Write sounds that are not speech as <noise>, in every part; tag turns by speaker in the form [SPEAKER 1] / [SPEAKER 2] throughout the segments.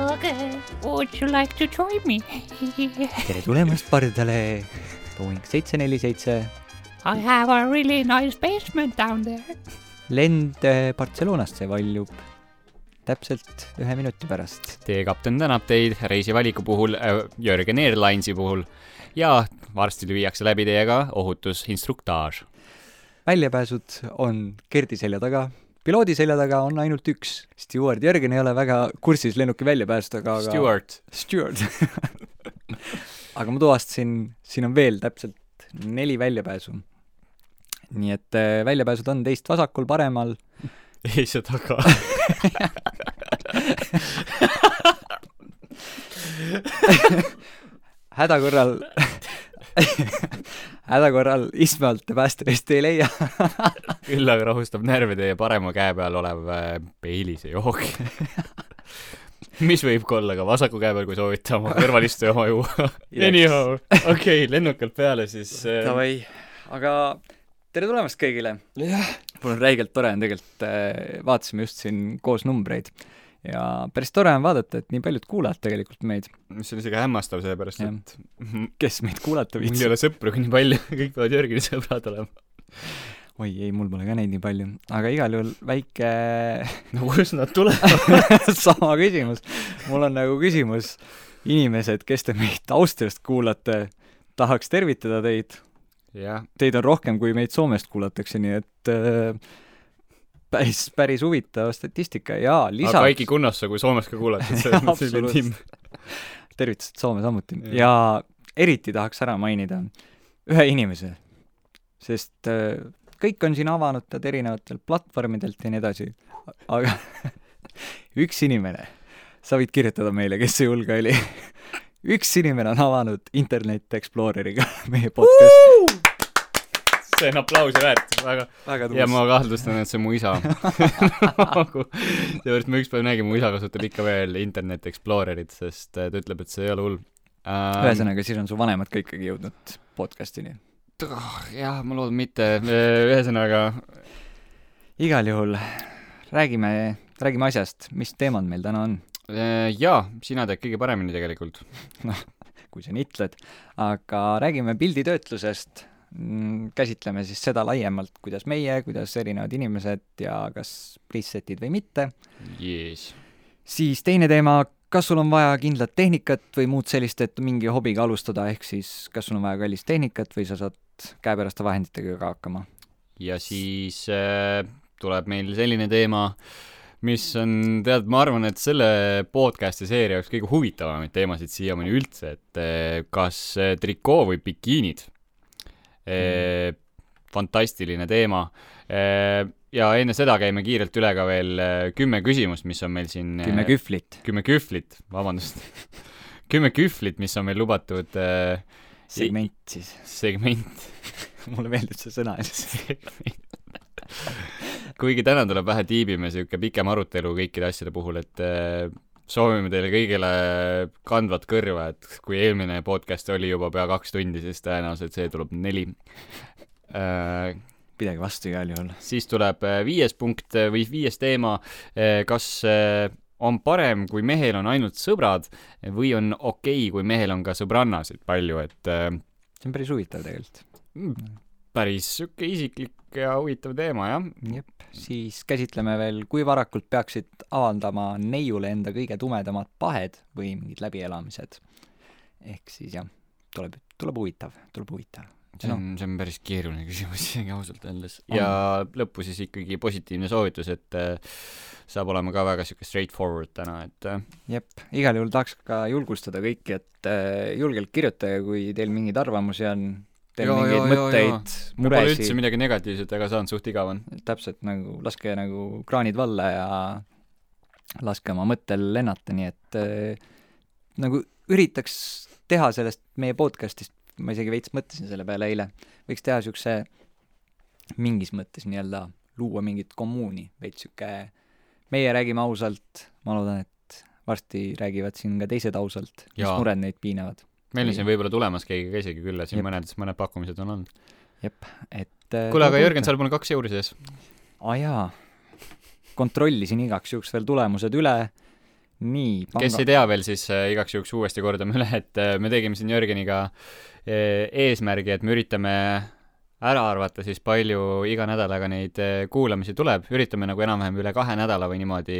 [SPEAKER 1] Okay, would you like to join me?
[SPEAKER 2] tere tulemast pardale, Boeing seitse neli seitse,
[SPEAKER 1] I have a really nice basement down there.
[SPEAKER 2] lend äh, Barcelonasse valjub täpselt ühe minuti pärast.
[SPEAKER 3] Teie kapten tänab teid reisivaliku puhul äh, Jörgen Airlinesi puhul ja varsti viiakse läbi teiega ohutusinstruktaaž.
[SPEAKER 2] Väljapääsud on Gerdi selja taga, piloodi selja taga on ainult üks. Steward Jörgen ei ole väga kursis lennuki väljapääsudega, aga
[SPEAKER 3] Stewart,
[SPEAKER 2] Steward. <laughs> Aga ma tuvastasin, siin on veel täpselt neli väljapääsu. nii et äh, väljapääsud on teist vasakul, paremal. <laughs>
[SPEAKER 3] Ees ja taga. <laughs>
[SPEAKER 2] Häda korral häda korral istme alt te päästevesti ei leia. <laughs>
[SPEAKER 3] Küll aga rahustab närve teie parema käe peal olev äh, peilise jook. <laughs> Mis võib ka olla ka vasaku käe peal, kui soovite oma kõrvalistuja oma juua. <laughs> Anyhow, okei okay,, lennukalt peale siis äh,
[SPEAKER 2] davai, aga tere tulemast kõigile! mul on räigelt tore on tegelikult, vaatasime just siin koos numbreid ja päris tore on vaadata, et nii paljud kuulavad tegelikult meid.
[SPEAKER 3] mis on isegi hämmastav, sellepärast et
[SPEAKER 2] kes meid kuulata
[SPEAKER 3] mul ei
[SPEAKER 2] viitsib?
[SPEAKER 3] ole sõpru nii palju, <laughs> kõik peavad Jörgeni sõbrad olema.
[SPEAKER 2] oi ei, mul pole ka neid nii palju, aga igal juhul väike <laughs>
[SPEAKER 3] no kust nad tulevad? <laughs>
[SPEAKER 2] sama küsimus. mul on nagu küsimus, inimesed, kes te meid Austriast kuulate, tahaks tervitada teid. Teid on rohkem, kui meid Soomest kuulatakse, nii et äh, päris, päris huvitav statistika ja
[SPEAKER 3] aga
[SPEAKER 2] lisaks
[SPEAKER 3] Aiki Kunnasse, kui Soomes ka kuulati, see on <laughs> selline tiim.
[SPEAKER 2] tervitused Soome samuti
[SPEAKER 3] Jah.
[SPEAKER 2] ja eriti tahaks ära mainida ühe inimese, sest äh, kõik on siin avanud tad erinevatelt platvormidelt ja nii edasi, aga <laughs> üks inimene, sa võid kirjutada meile, kes see julge oli <laughs> üks inimene on avanud Internet Exploreriga meie podcast'i.
[SPEAKER 3] See on aplausi väärt, väga.
[SPEAKER 2] väga
[SPEAKER 3] ja ma kahtlustan, et see on mu isa <laughs> nagu, seepärast ma ükspäev nägin, mu isa kasutab ikka veel Internet Explorerit, sest äh, ta ütleb, et see ei ole hull ähm,.
[SPEAKER 2] ühesõnaga, siis on su vanemad ka ikkagi jõudnud podcast'ini.
[SPEAKER 3] jah, ma loodan mitte, ühesõnaga
[SPEAKER 2] igal juhul räägime, räägime asjast, mis teemad meil täna on,
[SPEAKER 3] äh, jaa, sina tead kõige paremini tegelikult. <laughs>
[SPEAKER 2] kui sa nii ütled, aga räägime pilditöötlusest, käsitleme siis seda laiemalt, kuidas meie, kuidas erinevad inimesed ja kas preset'id või mitte,
[SPEAKER 3] Jees.
[SPEAKER 2] siis teine teema, kas sul on vaja kindlat tehnikat või muud sellist, et mingi hobiga alustada, ehk siis kas sul on vaja kallist tehnikat või sa saad käepäraste vahenditega ka hakkama.
[SPEAKER 3] ja siis äh, tuleb meil selline teema, mis on, tead, ma arvan, et selle podcast'i seeria üks kõige huvitavamaid teemasid siiamaani üldse, et äh, kas äh, trikoo või bikiinid. Fantastiline teema ja enne seda käime kiirelt üle ka veel kümme küsimust, mis on meil siin
[SPEAKER 2] kümme kühvlit.
[SPEAKER 3] kümme kühvlit, vabandust <laughs> kümme kühvlit, mis on meil lubatud
[SPEAKER 2] segment siis.
[SPEAKER 3] segment <laughs>
[SPEAKER 2] mulle meeldib see sõna. <laughs>
[SPEAKER 3] kuigi täna tuleb vähe tiibime sihuke pikem arutelu kõikide asjade puhul, et soovime teile kõigile kandvat kõrva, et kui eelmine podcast oli juba pea kaks tundi, siis tõenäoliselt see tuleb neli äh,.
[SPEAKER 2] pidage vastu igal juhul.
[SPEAKER 3] siis tuleb äh, viies punkt äh, või viies teema, kas on parem, kui mehel on ainult sõbrad või on okei okay,, kui mehel on ka sõbrannasid palju, et
[SPEAKER 2] see on päris huvitav tegelikult.
[SPEAKER 3] päris sihuke isiklik ja huvitav teema, jah.
[SPEAKER 2] jep, siis käsitleme veel, kui varakult peaksid avaldama neiule enda kõige tumedamad pahed või mingid läbielamised. ehk siis jah, tuleb, tuleb huvitav, tuleb huvitav.
[SPEAKER 3] see on, see on päris keeruline <laughs> küsimus isegi ausalt öeldes. Ja lõppu siis ikkagi positiivne soovitus, et äh, saab olema ka väga sihuke straightforward täna, et äh,
[SPEAKER 2] jep, igal juhul tahaks ka julgustada kõiki, et äh, julgelt kirjutage, kui teil mingeid arvamusi on, teil mingeid mõtteid,
[SPEAKER 3] mul pole üldse
[SPEAKER 2] muresid,
[SPEAKER 3] midagi negatiivset väga saanud, suht igav on.
[SPEAKER 2] täpselt nagu laske nagu kraanid valla ja laske oma mõttel lennata, nii et äh, nagu üritaks teha sellest meie podcast'ist, ma isegi veits mõtlesin selle peale eile, võiks teha niisuguse mingis mõttes nii-öelda luua mingit kommuuni, veits niisugune meie räägime ausalt, ma loodan, et varsti räägivad siin ka teised ausalt, mis mured neid piinavad.
[SPEAKER 3] Meil on siin võib-olla tulemas keegi ka isegi küll, et siin
[SPEAKER 2] Jep.
[SPEAKER 3] mõned, mõned pakkumised on olnud.
[SPEAKER 2] et äh,
[SPEAKER 3] kuule, aga Jörgen, seal pole kaks euri sees.
[SPEAKER 2] aa jaa, kontrollisin igaks juhuks veel tulemused üle, nii panga...
[SPEAKER 3] kes ei tea veel, siis äh, igaks juhuks uuesti kordame üle, et äh, me tegime siin Jörgeniga äh, eesmärgi, et me üritame ära arvata siis, palju iga nädalaga neid äh, kuulamisi tuleb, üritame nagu enam-vähem üle kahe nädala või niimoodi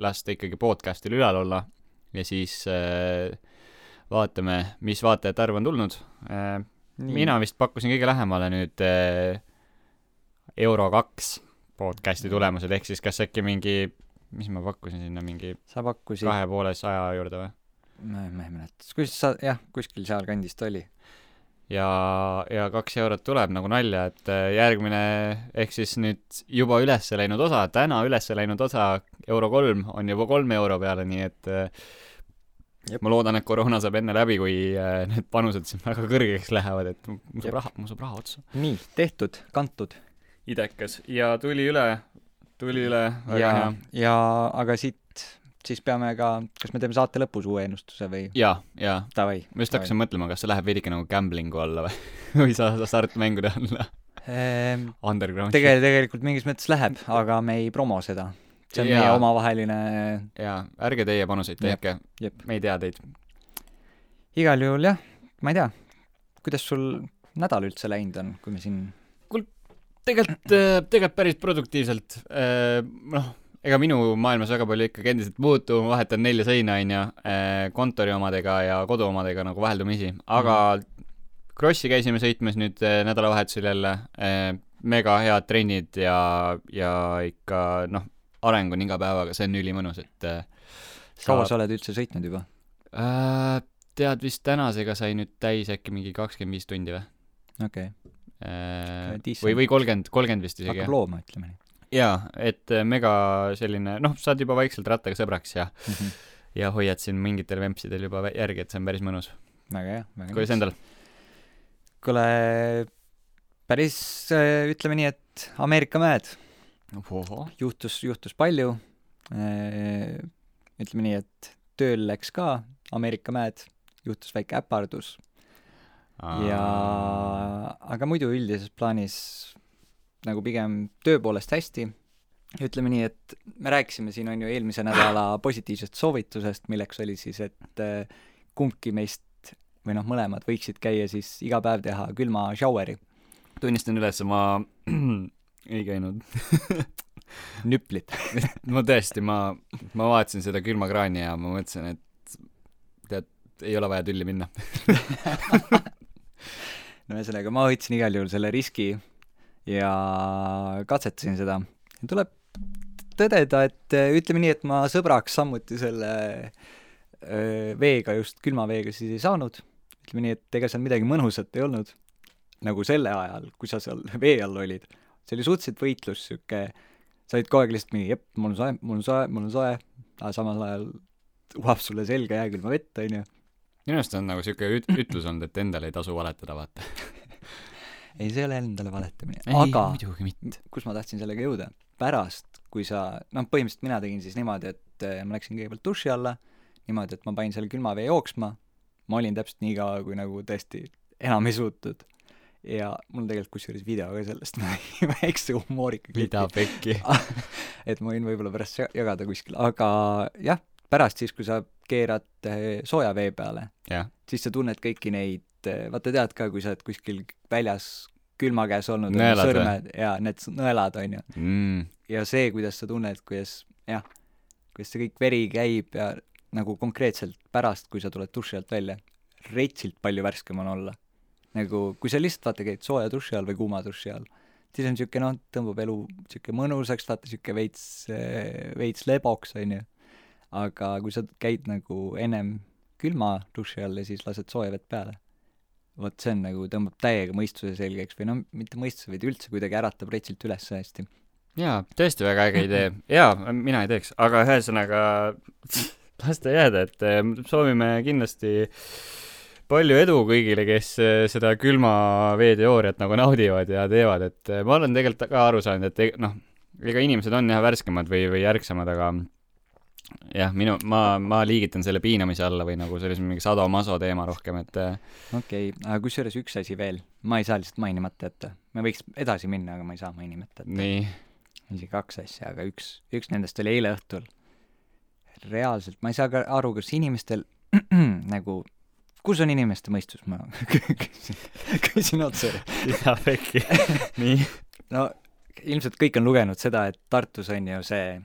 [SPEAKER 3] lasta ikkagi podcast'il ülal olla ja siis äh, vaatame, mis vaatajate arv on tulnud äh,. mina vist pakkusin kõige lähemale nüüd äh, Euro kaks podcast'i tulemused, ehk siis kas äkki mingi, mis ma pakkusin sinna, mingi
[SPEAKER 2] sa pakkusid,
[SPEAKER 3] kahe poole saja juurde või?
[SPEAKER 2] ma ei mäleta, kus sa, jah, kuskil sealkandis ta oli.
[SPEAKER 3] ja, ja kaks eurot tuleb nagu nalja, et äh, järgmine, ehk siis nüüd juba üles läinud osa, täna üles läinud osa, euro kolm, on juba kolme euro peale, nii et äh,
[SPEAKER 2] Jep.
[SPEAKER 3] ma loodan, et koroona saab enne läbi, kui äh, need panused siin väga kõrgeks lähevad, et mul saab raha, mul saab raha otsa.
[SPEAKER 2] nii, tehtud, kantud.
[SPEAKER 3] idekas ja tuli üle, tuli üle, väga
[SPEAKER 2] ja
[SPEAKER 3] hea.,
[SPEAKER 2] ja aga siit siis peame ka, kas me teeme saate lõpus uue ennustuse või
[SPEAKER 3] ja, ja
[SPEAKER 2] davai?
[SPEAKER 3] ma just hakkasin mõtlema, kas see läheb veidike nagu gambling'u alla või, <laughs> või sa, hasartmängude alla.
[SPEAKER 2] ehm,
[SPEAKER 3] Underground.
[SPEAKER 2] Tegel-, tegelikult mingis mõttes läheb, aga me ei promo seda. See on
[SPEAKER 3] Jaa.
[SPEAKER 2] meie omavaheline,
[SPEAKER 3] jaa, ärge teie panuseid tehke, me ei tea teid.
[SPEAKER 2] igal juhul jah, ma ei tea, kuidas sul nädal üldse läinud on, kui me siin
[SPEAKER 3] tegelikult, tegelikult päris produktiivselt, noh, ega minu maailmas väga palju ikkagi endiselt muutu, ma vahetan nelja seina, onju, kontori omadega ja kodu omadega nagu vaheldumisi, aga Krossi käisime sõitmas nüüd eh, nädalavahetusel jälle, mega head trennid ja, ja ikka noh, areng on iga päevaga, see on ülimõnus, et eh,
[SPEAKER 2] kaua sa oled üldse sõitnud juba?
[SPEAKER 3] äh, tead vist tänasega sai nüüd täis äkki mingi kakskümmend viis tundi või?
[SPEAKER 2] okei
[SPEAKER 3] Äh,
[SPEAKER 2] Decent.
[SPEAKER 3] või, või kolmkümmend, kolmkümmend vist isegi,
[SPEAKER 2] hakkab looma, ütleme nii
[SPEAKER 3] jaa, et äh, mega selline, noh, saad juba vaikselt rattaga sõbraks ja,
[SPEAKER 2] mm. -hmm.
[SPEAKER 3] ja hoiad siin mingitel vempsidel juba järgi, et see on päris mõnus.
[SPEAKER 2] väga hea, väga
[SPEAKER 3] kuidas endal?
[SPEAKER 2] kuule, päris äh, ütleme nii, et Ameerika mäed juhtus, juhtus palju. ütleme nii, et tööl läks ka Ameerika mäed, juhtus väike äpardus ja, aga muidu üldises plaanis nagu pigem töö poolest hästi. ütleme nii, et me rääkisime siin on ju eelmise nädala <coughs> positiivsest soovitusest, milleks oli siis, et äh, kumbki meist või noh, mõlemad võiksid käia siis iga päev teha külma showeri,
[SPEAKER 3] tunnistan üles, ma ei käinud. <laughs>
[SPEAKER 2] nüplit.
[SPEAKER 3] ma tõesti, ma, ma vaatasin seda külmakraani ja ma mõtlesin, et tead, ei ole vaja tülli minna. <laughs>
[SPEAKER 2] no ühesõnaga, ma võtsin igal juhul selle riski ja katsetasin seda. tuleb tõdeda, et äh, ütleme nii, et ma sõbraks samuti selle öö, veega, just külma veega siis ei saanud. ütleme nii, et ega seal midagi mõnusat ei olnud. nagu selle ajal, kui sa seal vee all olid. See oli suhteliselt võitlus, sihuke, sa olid kogu aeg lihtsalt mingi, jep, mul on soe, mul on soe, mul on soe, aga samal ajal uhab sulle selga jääkülma vett, onju.
[SPEAKER 3] minu arust on nagu siuke üt-, ütlus olnud, et endale ei tasu valetada, vaata. <laughs>
[SPEAKER 2] ei, see ei ole endale valetamine, aga kus ma tahtsin sellega jõuda, pärast, kui sa, noh, põhimõtteliselt mina tegin siis niimoodi, et eh, ma läksin kõigepealt duši alla, niimoodi, et ma panin selle külma vee jooksma, ma olin täpselt nii kaua, kui nagu tõesti enam ei suutnud. Ja mul on tegelikult kusjuures video ka sellest, <laughs> väikse humoorika
[SPEAKER 3] mida pekki. <laughs>
[SPEAKER 2] et ma võin võib-olla pärast ja- jagada kuskil, aga jah, pärast siis, kui sa keerad eh, sooja vee peale, siis sa tunned kõiki neid, vaata tead ka, kui sa oled kuskil väljas külma käes olnud, sõrmed ja need nõelad, on ju,
[SPEAKER 3] mm,
[SPEAKER 2] ja see, kuidas sa tunned, kuidas jah, kuidas see kõik veri käib ja nagu konkreetselt pärast, kui sa tuled duši alt välja, retsilt palju värskem on olla. Nagu kui sa lihtsalt vaata käid sooja duši all või kuuma duši all, siis on niisugune noh, tõmbab elu niisugune mõnusaks, vaata niisugune veits, veits leboks, on ju. aga kui sa käid nagu ennem külma duši all ja siis lased sooja vett peale, vot see on nagu, tõmbab täiega mõistuse selgeks või noh, mitte mõistuse, vaid üldse kuidagi äratab retsilt üles hästi.
[SPEAKER 3] jaa, tõesti väga äge idee. jaa, mina ei teeks, aga ühesõnaga <laughs> las ta jääda, et eh, soovime kindlasti palju edu kõigile, kes eh, seda külma vee teooriat nagu naudivad ja teevad, et eh, ma olen tegelikult ka aru saanud, et e- noh, ega inimesed on jah värskemad või, või ärksamad, aga jah, minu, ma, ma liigitan selle piinamise alla või nagu sellise mingi sadomaso teema rohkem, et eh,
[SPEAKER 2] okei okay,, aga kusjuures üks asi veel, ma ei saa lihtsalt mainimata jätta. me võiks edasi minna, aga ma ei saa mainimata jätta.
[SPEAKER 3] nii,
[SPEAKER 2] isegi kaks asja, aga üks, üks nendest oli eile õhtul. reaalselt, ma ei saa ka aru, kas inimestel <clears throat> nagu, kus on inimeste mõistus, ma küsin, küsin otse.
[SPEAKER 3] mida pekki. <laughs> nii.
[SPEAKER 2] no ilmselt kõik on lugenud seda, et Tartus on ju see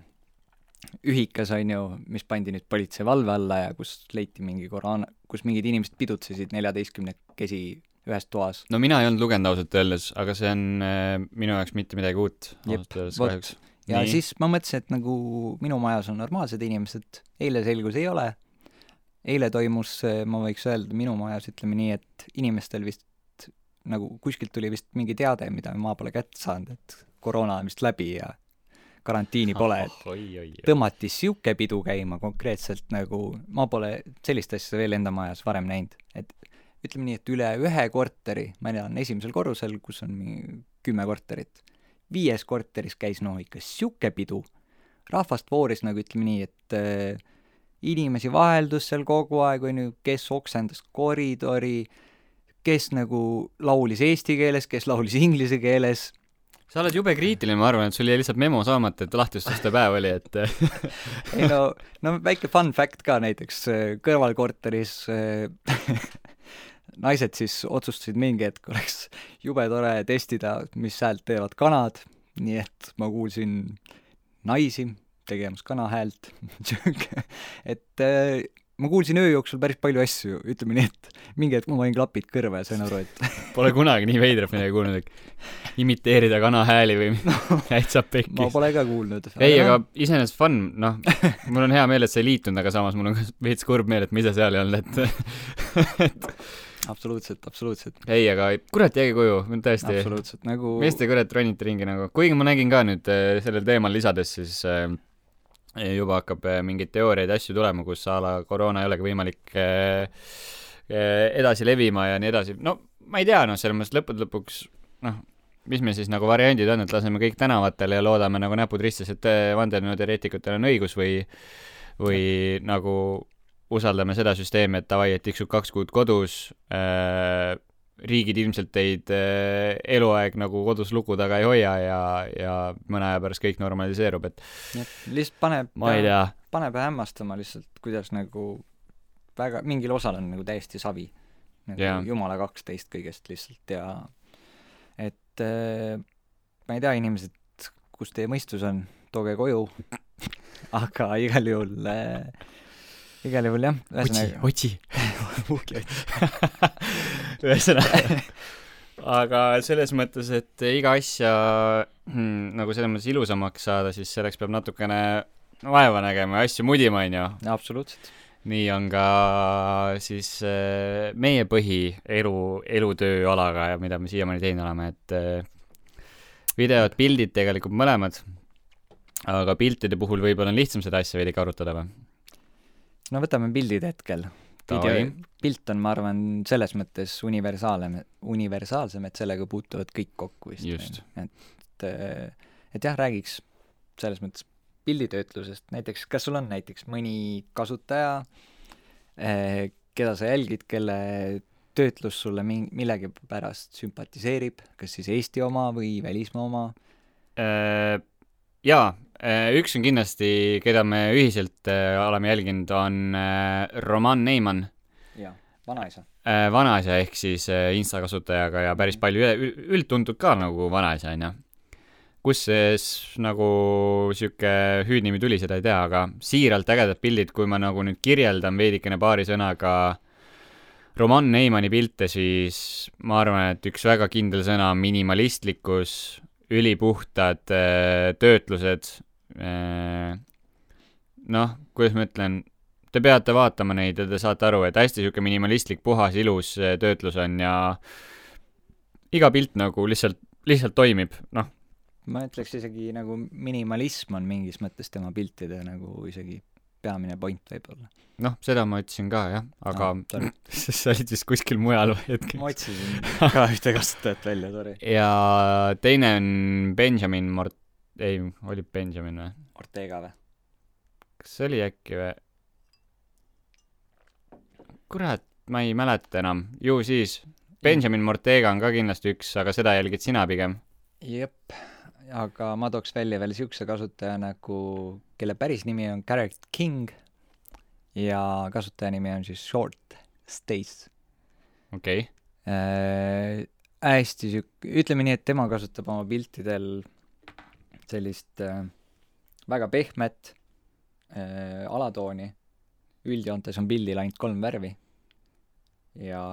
[SPEAKER 2] ühikas on ju, mis pandi nüüd politsei valve alla ja kus leiti mingi koroona, kus mingid inimesed pidutsesid neljateistkümnekesi ühes toas.
[SPEAKER 3] no mina ei olnud lugenud ausalt öeldes, aga see on äh, minu jaoks mitte midagi uut ausalt öeldes kahjuks.
[SPEAKER 2] ja.
[SPEAKER 3] Nii.
[SPEAKER 2] siis ma mõtlesin, et nagu minu majas on normaalsed inimesed, eile selgus ei ole. Eile toimus, ma võiks öelda minu majas, ütleme nii, et inimestel vist nagu kuskilt tuli vist mingi teade, mida ma pole kätte saanud, et koroona on vist läbi ja karantiini pole, et <laughs> tõmmati sihuke pidu käima konkreetselt nagu, ma pole sellist asja veel enda majas varem näinud, et ütleme nii, et üle ühe korteri, ma elan esimesel korrusel, kus on kümme korterit, viies korteris käis no ikka sihuke pidu, rahvast vooris nagu ütleme nii, et äh, inimesi vaheldus seal kogu aeg, on ju, kes oksendas koridori, kes nagu laulis eesti keeles, kes laulis inglise keeles,
[SPEAKER 3] sa oled jube kriitiline, ma arvan, et sul jäi lihtsalt memo saamata, et lahtiustuste päev oli, et <laughs>
[SPEAKER 2] ei no, no väike fun fact ka näiteks kõrvalkorteris <laughs> naised siis otsustasid mingi hetk oleks jube tore testida, mis häält teevad kanad, nii et ma kuulsin naisi tegemas kana häält, <laughs> et äh, ma kuulsin öö jooksul päris palju asju, ütleme nii, et mingi hetk ma panin klapid kõrva ja sain aru, et <laughs>
[SPEAKER 3] pole kunagi nii veidrat midagi kuulnud, et imiteerida kana hääli või <laughs> täitsa
[SPEAKER 2] ma
[SPEAKER 3] pekkis.
[SPEAKER 2] pole ka kuulnud.
[SPEAKER 3] ei, aga iseenesest fun, noh, mul on hea meel, et sa ei liitunud, aga samas mul on ka veits kurb meel, et ma ise seal ei olnud, et
[SPEAKER 2] absoluutselt, absoluutselt,
[SPEAKER 3] ei, aga kurat, jääge koju, tõesti.
[SPEAKER 2] absoluutselt, nagu
[SPEAKER 3] meeste kurat ronite ringi nagu, kuigi ma nägin ka nüüd äh, sellel teemal lisades, siis äh, juba hakkab äh, mingeid teooriaid ja asju tulema, kus a la koroona ei olegi võimalik äh, äh, edasi levima ja nii edasi, no ma ei tea, noh, selles mõttes lõppude lõpuks noh, mis meil siis nagu variandid on, et laseme kõik tänavatele ja loodame nagu näpud ristis, et vandenõuteoreetikutel on õigus või või nagu usaldame seda süsteemi, et davai, et tiksub kaks kuud kodus äh,, riigid ilmselt teid äh, eluaeg nagu kodus luku taga ei hoia ja, ja mõne aja pärast kõik normaliseerub, et
[SPEAKER 2] lihtsalt paneb paneb hämmastama lihtsalt, kuidas nagu väga, mingil osal on nagu täiesti savi. nagu
[SPEAKER 3] Jaa.
[SPEAKER 2] jumala kaksteist kõigest lihtsalt ja et äh, ma ei tea, inimesed, kus teie mõistus on, tooge koju, <laughs> aga igal juhul äh, igal juhul jah, ühesõnaga
[SPEAKER 3] otsi. <laughs> <laughs> <laughs> ühesõnaga, aga selles mõttes, et iga asja hmm, nagu selles mõttes ilusamaks saada, siis selleks peab natukene vaeva nägema ja asju mudima, onju.
[SPEAKER 2] absoluutselt,
[SPEAKER 3] nii on ka siis äh, meie põhielu, elutööalaga ja mida me siiamaani teinud oleme, et äh, videod, pildid tegelikult mõlemad, aga piltide puhul võib-olla on lihtsam seda asja veidike arutada või?
[SPEAKER 2] no võtame pildid hetkel.
[SPEAKER 3] Davai.
[SPEAKER 2] pilt on, ma arvan, selles mõttes universaalne, universaalsem, et sellega puutuvad kõik kokku vist. Et, et jah, räägiks selles mõttes pilditöötlusest, näiteks kas sul on näiteks mõni kasutaja, keda sa jälgid, kelle töötlus sulle min-, millegipärast sümpatiseerib, kas siis Eesti oma või välismaa oma?
[SPEAKER 3] Äh, jaa, üks on kindlasti, keda me ühiselt äh, oleme jälginud, on äh, Roman Neiman,
[SPEAKER 2] jaa, vanaisa.
[SPEAKER 3] vanaisa ehk siis äh, Insta kasutajaga ja päris palju üle- ül- üldtuntud ka nagu vanaisa, onju. kust see s- nagu sihuke hüüdnimi tuli, seda ei tea, aga siiralt ägedad pildid, kui ma nagu nüüd kirjeldan veidikene paari sõnaga Roman Neimani pilte, siis ma arvan, et üks väga kindel sõna on minimalistlikkus, ülipuhtad äh, töötlused äh,, noh, kuidas ma ütlen, te peate vaatama neid ja te saate aru, et hästi niisugune minimalistlik, puhas, ilus äh, töötlus on ja iga pilt nagu lihtsalt, lihtsalt toimib, noh,
[SPEAKER 2] ma ütleks isegi nagu minimalism on mingis mõttes tema piltide nagu isegi peamine point võib-olla.
[SPEAKER 3] noh, seda ma ütlesin ka jah, aga
[SPEAKER 2] Ah, sorry. <laughs>
[SPEAKER 3] sa olid vist kuskil mujal hetkel.
[SPEAKER 2] ma otsisin <laughs> ka ühte kasutajat välja, sorry.
[SPEAKER 3] ja teine on Benjamin Mort-, ei, oli Benjamin või?
[SPEAKER 2] Ortega või?
[SPEAKER 3] kas see oli äkki või? kurat, ma ei mäleta enam, ju siis. Benjamin Mortega on ka kindlasti üks, aga seda jälgid sina pigem.
[SPEAKER 2] jep, aga ma tooks välja veel niisuguse kasutaja nagu, kelle päris nimi on Garrett King ja kasutaja nimi on siis Short Stace
[SPEAKER 3] okei okay.
[SPEAKER 2] äh,. hästi sihuke, ütleme nii, et tema kasutab oma piltidel sellist äh, väga pehmet äh, alatooni, üldjoontes on pildil ainult kolm värvi ja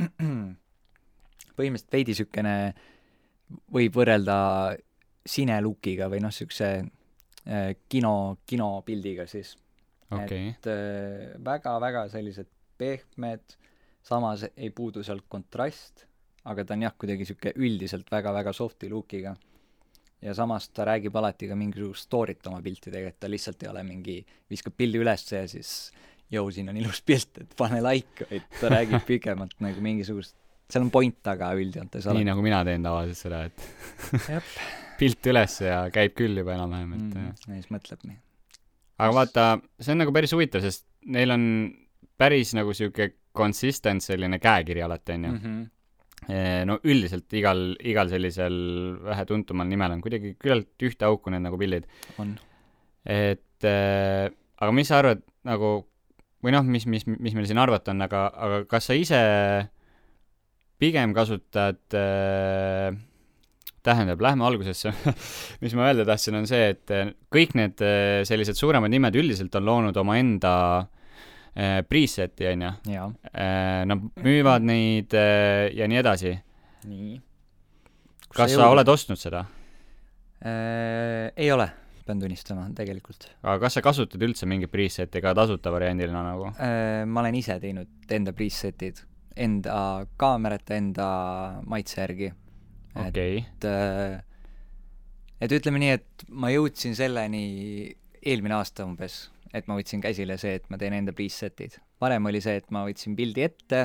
[SPEAKER 2] <clears throat> põhimõtteliselt veidi niisugune võib võrrelda sinelukiga või noh, niisuguse äh, kino, kinopildiga siis
[SPEAKER 3] okay.
[SPEAKER 2] et äh, väga-väga sellised pehmed, samas ei puudu sealt kontrast, aga ta on jah, kuidagi niisugune üldiselt väga-väga soft'i look'iga. Ja samas ta räägib alati ka mingisugust story't oma piltidega, et ta lihtsalt ei ole mingi, viskab pildi ülesse ja siis jõu, siin on ilus pilt, et pane like, vaid ta räägib pikemalt nagu mingisugust, seal on point taga üldjoontes
[SPEAKER 3] nii nagu mina teen tavaliselt seda, et <laughs> pilt üles ja käib küll juba enam-vähem, et
[SPEAKER 2] mm, ja siis mõtleb nii.
[SPEAKER 3] aga vaata, see on nagu päris huvitav, sest neil on päris nagu sihuke consistent selline käekiri alati, onju. No üldiselt igal, igal sellisel vähe tuntumal nimel on kuidagi küllalt ühte auku need nagu pildid.
[SPEAKER 2] on.
[SPEAKER 3] et äh, aga mis sa arvad nagu, või noh, mis, mis, mis meil siin arvata on, aga, aga kas sa ise pigem kasutad äh, tähendab, lähme algusesse <laughs> mis ma öelda tahtsin, on see, et kõik need äh, sellised suuremad nimed üldiselt on loonud omaenda äh, preset'i, on ju.
[SPEAKER 2] jaa.
[SPEAKER 3] Nad müüvad neid ja nii edasi.
[SPEAKER 2] nii.
[SPEAKER 3] kas sa oled ostnud seda?
[SPEAKER 2] Äh, ei ole, pean tunnistama, tegelikult
[SPEAKER 3] aga kas sa kasutad üldse mingit preset'i ka tasuta variandina nagu?
[SPEAKER 2] äh,. ma olen ise teinud enda preset'id, enda kaamerate, enda maitse järgi.
[SPEAKER 3] okei okay.
[SPEAKER 2] et äh, et ütleme nii, et ma jõudsin selleni eelmine aasta umbes, et ma võtsin käsile see, et ma teen enda preset'id. varem oli see, et ma võtsin pildi ette,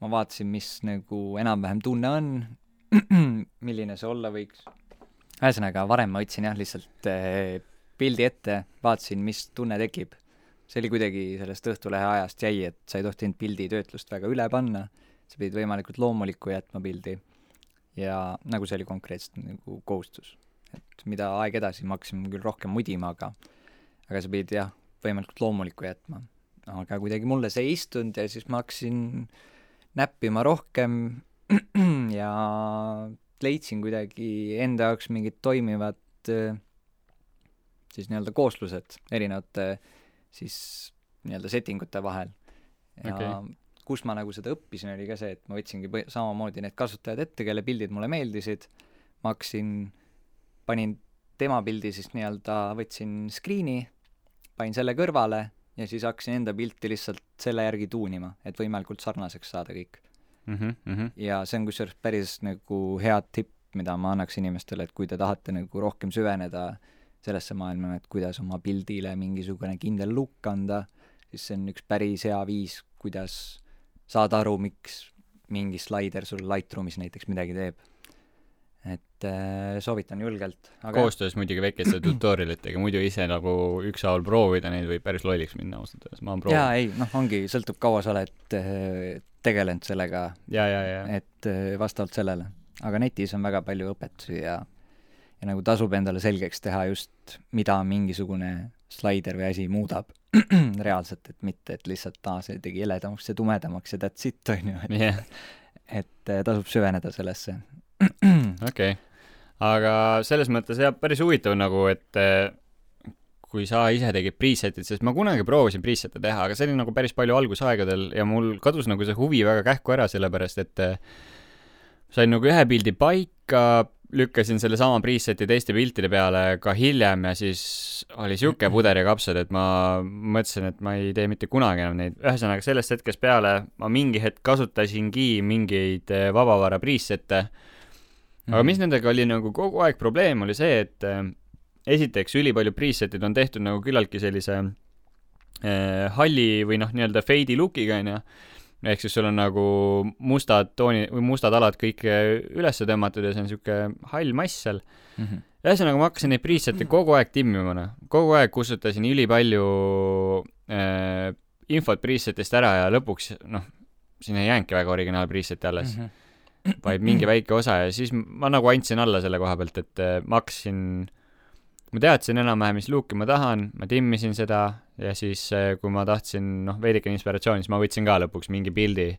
[SPEAKER 2] ma vaatasin, mis nagu enam-vähem tunne on, <clears throat> milline see olla võiks. ühesõnaga, varem ma võtsin jah, lihtsalt eh, pildi ette, vaatasin, mis tunne tekib. see oli kuidagi sellest Õhtulehe ajast jäi, et sa ei tohtinud pildi töötlust väga üle panna, sa pidid võimalikult loomulikku jätma pildi. ja nagu see oli konkreetselt nagu kohustus. et mida aeg edasi, ma hakkasin küll rohkem mudima, aga aga sa pidid jah, võimalikult loomulikku jätma. aga kuidagi mulle see ei istunud ja siis ma hakkasin näppima rohkem <clears throat> ja leidsin kuidagi enda jaoks mingid toimivad äh, siis nii-öelda kooslused erinevate siis nii-öelda setting ute vahel. ja
[SPEAKER 3] Okei.
[SPEAKER 2] kus ma nagu seda õppisin, oli ka see, et ma võtsingi põhi- samamoodi need kasutajad ette, kelle pildid mulle meeldisid, ma hakkasin, panin tema pildi siis nii-öelda, võtsin screen'i, panin selle kõrvale ja siis hakkasin enda pilti lihtsalt selle järgi tuunima, et võimalikult sarnaseks saada kõik
[SPEAKER 3] mm. -hmm.
[SPEAKER 2] ja see on kusjuures päris nagu hea tipp, mida ma annaks inimestele, et kui te tahate nagu rohkem süveneda sellesse maailma, et kuidas oma pildile mingisugune kindel look anda, siis see on üks päris hea viis, kuidas saada aru, miks mingi slaider sul Lightroomis näiteks midagi teeb. Et äh, soovitan julgelt.
[SPEAKER 3] koostöös muidugi väikeste <clears throat> tutorial itega, muidu ise nagu ükshaaval proovida neid võib päris lolliks minna ausalt öeldes, ma olen
[SPEAKER 2] jaa,
[SPEAKER 3] proovinud.
[SPEAKER 2] ei, noh, ongi, sõltub kaua sa oled äh, tegelenud sellega, et äh, vastavalt sellele. aga netis on väga palju õpetusi ja ja nagu tasub endale selgeks teha just, mida mingisugune slaider või asi muudab <clears throat> reaalselt, et mitte, et lihtsalt aa, see tegi heledamaks ja tumedamaks ja that's it, on ju, et
[SPEAKER 3] jah,
[SPEAKER 2] et äh, tasub süveneda sellesse. <clears throat>
[SPEAKER 3] okei. aga selles mõttes jah, päris huvitav nagu, et eh, kui sa ise tegid preset'id, sest ma kunagi proovisin preset'e teha, aga see oli nagu päris palju algusaegadel ja mul kadus nagu see huvi väga kähku ära, sellepärast et eh, sain nagu ühe pildi paika, lükkasin sellesama preset'i teiste piltide peale ka hiljem ja siis oli sihuke <clears throat> puder ja kapsad, et ma mõtlesin, et ma ei tee mitte kunagi enam neid. ühesõnaga sellest hetkest peale ma mingi hetk kasutasingi mingeid eh, vabavara preset'e, aga mis nendega oli nagu kogu aeg probleem, oli see, et äh, esiteks ülipalju preset'id on tehtud nagu küllaltki sellise äh, halli või noh, nii-öelda fade'i look'iga, onju. ehk siis sul on nagu mustad tooni või mustad alad kõik äh, üles tõmmatud ja see on sihuke hall mass seal.
[SPEAKER 2] Mhm.
[SPEAKER 3] ühesõnaga, ma hakkasin neid preset'e kogu aeg timmima, noh. kogu aeg kustutasin ülipalju äh, infot preset'ist ära ja lõpuks, noh, siin ei jäänudki väga originaal preset'i alles
[SPEAKER 2] Mhm.
[SPEAKER 3] Vaid mingi väike osa ja siis ma nagu andsin alla selle koha pealt, et äh, ma hakkasin, ma teadsin enam-vähem, mis luuki ma tahan, ma timmisin seda ja siis, äh, kui ma tahtsin, noh, veidikene inspiratsiooni, siis ma võtsin ka lõpuks mingi pildi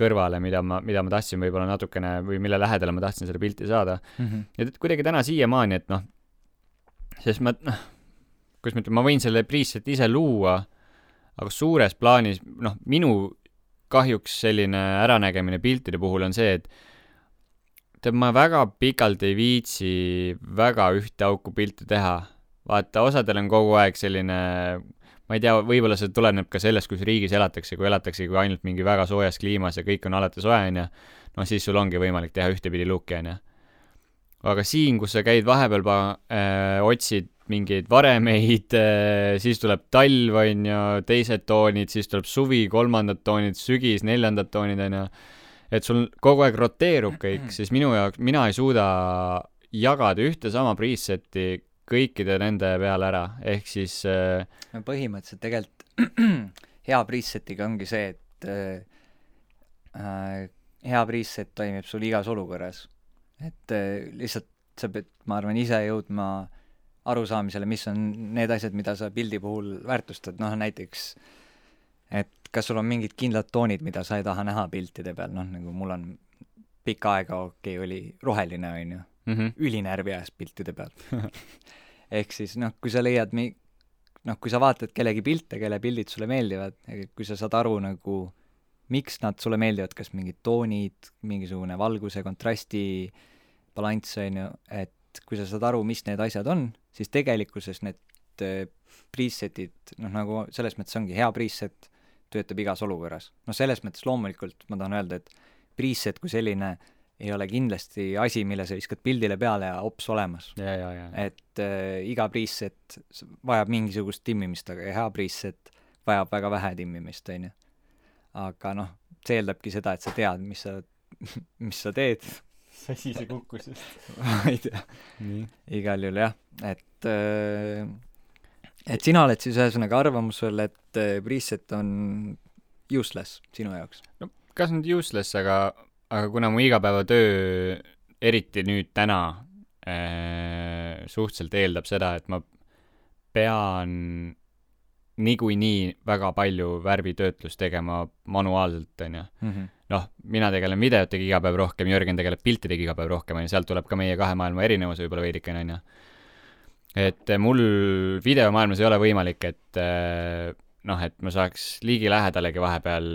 [SPEAKER 3] kõrvale, mida ma, mida ma tahtsin võib-olla natukene või mille lähedale ma tahtsin seda pilti saada
[SPEAKER 2] mm. -hmm.
[SPEAKER 3] ja kuidagi täna siiamaani, et noh, sest ma, noh, kuidas ma ütlen, ma võin selle preset'i ise luua, aga suures plaanis, noh, minu kahjuks selline äranägemine piltide puhul on see, et tead, ma väga pikalt ei viitsi väga ühte auku pilti teha. vaata, osadel on kogu aeg selline, ma ei tea, võib-olla see tuleneb ka sellest, kus riigis elatakse, kui elatakse kui ainult mingi väga soojas kliimas ja kõik on alati soe, onju, no siis sul ongi võimalik teha ühtepidi luuki, onju. aga siin, kus sa käid vahepeal äh,, otsid mingeid varemeid äh,, siis tuleb talv, onju, teised toonid, siis tuleb suvi, kolmandad toonid, sügis, neljandad toonid, onju. et sul kogu aeg roteerub kõik, siis minu jaoks, mina ei suuda jagada ühte sama preset'i kõikide nende peale ära, ehk siis äh,
[SPEAKER 2] no põhimõtteliselt tegelikult <clears throat> hea preset'iga ongi see, et äh, äh, hea preset toimib sul igas olukorras. et äh, lihtsalt sa pead, ma arvan, ise jõudma arusaamisele, mis on need asjad, mida sa pildi puhul väärtustad, noh näiteks et kas sul on mingid kindlad toonid, mida sa ei taha näha piltide peal, noh nagu mul on pikka aega okei okay, oli roheline, on ju,
[SPEAKER 3] mm -hmm.
[SPEAKER 2] ülinärvi ajas piltide peal. <laughs> Ehk siis noh, kui sa leiad mi-, noh, kui sa vaatad kellegi pilte, kelle pildid sulle meeldivad, kui sa saad aru nagu, miks nad sulle meeldivad, kas mingid toonid, mingisugune valguse, kontrasti balanss, on ju, et kui sa saad aru, mis need asjad on, siis tegelikkuses need äh, preset'id, noh nagu selles mõttes ongi hea preset, töötab igas olukorras. noh, selles mõttes loomulikult ma tahan öelda, et preset kui selline ei ole kindlasti asi, mille sa viskad pildile peale ja hops olemas. et äh, iga preset vajab mingisugust timmimist, aga hea preset vajab väga vähe timmimist, on ju. aga noh, see eeldabki seda, et sa tead, mis sa, <laughs> mis sa teed
[SPEAKER 3] see asi see kukkus just.
[SPEAKER 2] ma <laughs> ei tea,
[SPEAKER 3] nii.
[SPEAKER 2] igal juhul jah, et äh, et sina oled siis ühesõnaga arvamusel, et äh, preset on useless sinu jaoks?
[SPEAKER 3] kas nüüd useless, aga, aga kuna mu igapäevatöö, eriti nüüd täna äh,, suhteliselt eeldab seda, et ma pean niikuinii väga palju värvitöötlust tegema manuaalselt, onju.
[SPEAKER 2] mm. -hmm.
[SPEAKER 3] noh, mina tegelen videotega iga päev rohkem, Jörgen tegeleb piltidega iga päev rohkem, onju, sealt tuleb ka meie kahe maailma erinevus võib-olla veidikene, onju. et eh, mul videomaailmas ei ole võimalik, et eh, noh, et ma saaks ligilähedalegi vahepeal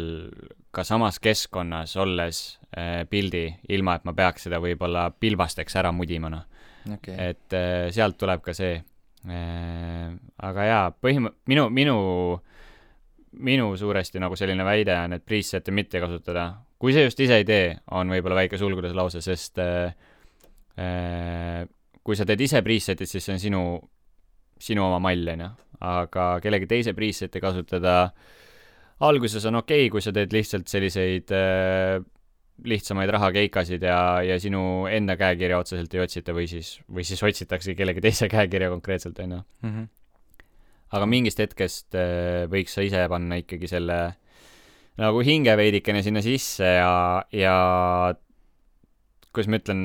[SPEAKER 3] ka samas keskkonnas olles eh, pildi, ilma et ma peaks seda võib-olla pilbasteks ära mudima, noh.
[SPEAKER 2] okei,
[SPEAKER 3] et sealt tuleb ka see. Aga jaa, põhim-, minu, minu, minu suuresti nagu selline väide on, et preset'e mitte kasutada. kui sa just ise ei tee, on võib-olla väike sulgudes lause, sest äh, äh, kui sa teed ise preset'id, siis see on sinu, sinu oma mall, onju. aga kellegi teise preset'i kasutada, alguses on okei okay,, kui sa teed lihtsalt selliseid äh, lihtsamaid rahakeikasid ja, ja sinu enda käekirja otseselt ei otsita või siis, või siis otsitakse kellegi teise käekirja konkreetselt, onju.
[SPEAKER 2] Mhm.
[SPEAKER 3] aga mingist hetkest äh, võiks sa ise panna ikkagi selle nagu hinge veidikene sinna sisse ja, ja kuidas ma ütlen,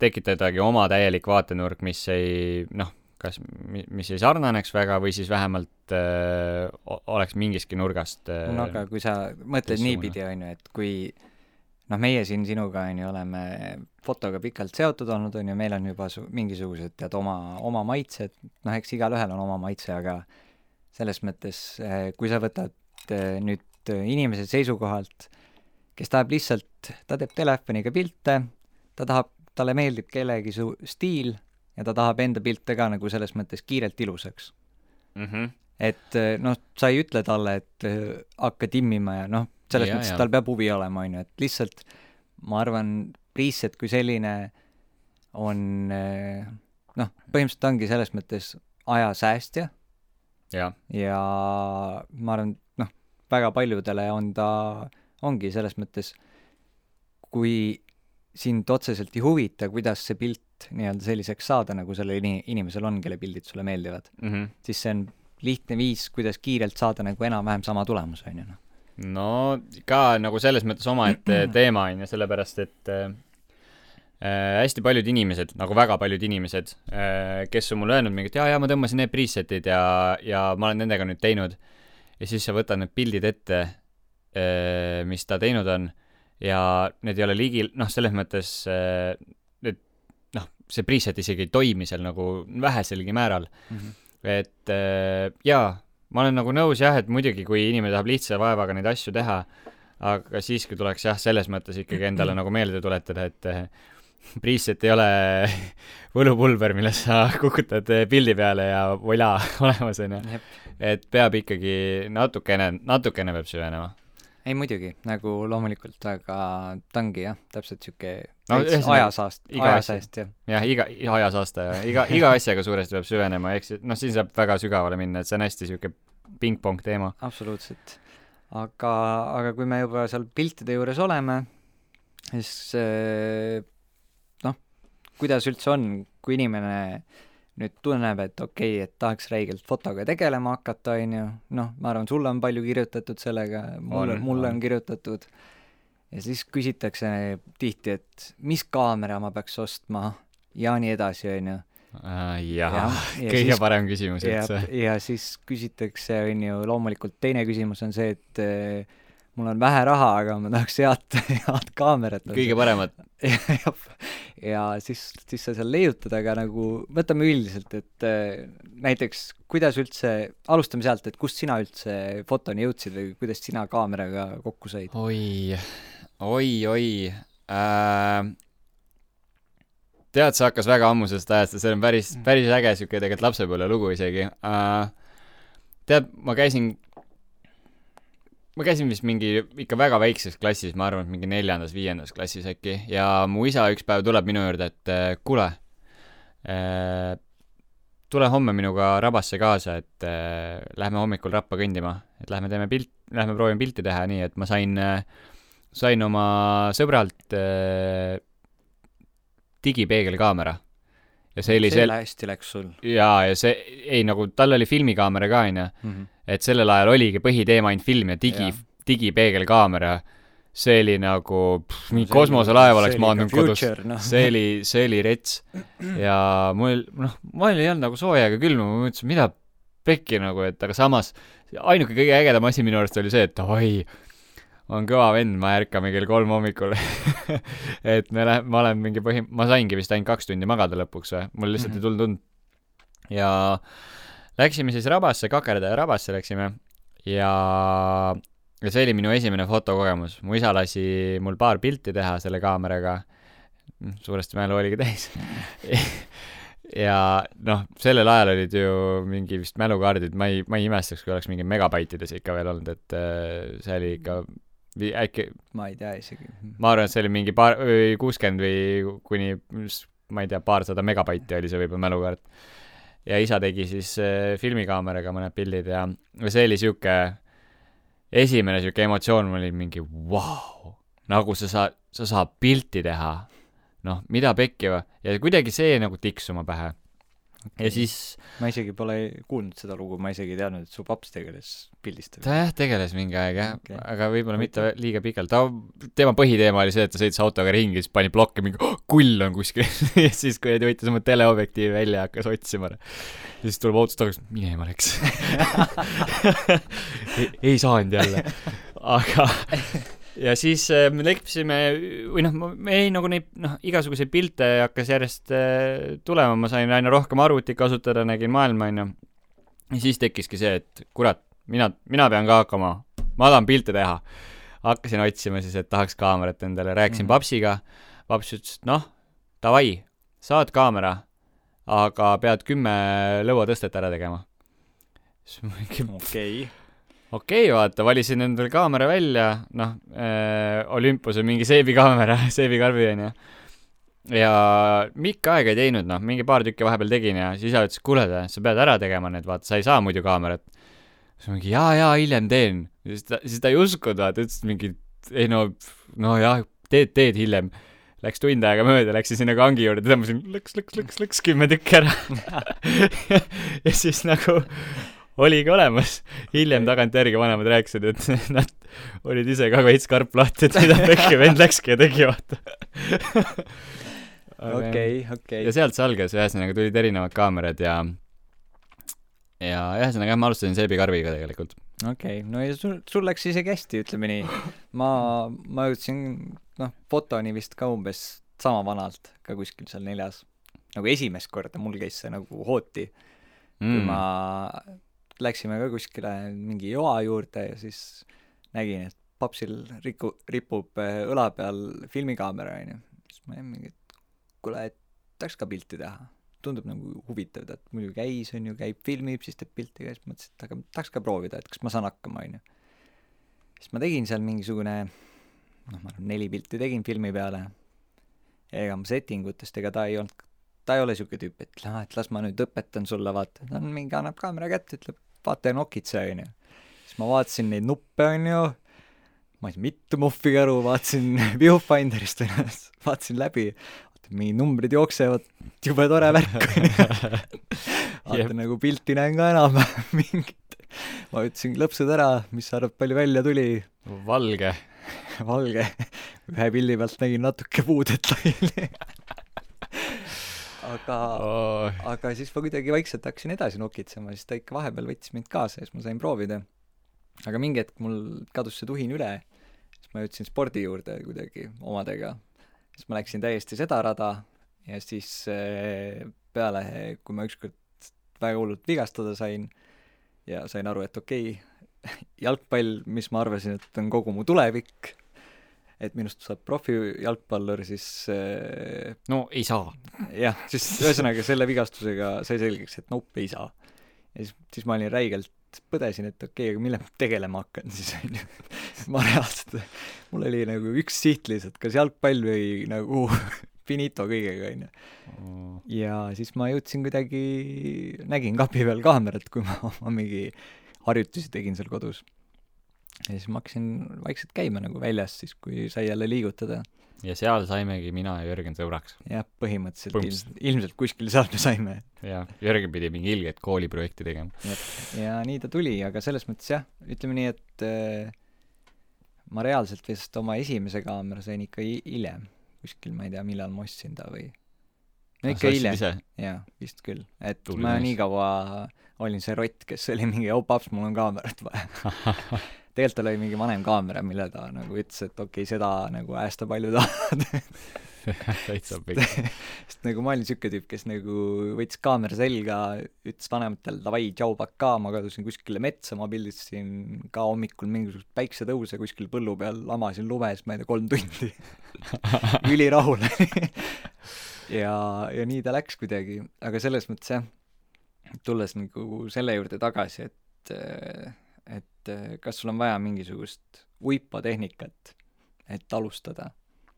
[SPEAKER 3] tekitadagi oma täielik vaatenurk, mis ei noh, kas, mis ei sarnaneks väga või siis vähemalt öö, oleks mingiski nurgast öö,
[SPEAKER 2] no aga kui sa mõtled niipidi, on ju, et kui noh, meie siin sinuga, on ju, oleme fotoga pikalt seotud olnud, on ju, meil on juba su-, mingisugused, tead, oma, oma maitsed, noh, eks igalühel on oma maitse, aga selles mõttes, kui sa võtad eh, nüüd eh, inimese seisukohalt, kes tahab lihtsalt, ta teeb telefoniga pilte, ta tahab, talle meeldib kellegi su stiil ja ta tahab enda pilte ka nagu selles mõttes kiirelt ilusaks
[SPEAKER 3] mm. -hmm.
[SPEAKER 2] et eh, noh, sa ei ütle talle, et eh, hakka timmima ja noh, selles
[SPEAKER 3] Jaa,
[SPEAKER 2] mõttes
[SPEAKER 3] jaa.
[SPEAKER 2] tal peab huvi olema, on ju, et lihtsalt ma arvan, preset kui selline on eh, noh, põhimõtteliselt ongi selles mõttes ajasäästja
[SPEAKER 3] jah,
[SPEAKER 2] ja ma arvan, noh, väga paljudele on ta, ongi selles mõttes, kui sind otseselt ei huvita, kuidas see pilt nii-öelda selliseks saada, nagu sellel ini-, inimesel on, kelle pildid sulle meeldivad,
[SPEAKER 3] mm -hmm.
[SPEAKER 2] siis see on lihtne viis, kuidas kiirelt saada nagu enam-vähem sama tulemus, on ju, noh.
[SPEAKER 3] No ka nagu selles mõttes omaette <clears throat> teema on ju, sellepärast et äh, äh, hästi paljud inimesed, nagu väga paljud inimesed äh,, kes on mulle öelnud mingi, et jaa, jaa, ma tõmbasin need preset'id ja, ja ma olen nendega nüüd teinud. ja siis sa võtad need pildid ette äh,, mis ta teinud on ja need ei ole liigil, noh, selles mõttes äh, et noh, see preset isegi ei toimi seal nagu väheselgi määral
[SPEAKER 2] mm. -hmm.
[SPEAKER 3] et äh, jaa, ma olen nagu nõus jah, et muidugi, kui inimene tahab lihtsa vaevaga neid asju teha, aga siiski tuleks jah, selles mõttes ikkagi endale nagu meelde tuletada, et äh, preset ei ole <laughs> võlupulber, millest sa kukutad äh, pildi peale ja voila, <laughs> olemas on ju. et peab ikkagi natukene, natukene peab süvenema
[SPEAKER 2] ei muidugi, nagu loomulikult, aga ta ongi jah, täpselt sihuke
[SPEAKER 3] No
[SPEAKER 2] ajasaast, ajasaast jah.
[SPEAKER 3] jah, iga, ajasaasta ja iga, iga asjaga suuresti peab süvenema, ehk siis noh, siin saab väga sügavale minna, et see on hästi sihuke pingpong teema.
[SPEAKER 2] absoluutselt. aga, aga kui me juba seal piltide juures oleme, siis eh, noh, kuidas üldse on, kui inimene nüüd tunneb, et okei okay,, et tahaks räigelt fotoga tegelema hakata, on ju, noh, ma arvan, sulle on palju kirjutatud sellega, mulle, mulle
[SPEAKER 3] on.
[SPEAKER 2] kirjutatud, ja siis küsitakse tihti, et mis kaamera ma peaks ostma ja nii edasi, on ju.
[SPEAKER 3] jah, kõige parem küsimus
[SPEAKER 2] ja
[SPEAKER 3] üldse.,
[SPEAKER 2] ja siis küsitakse, on ju, loomulikult teine küsimus on see, et eh, mul on vähe raha, aga ma tahaks head, <laughs> head kaamerat.
[SPEAKER 3] kõige paremad, <laughs>
[SPEAKER 2] ja, ja siis, siis sa seal leiutad, aga nagu võtame üldiselt, et eh, näiteks kuidas üldse, alustame sealt, et kust sina üldse fotoni jõudsid või kuidas sina kaameraga kokku said?
[SPEAKER 3] oi, oi, oi äh,. tead, see hakkas väga ammusest ajast ja see on päris, päris äge sihuke tegelikult lapsepõlvelugu isegi äh,. tead, ma käisin, ma käisin vist mingi ikka väga väikses klassis, ma arvan, et mingi neljandas-viiendas klassis äkki ja mu isa üks päev tuleb minu juurde, et äh, kuule äh,, tule homme minuga Rabasse kaasa, et äh, lähme hommikul Rappa kõndima, et lähme teeme pilt, lähme proovime pilti teha, nii et ma sain sain oma sõbralt digipeegelkaamera. Ja see oli sel-,
[SPEAKER 2] hästi läks sul
[SPEAKER 3] jaa, ja see, ei nagu tal oli filmikaamera ka, onju.
[SPEAKER 2] -hmm.
[SPEAKER 3] et sellel ajal oligi põhiteema ainult film ja digi digipeegelkaamera, see oli nagu, mingi kosmoselaev oleks maandunud kodus.
[SPEAKER 2] no.
[SPEAKER 3] see oli, see oli rets. ja mul, noh, mul ei olnud nagu sooja ega külma, ma mõtlesin, mida pekki nagu, et aga samas ainuke kõige ägedam asi minu arust oli see, et oi, on kõva vend, ma ärkame kell kolm hommikul <laughs> et me lähe-, ma olen mingi põhi-, ma saingi vist ainult kaks tundi magada lõpuks või, mul lihtsalt
[SPEAKER 2] Mhm.
[SPEAKER 3] ei tulnud und. ja läksime siis Rabasse, Kakerda ja Rabasse läksime. Ja ja see oli minu esimene fotokogemus, mu isa lasi mul paar pilti teha selle kaameraga, suuresti mälu oligi täis. <laughs> Ja noh, sellel ajal olid ju mingi vist mälukaardid, ma ei, ma ei imestaks, kui oleks mingi megabaitides ikka veel olnud, et äh, see oli ikka vi- äkki,
[SPEAKER 2] ma ei tea isegi.
[SPEAKER 3] ma arvan, et see oli mingi paar, kuuskümmend või kuni ma ei tea, paarsada megabaiti oli see võib-olla mälukaart. ja isa tegi siis äh, filmikaameraga mõned pildid ja see oli sihuke, esimene sihuke emotsioon oli mingi vau wow,, nagu sa saad, sa saad pilti teha. noh, mida pekki või, ja kuidagi see nagu tiksuma pähe. Ja siis
[SPEAKER 2] ma isegi pole kuulnud seda lugu, ma isegi ei teadnud, et su paps tegeles pildistamisega.
[SPEAKER 3] ta jah, tegeles mingi aeg jah. Okay., aga võib-olla mitte liiga pikalt, ta, tema põhiteema oli see, et ta sõitis autoga ringi, siis pani plokke mingi oh, kull on kuskil. <laughs> Ja siis kuradi võttis oma teleobjektiivi välja ja hakkas otsima. siis tuleb autost tagasi, minema läks. <laughs> <laughs> Ei, ei saanud jälle, aga ja siis äh, me leppisime või noh, me ei nagu neid noh, igasuguseid pilte hakkas järjest äh, tulema, ma sain aina rohkem arvutit kasutada, nägin maailma, onju. ja siis tekkiski see, et kurat, mina, mina pean ka hakkama, ma tahan pilte teha. hakkasin otsima siis, et tahaks kaamerat endale, rääkisin mm. papsiga, paps ütles, et noh, davai, saad kaamera, aga pead kümme lõuatõstet ära tegema. siis ma mingi
[SPEAKER 2] okei.
[SPEAKER 3] Okei okay,, vaata, valisin endale kaamera välja, noh äh,, Olympuse mingi seebikaamera, <laughs> seebikarbi onju. ja mikka aega ei teinud, noh, mingi paar tükki vahepeal tegin ja siis isa ütles, kuule, sa pead ära tegema need, vaata, sa ei saa muidu kaamerat. siis ma mingi jaa, jaa, hiljem teen. siis ta, siis ta ei uskunud, vaata, ütles mingi, ei no, no jah, teed, teed hiljem. Läks tund aega mööda, läksin sinna kangi juurde, tõmbasin lõks, lõks, lõks, lõks kümme tükki ära. <laughs> ja siis nagu oligi olemas. hiljem tagantjärgi vanemad rääkisid, et <laughs> nad olid ise ka veits karp lahti, et mida pekki vend läkski ja tegi, vaata.
[SPEAKER 2] okei, okei
[SPEAKER 3] ja. sealt see algas, ühesõnaga tulid erinevad kaamerad ja ja ühesõnaga jah, ma alustasin seebikarbiga tegelikult.
[SPEAKER 2] okei okay., no ja sul, sul läks isegi hästi, ütleme nii. ma, ma jõudsin, noh, fotoni vist ka umbes sama vanalt, ka kuskil seal neljas. nagu esimest korda mul käis see nagu hooti mm., kui ma, läksime ka kuskile mingi joa juurde ja siis nägin, et papsil riku-, ripub äh, õla peal filmikaamera, onju. siis ma olin mingi, et kuule, et tahaks ka pilti teha. tundub nagu huvitav, tead, muidu käis, onju, käib, filmib, siis teeb pilti ka, siis mõtlesin, et aga tahaks ka proovida, et kas ma saan hakkama, onju. siis ma tegin seal mingisugune, noh, ma arvan, neli pilti tegin filmi peale. ega ma setting utest, ega ta ei olnud, ta ei ole siuke tüüp, et noh, et las ma nüüd õpetan sulle, vaata, ta on mingi, annab kaamera kätte, ütleb, vaata ja nokitse, onju. siis ma vaatasin neid nuppe, onju, ma ei tea, mitu muhvikäru, vaatasin <laughs> viewfinderist, onju, vaatasin läbi, mingid numbrid jooksevad, jube tore värk, <laughs>
[SPEAKER 3] Jep.
[SPEAKER 2] nagu pilti näen ka enam-vähem <laughs> mingit. ma ütlesin lõpsud ära, mis sa arvad, palju välja tuli?
[SPEAKER 3] valge.
[SPEAKER 2] valge. ühe pildi pealt nägin natuke puudetaili. aga, aga siis ma kuidagi vaikselt hakkasin edasi nokitsema, siis ta ikka vahepeal võttis mind kaasa ja siis ma sain proovida. aga mingi hetk mul kadus see tuhin üle, siis ma jõudsin spordi juurde kuidagi omadega. siis ma läksin täiesti seda rada ja siis eh, peale, kui ma ükskord väga hullult vigastada sain ja sain aru, et okei okay, <laughs> jalgpall, mis ma arvasin, et on kogu mu tulevik, et minust saab profijalgpallur, siis äh,
[SPEAKER 3] no ei saa.
[SPEAKER 2] jah, siis ühesõnaga selle vigastusega sai selgeks, et nope, ei saa. ja siis, siis ma olin räigelt, põdesin, et okei okay,, aga millega ma tegelema hakkan siis, onju. <laughs> ma reaalselt, mul oli nagu üks siht lihtsalt, kas jalgpall või nagu <laughs> finito kõigega, onju. ja siis ma jõudsin kuidagi, nägin kapi peal kaamerat, kui ma <laughs> oma mingi harjutusi tegin seal kodus. Ja siis ma hakkasin vaikselt käima nagu väljas siis, kui sai jälle liigutada.
[SPEAKER 3] ja seal saimegi mina ja Jürgen sõbraks.
[SPEAKER 2] jah, põhimõtteliselt
[SPEAKER 3] Põmps.
[SPEAKER 2] ilmselt, ilmselt kuskil seal me saime.
[SPEAKER 3] ja Jürgen pidi mingi ilget kooliprojekti tegema.
[SPEAKER 2] ja nii ta tuli, aga selles mõttes jah, ütleme nii, et äh, ma reaalselt vist oma esimese kaamera sain ikka hi- hiljem, kuskil ma ei tea, millal ma ostsin ta või no ikka hiljem, jaa, vist küll, et
[SPEAKER 3] Tubli
[SPEAKER 2] ma
[SPEAKER 3] mees.
[SPEAKER 2] nii kaua olin see rott, kes oli mingi, oh paps, mul on kaamerat vaja. <laughs> tegelikult tal oli mingi vanem kaamera, mille ta nagu ütles, et okei okay,, seda nagu hästi palju tahad. <laughs>
[SPEAKER 3] täitsa pikk. <laughs>
[SPEAKER 2] sest nagu ma olin siuke tüüp, kes nagu võttis kaamera selga, ütles vanematele davai, tšau, pakaa, ma kadusin kuskile metsa, ma pildistasin ka hommikul mingisugust päiksetõuse kuskil põllu peal, lamasin lumes, ma ei tea, kolm tundi. ülirahul. ja, ja nii ta läks kuidagi, aga selles mõttes jah, tulles nagu selle juurde tagasi, et, et kas sul on vaja mingisugust uipa tehnikat, et alustada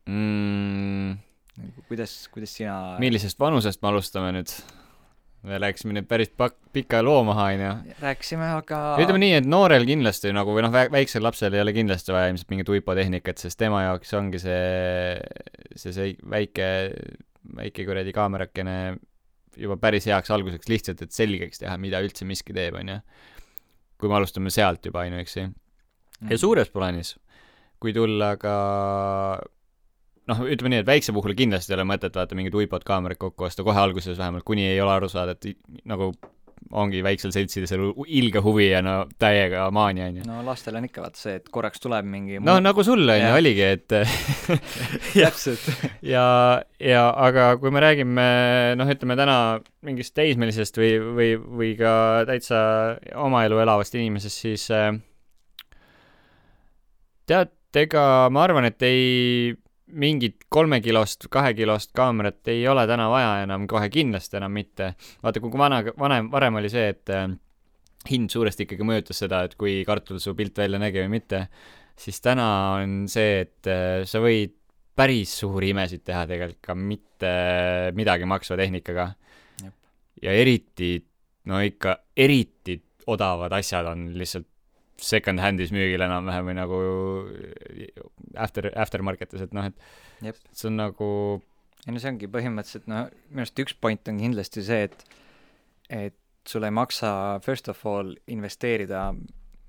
[SPEAKER 3] mm,.
[SPEAKER 2] nagu kuidas, kuidas sina
[SPEAKER 3] millisest vanusest me alustame nüüd? me läksime nüüd päris pak-, pika loo maha, onju.
[SPEAKER 2] rääkisime, aga
[SPEAKER 3] ütleme nii, et noorel kindlasti nagu või noh, väiksel lapsel ei ole kindlasti vaja ilmselt mingit uipotehnikat, sest tema jaoks ongi see, see, see väike, väike kuradi kaamerakene juba päris heaks alguseks lihtsalt, et selgeks teha, mida üldse miski teeb, onju. Kui me alustame sealt juba, ainuüksi.
[SPEAKER 2] Mm.
[SPEAKER 3] ja suures plaanis, kui tulla ka noh, ütleme nii, et väikse puhul kindlasti ei ole mõtet vaata mingit uipot kaamerat kokku osta kohe alguses vähemalt, kuni ei ole aru saada, et nagu ongi väiksel seltsidel u- ilge huvi ja no täiega maania onju.
[SPEAKER 2] no lastel on ikka vaata see, et korraks tuleb mingi
[SPEAKER 3] no nagu sul onju
[SPEAKER 2] Jah.
[SPEAKER 3] oligi, et <laughs>
[SPEAKER 2] täpselt <laughs>
[SPEAKER 3] ja, ja aga kui me räägime noh, ütleme täna mingist teismelisest või, või, või ka täitsa oma elu elavast inimesest, siis äh, tead, ega ma arvan, et ei mingit kolmekilost, kahekilost kaamerat ei ole täna vaja enam kohe kindlasti enam mitte. vaata, kui vana, vanem, varem oli see, et äh, hind suuresti ikkagi mõjutas seda, et kui kartul su pilt välja nägi või mitte, siis täna on see, et äh, sa võid päris suuri imesid teha tegelikult ka mitte midagi maksva tehnikaga ja eriti, no ikka eriti odavad asjad on lihtsalt second-hand'is müügil enam-vähem või nagu after, aftermarket'is, et noh, et
[SPEAKER 2] Jep.
[SPEAKER 3] see on nagu
[SPEAKER 2] ei no see ongi põhimõtteliselt noh, minu arust üks point on kindlasti see, et et sul ei maksa first of all investeerida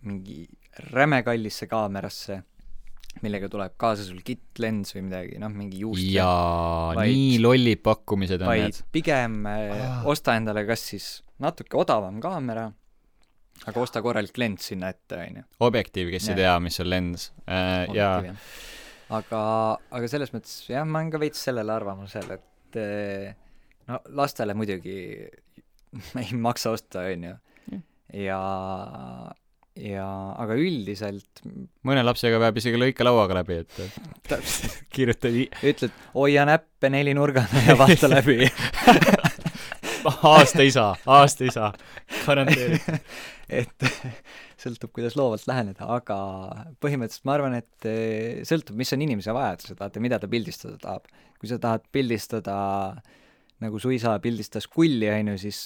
[SPEAKER 2] mingi räme kallisse kaamerasse, millega tuleb kaasa sul kittlens või midagi, noh, mingi juust
[SPEAKER 3] jaa, nii lollid pakkumised on need.
[SPEAKER 2] pigem
[SPEAKER 3] Ah.
[SPEAKER 2] osta endale kas siis natuke odavam kaamera, aga osta korralik lens sinna ette, onju.
[SPEAKER 3] objektiiv, kes ei
[SPEAKER 2] Jah.
[SPEAKER 3] tea, mis on lens äh, ja
[SPEAKER 2] aga, aga selles mõttes jah, ma olen ka veits sellel arvamusel, et eh, no lastele muidugi <laughs> ei maksa osta, onju
[SPEAKER 3] Jah..
[SPEAKER 2] ja, ja aga üldiselt
[SPEAKER 3] mõne lapsega peab isegi lõikelauaga läbi, et <laughs>
[SPEAKER 2] täpselt
[SPEAKER 3] kirjuta i-
[SPEAKER 2] ütled, hoia näppe nelinurgana ja vaata läbi. <laughs>
[SPEAKER 3] aasta isa, aasta isa, garanteeritud.
[SPEAKER 2] Et <laughs> sõltub, kuidas loovalt läheneda, aga põhimõtteliselt ma arvan, et eh, sõltub, mis on inimese vajadused, vaata, mida ta pildistada tahab. kui sa tahad pildistada nagu suisa pildistas kulli, on ju, siis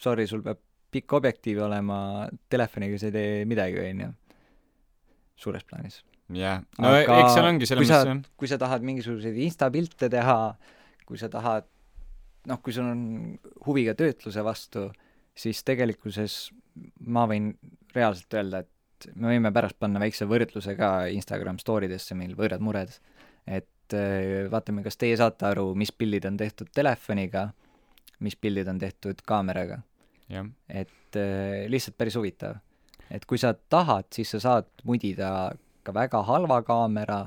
[SPEAKER 2] sorry, sul peab pikk objektiiv olema, telefoniga sa ei tee midagi, on ju, suures plaanis.
[SPEAKER 3] jah, no
[SPEAKER 2] Aga
[SPEAKER 3] eks seal ongi selles mõttes jah.
[SPEAKER 2] kui sa tahad mingisuguseid instapilte teha, kui sa tahad noh, kui sul on huvi ka töötluse vastu, siis tegelikkuses ma võin reaalselt öelda, et me võime pärast panna väikse võrdluse ka Instagram story desse meil Võõrad mured, et äh, vaatame, kas teie saate aru, mis pildid on tehtud telefoniga, mis pildid on tehtud kaameraga, et äh, lihtsalt päris huvitav. et kui sa tahad, siis sa saad mudida ka väga halva kaamera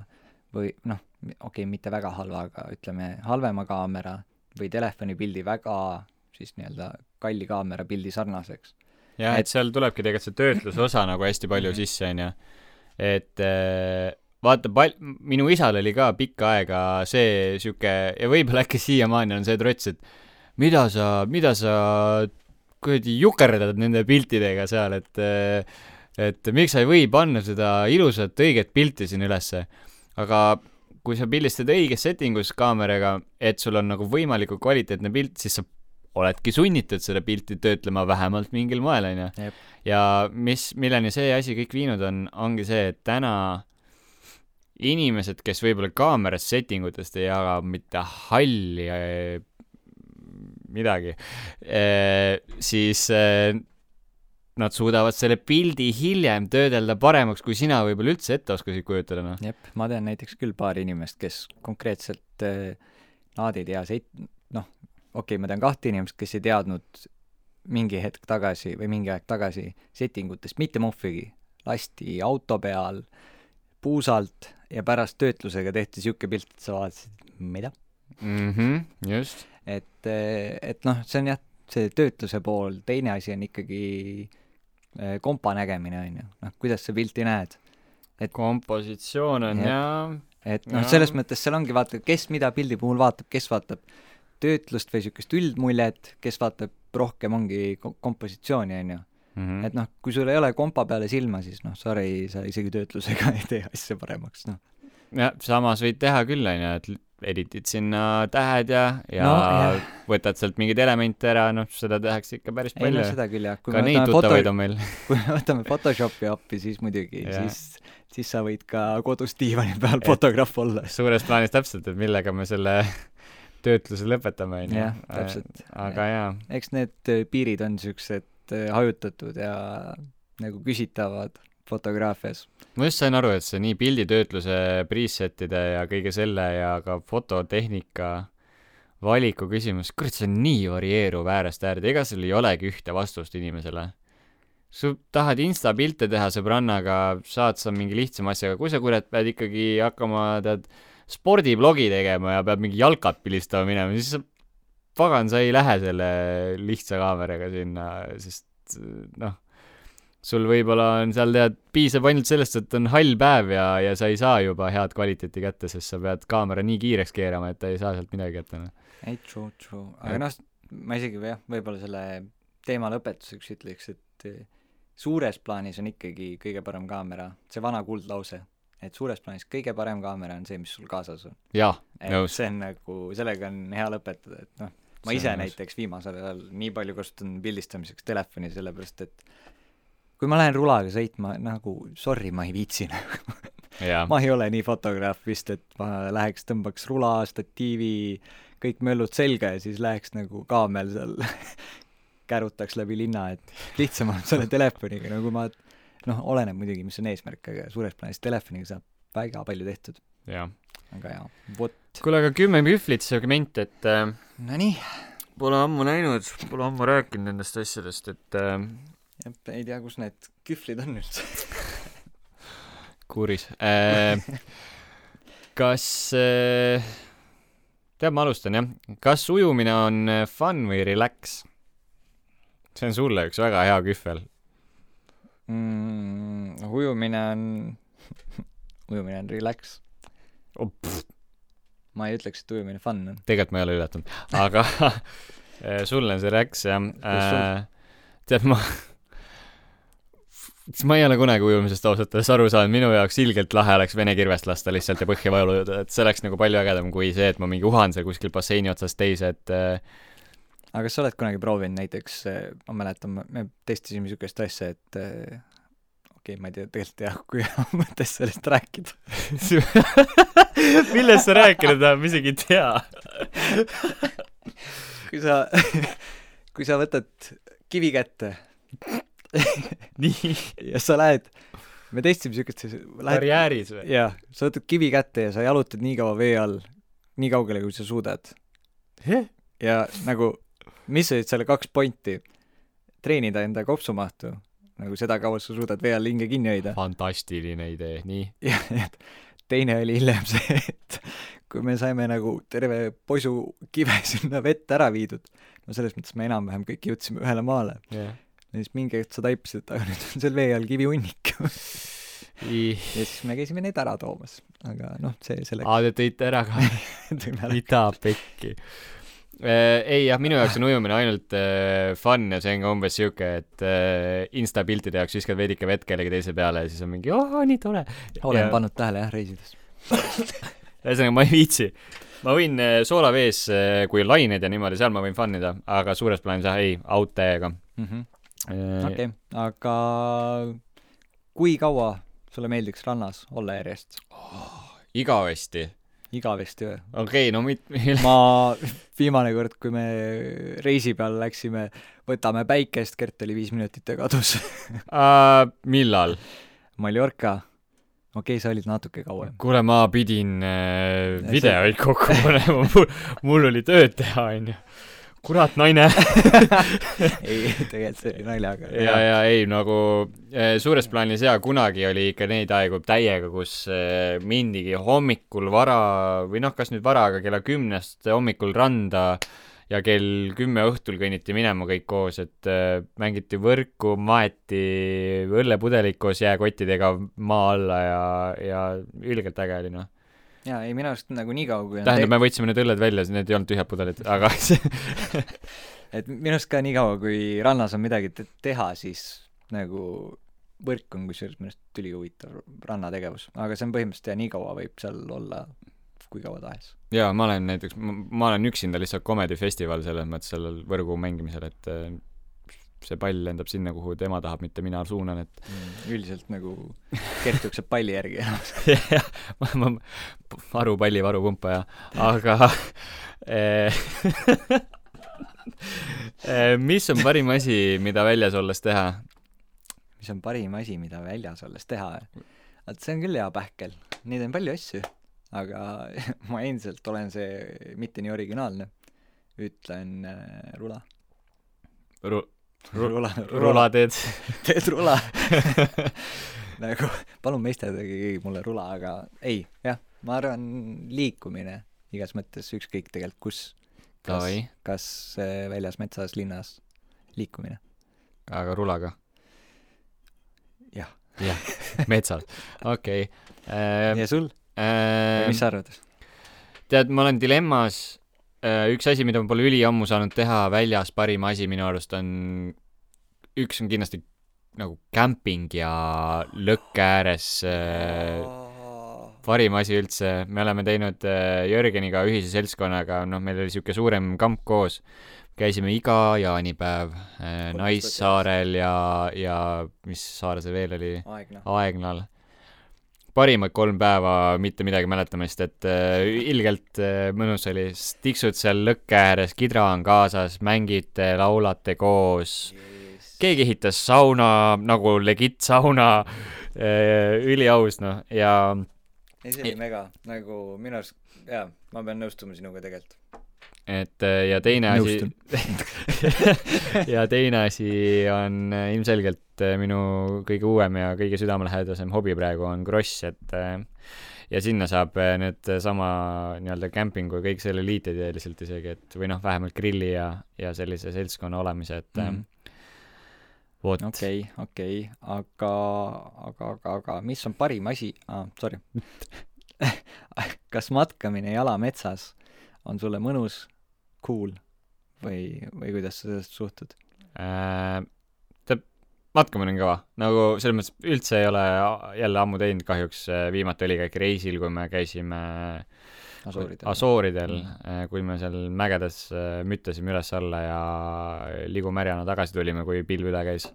[SPEAKER 2] või noh, okei okay,, mitte väga halva, aga ütleme halvema kaamera või telefonipildi väga siis nii-öelda kalli kaamera pildi sarnaseks.
[SPEAKER 3] jah,
[SPEAKER 2] Et-
[SPEAKER 3] seal tulebki tegelikult see töötluse osa nagu hästi palju
[SPEAKER 2] Mhm.
[SPEAKER 3] sisse, onju. et äh, vaata, pal-, minu isal oli ka pikka aega see sihuke ja võib-olla äkki siiamaani on see trots, et mida sa, mida sa kuradi jukerdad nende piltidega seal, et äh, et miks sa ei või panna seda ilusat õiget pilti siin ülesse. aga kui sa pildistad õiges setting us kaameraga, et sul on nagu võimalikult kvaliteetne pilt, siis sa oledki sunnitud seda pilti töötlema vähemalt mingil moel, onju
[SPEAKER 2] Jep..
[SPEAKER 3] ja mis, milleni see asi kõik viinud on, ongi see, et täna inimesed, kes võib-olla kaameras setting utest ei jaga mitte halli eh, midagi, siis eh, nad suudavad selle pildi hiljem töödelda paremaks, kui sina võib-olla üldse ette oskasid kujutada, noh.
[SPEAKER 2] jep, ma tean näiteks küll paari inimest, kes konkreetselt nad ei tea seit-, noh, okei okay,, ma tean kahte inimest, kes ei teadnud mingi hetk tagasi või mingi aeg tagasi setting utest mitte muhvigi. lasti auto peal puusalt ja pärast töötlusega tehti niisugune pilt, et sa vaatasid, mida?
[SPEAKER 3] mhmh, just.
[SPEAKER 2] et, et noh, see on jah, see töötluse pool, teine asi on ikkagi eh, kompa nägemine, on ju, noh, kuidas sa pilti näed.
[SPEAKER 3] kompositsioon on jah
[SPEAKER 2] et noh, selles mõttes seal ongi vaata, kes mida pildi puhul vaatab, kes vaatab töötlust või niisugust üldmuljet, kes vaatab rohkem ongi ko- kompositsiooni, on ju.
[SPEAKER 3] -hmm.
[SPEAKER 2] et noh, kui sul ei ole kompa peale silma, siis noh, sorry, sa isegi töötlusega <laughs> ei tee asja paremaks, noh.
[SPEAKER 3] jah, samas võid teha küll, onju, et editid sinna tähed ja, ja
[SPEAKER 2] No, jah.
[SPEAKER 3] võtad sealt mingeid elemente ära, noh, seda tehakse ikka päris
[SPEAKER 2] ei no
[SPEAKER 3] palju.
[SPEAKER 2] seda küll jah,
[SPEAKER 3] ka neid tuttavaid on meil. <laughs>
[SPEAKER 2] kui me võtame Photoshopi appi, siis muidugi, siis, siis sa võid ka kodus diivani peal fotograaf olla.
[SPEAKER 3] suures plaanis täpselt, et millega me selle töötluse lõpetame, onju.
[SPEAKER 2] jah, täpselt.
[SPEAKER 3] aga jaa,
[SPEAKER 2] eks need äh, piirid on niisugused äh, hajutatud ja nagu küsitavad fotograafias.
[SPEAKER 3] ma just sain aru, et see nii pilditöötluse preset'ide ja kõige selle ja ka fototehnika valiku küsimus, kurat, see on nii varieeruv äärest äärde, ega sul ei olegi ühte vastust inimesele. sa tahad insta pilte teha sõbrannaga, saad sa mingi lihtsama asjaga, kui sa kurat pead ikkagi hakkama, tead, spordiblogi tegema ja pead mingi jalkat pilistama minema, siis pagan, sa ei lähe selle lihtsa kaameraga sinna, sest noh, sul võib-olla on seal tead, piisab ainult sellest, et on hall päev ja, ja sa ei saa juba head kvaliteeti kätte, sest sa pead kaamera nii kiireks keerama, et ta ei saa sealt midagi kätte, noh.
[SPEAKER 2] ei, true, true. aga noh, ma isegi jah, võib-olla selle teema lõpetuseks ütleks, et eh, suures plaanis on ikkagi kõige parem kaamera, see vana kuldlause, et suures plaanis kõige parem kaamera on see, mis sul kaasas on.
[SPEAKER 3] jah, nõus.
[SPEAKER 2] see on nagu, sellega on hea lõpetada, et noh, ma ise näiteks viimasel ajal nii palju kasutan pildistamiseks telefoni, sellepärast et kui ma lähen rulaga sõitma, nagu sorry, ma ei viitsi <laughs> nagu ma ei ole nii fotograaf vist, et ma läheks, tõmbaks rula, statiivi, kõik möllud selga ja siis läheks nagu kaamel seal <laughs> kärutaks läbi linna, et lihtsam on selle telefoniga, no kui ma noh, oleneb muidugi, mis on eesmärk, aga suures plaanis telefoniga saab väga palju tehtud,
[SPEAKER 3] jah.
[SPEAKER 2] aga jaa, vot.
[SPEAKER 3] kuule, aga kümme kühvlit segment, et äh,
[SPEAKER 2] Nonii,
[SPEAKER 3] pole ammu näinud, pole ammu rääkinud nendest asjadest, et äh,
[SPEAKER 2] ei tea, kus need kühvlid on üldse. <laughs>
[SPEAKER 3] kuuris äh,. kas äh,, tead, ma alustan jah. kas ujumine on äh, fun või relax? see on sulle üks väga hea kühvel.
[SPEAKER 2] mm,. ujumine on, <laughs> ujumine on relax
[SPEAKER 3] Oh,.
[SPEAKER 2] ma ei ütleks, et ujumine fun on.
[SPEAKER 3] tegelikult ma ei ole üllatunud, aga <laughs> äh, sulle on see relax jah
[SPEAKER 2] sul?
[SPEAKER 3] äh,. tead, ma, <laughs> ma ei ole kunagi ujumisest ausalt öeldes aru saanud, minu jaoks ilgelt lahe oleks vene kirvest lasta lihtsalt ja põhja vajuda, et see oleks nagu palju ägedam kui see, et ma mingi uhan seal kuskil basseini otsast teise, et äh,
[SPEAKER 2] aga kas sa oled kunagi proovinud näiteks, ma mäletan, me testisime niisugust asja, et eh, okei okay,, ma ei tea, tegelikult jah, kui <laughs> on mõtet sellest rääkida. <laughs>
[SPEAKER 3] millest sa rääkida tahad, ma isegi ei tea.
[SPEAKER 2] kui sa, <laughs> kui sa võtad kivi kätte
[SPEAKER 3] nii,
[SPEAKER 2] ja sa lähed, me testisime niisugust,
[SPEAKER 3] karjääris või?
[SPEAKER 2] jaa, sa võtad kivi kätte ja sa jalutad nii kaua vee all, nii kaugele, kui sa suudad. ja nagu, mis olid selle kaks pointi? treenida enda kopsumahtu, nagu seda kaua sa suudad vee all hinge kinni hoida.
[SPEAKER 3] fantastiline idee, nii. <laughs>
[SPEAKER 2] ja et teine oli hiljem <laughs> see, et kui me saime nagu terve posu kive sinna vette ära viidud, no selles mõttes me enam-vähem kõik jõudsime ühele maale, ja siis mingi hetk sa taipasid, et aga nüüd on seal vee all kivihunnik. <laughs> ja siis me käisime neid ära toomas, aga noh, see selleks
[SPEAKER 3] aa, te tõite ära ka,
[SPEAKER 2] tõime ära.
[SPEAKER 3] mida pekki. Ei jah, minu jaoks on ujumine ainult äh, fun ja see on ka umbes siuke, et äh, Insta piltide jaoks viskad veidike vett kellegi teise peale ja siis on mingi oo, nii tore.
[SPEAKER 2] olen
[SPEAKER 3] Ja-
[SPEAKER 2] pannud tähele jah, reisides. <laughs>
[SPEAKER 3] ühesõnaga, ma ei viitsi. ma võin äh, soolavees, kui lained ja niimoodi, seal ma võin fun ida, aga suures plaanis jah, ei, out täiega.
[SPEAKER 2] okei, aga kui kaua sulle meeldiks rannas olla järjest?
[SPEAKER 3] igavesti.
[SPEAKER 2] Igavesti või?
[SPEAKER 3] okei okay,, no mit-,
[SPEAKER 2] ma viimane kord, kui me reisi peal läksime, võtame päikest, Gert oli viis minutit ja kadus.
[SPEAKER 3] uh, millal?
[SPEAKER 2] Mallorca, okei okay,, sa olid natuke kauem.
[SPEAKER 3] kuule, ma pidin äh, videoid kokku panema, mul, mul oli tööd teha, onju. kurat, naine. <laughs>
[SPEAKER 2] ei, tegelikult see oli naljaga.
[SPEAKER 3] ja, ja ei nagu eh, suures plaanis jaa, kunagi oli ikka neid aegu täiega, kus eh, mindigi hommikul vara või noh, kas nüüd vara, aga kella kümnest hommikul randa ja kell kümme õhtul kõnniti minema kõik koos, et eh, mängiti võrku, maeti õllepudelid koos jääkottidega maa alla ja, ja ilgelt äge oli noh.
[SPEAKER 2] Ja ei, minu arust nagu nii on
[SPEAKER 3] tähendab, me võtsime need õlled välja, need ei olnud tühjad pudelid, aga <laughs>
[SPEAKER 2] et minu arust ka nii kaua, kui rannas on midagi te teha, siis nagu võrk on kusjuures minu arust ülihuvitav rannategevus, aga see on põhimõtteliselt ja nii kaua võib seal olla, kui kaua tahes.
[SPEAKER 3] jaa, ma olen näiteks, ma olen üksinda lihtsalt Comedy Festival selles mõttes sellel võrgu mängimisel, et see pall lendab sinna, kuhu tema tahab, mitte mina suunan, et
[SPEAKER 2] üldiselt nagu Gert jookseb palli järgi enam. <laughs>
[SPEAKER 3] jah, ma, ma, varupalli varupumpaja, aga eh, <laughs> eh, mis on parim asi, mida väljas olles teha?
[SPEAKER 2] mis on parim asi, mida väljas olles teha? vaat see on küll hea pähkel, neid on palju asju, aga <laughs> ma endiselt olen see mitte nii originaalne. ütlen äh, rula.
[SPEAKER 3] Ru-,
[SPEAKER 2] rula,
[SPEAKER 3] rula teed? <laughs>
[SPEAKER 2] teed rula <laughs> nagu palun meisterdage keegi mulle rula, aga ei, jah, ma arvan liikumine igas mõttes, ükskõik tegelikult kus. kas kas äh, väljas, metsas, linnas, liikumine.
[SPEAKER 3] aga rulaga?
[SPEAKER 2] jah.
[SPEAKER 3] jah, metsas, <laughs> okei.
[SPEAKER 2] ja sul, mis sa arvad?
[SPEAKER 3] tead, ma olen dilemmas, üks asi, mida ma pole üliammu saanud teha väljas, parim asi minu arust on, üks on kindlasti nagu kämping ja lõkke ääres äh, parim asi üldse, me oleme teinud äh, Jörgeniga ühise seltskonnaga, noh, meil oli niisugune suurem kamp koos, käisime iga jaanipäev äh, Naissaarel ja, ja mis saar see veel oli?
[SPEAKER 2] aeg.
[SPEAKER 3] Aegnal. Parimad kolm päeva mitte midagi mäletamist, et äh, ilgelt äh, mõnus oli, tiksud seal lõkke ääres, kidra on kaasas, mängite, laulate koos, keegi ehitas sauna nagu legit sauna äh,, üliaus noh, ja
[SPEAKER 2] ei, see oli mega, nagu minu arust, jaa, ma pean nõustuma sinuga tegelikult.
[SPEAKER 3] Et äh, ja teine asi <laughs> ja teine asi on äh, ilmselgelt äh, minu kõige uuem ja kõige südamelähedasem hobi praegu on kross, et ja sinna saab need sama nii-öelda kämpingu ja kõik selle liita ideeliselt isegi, et või noh, vähemalt grilli ja, ja sellise seltskonna olemise, et mm. Vot
[SPEAKER 2] okei, okei, aga, aga, aga, aga mis on parim asi ah,, sorry. <laughs> kas matkamine jala metsas on sulle mõnus, cool või, või kuidas sa sellesse suhtud?
[SPEAKER 3] äh, tead, matkamine on kõva, nagu selles mõttes üldse ei ole jälle ammu teinud kahjuks, viimati oligi äkki reisil, kui me käisime
[SPEAKER 2] Asooridel.
[SPEAKER 3] Asooridel
[SPEAKER 2] Mm.,
[SPEAKER 3] kui me seal mägedes äh, müttasime üles-alla ja ligumärjana tagasi tulime, kui pilv üle käis.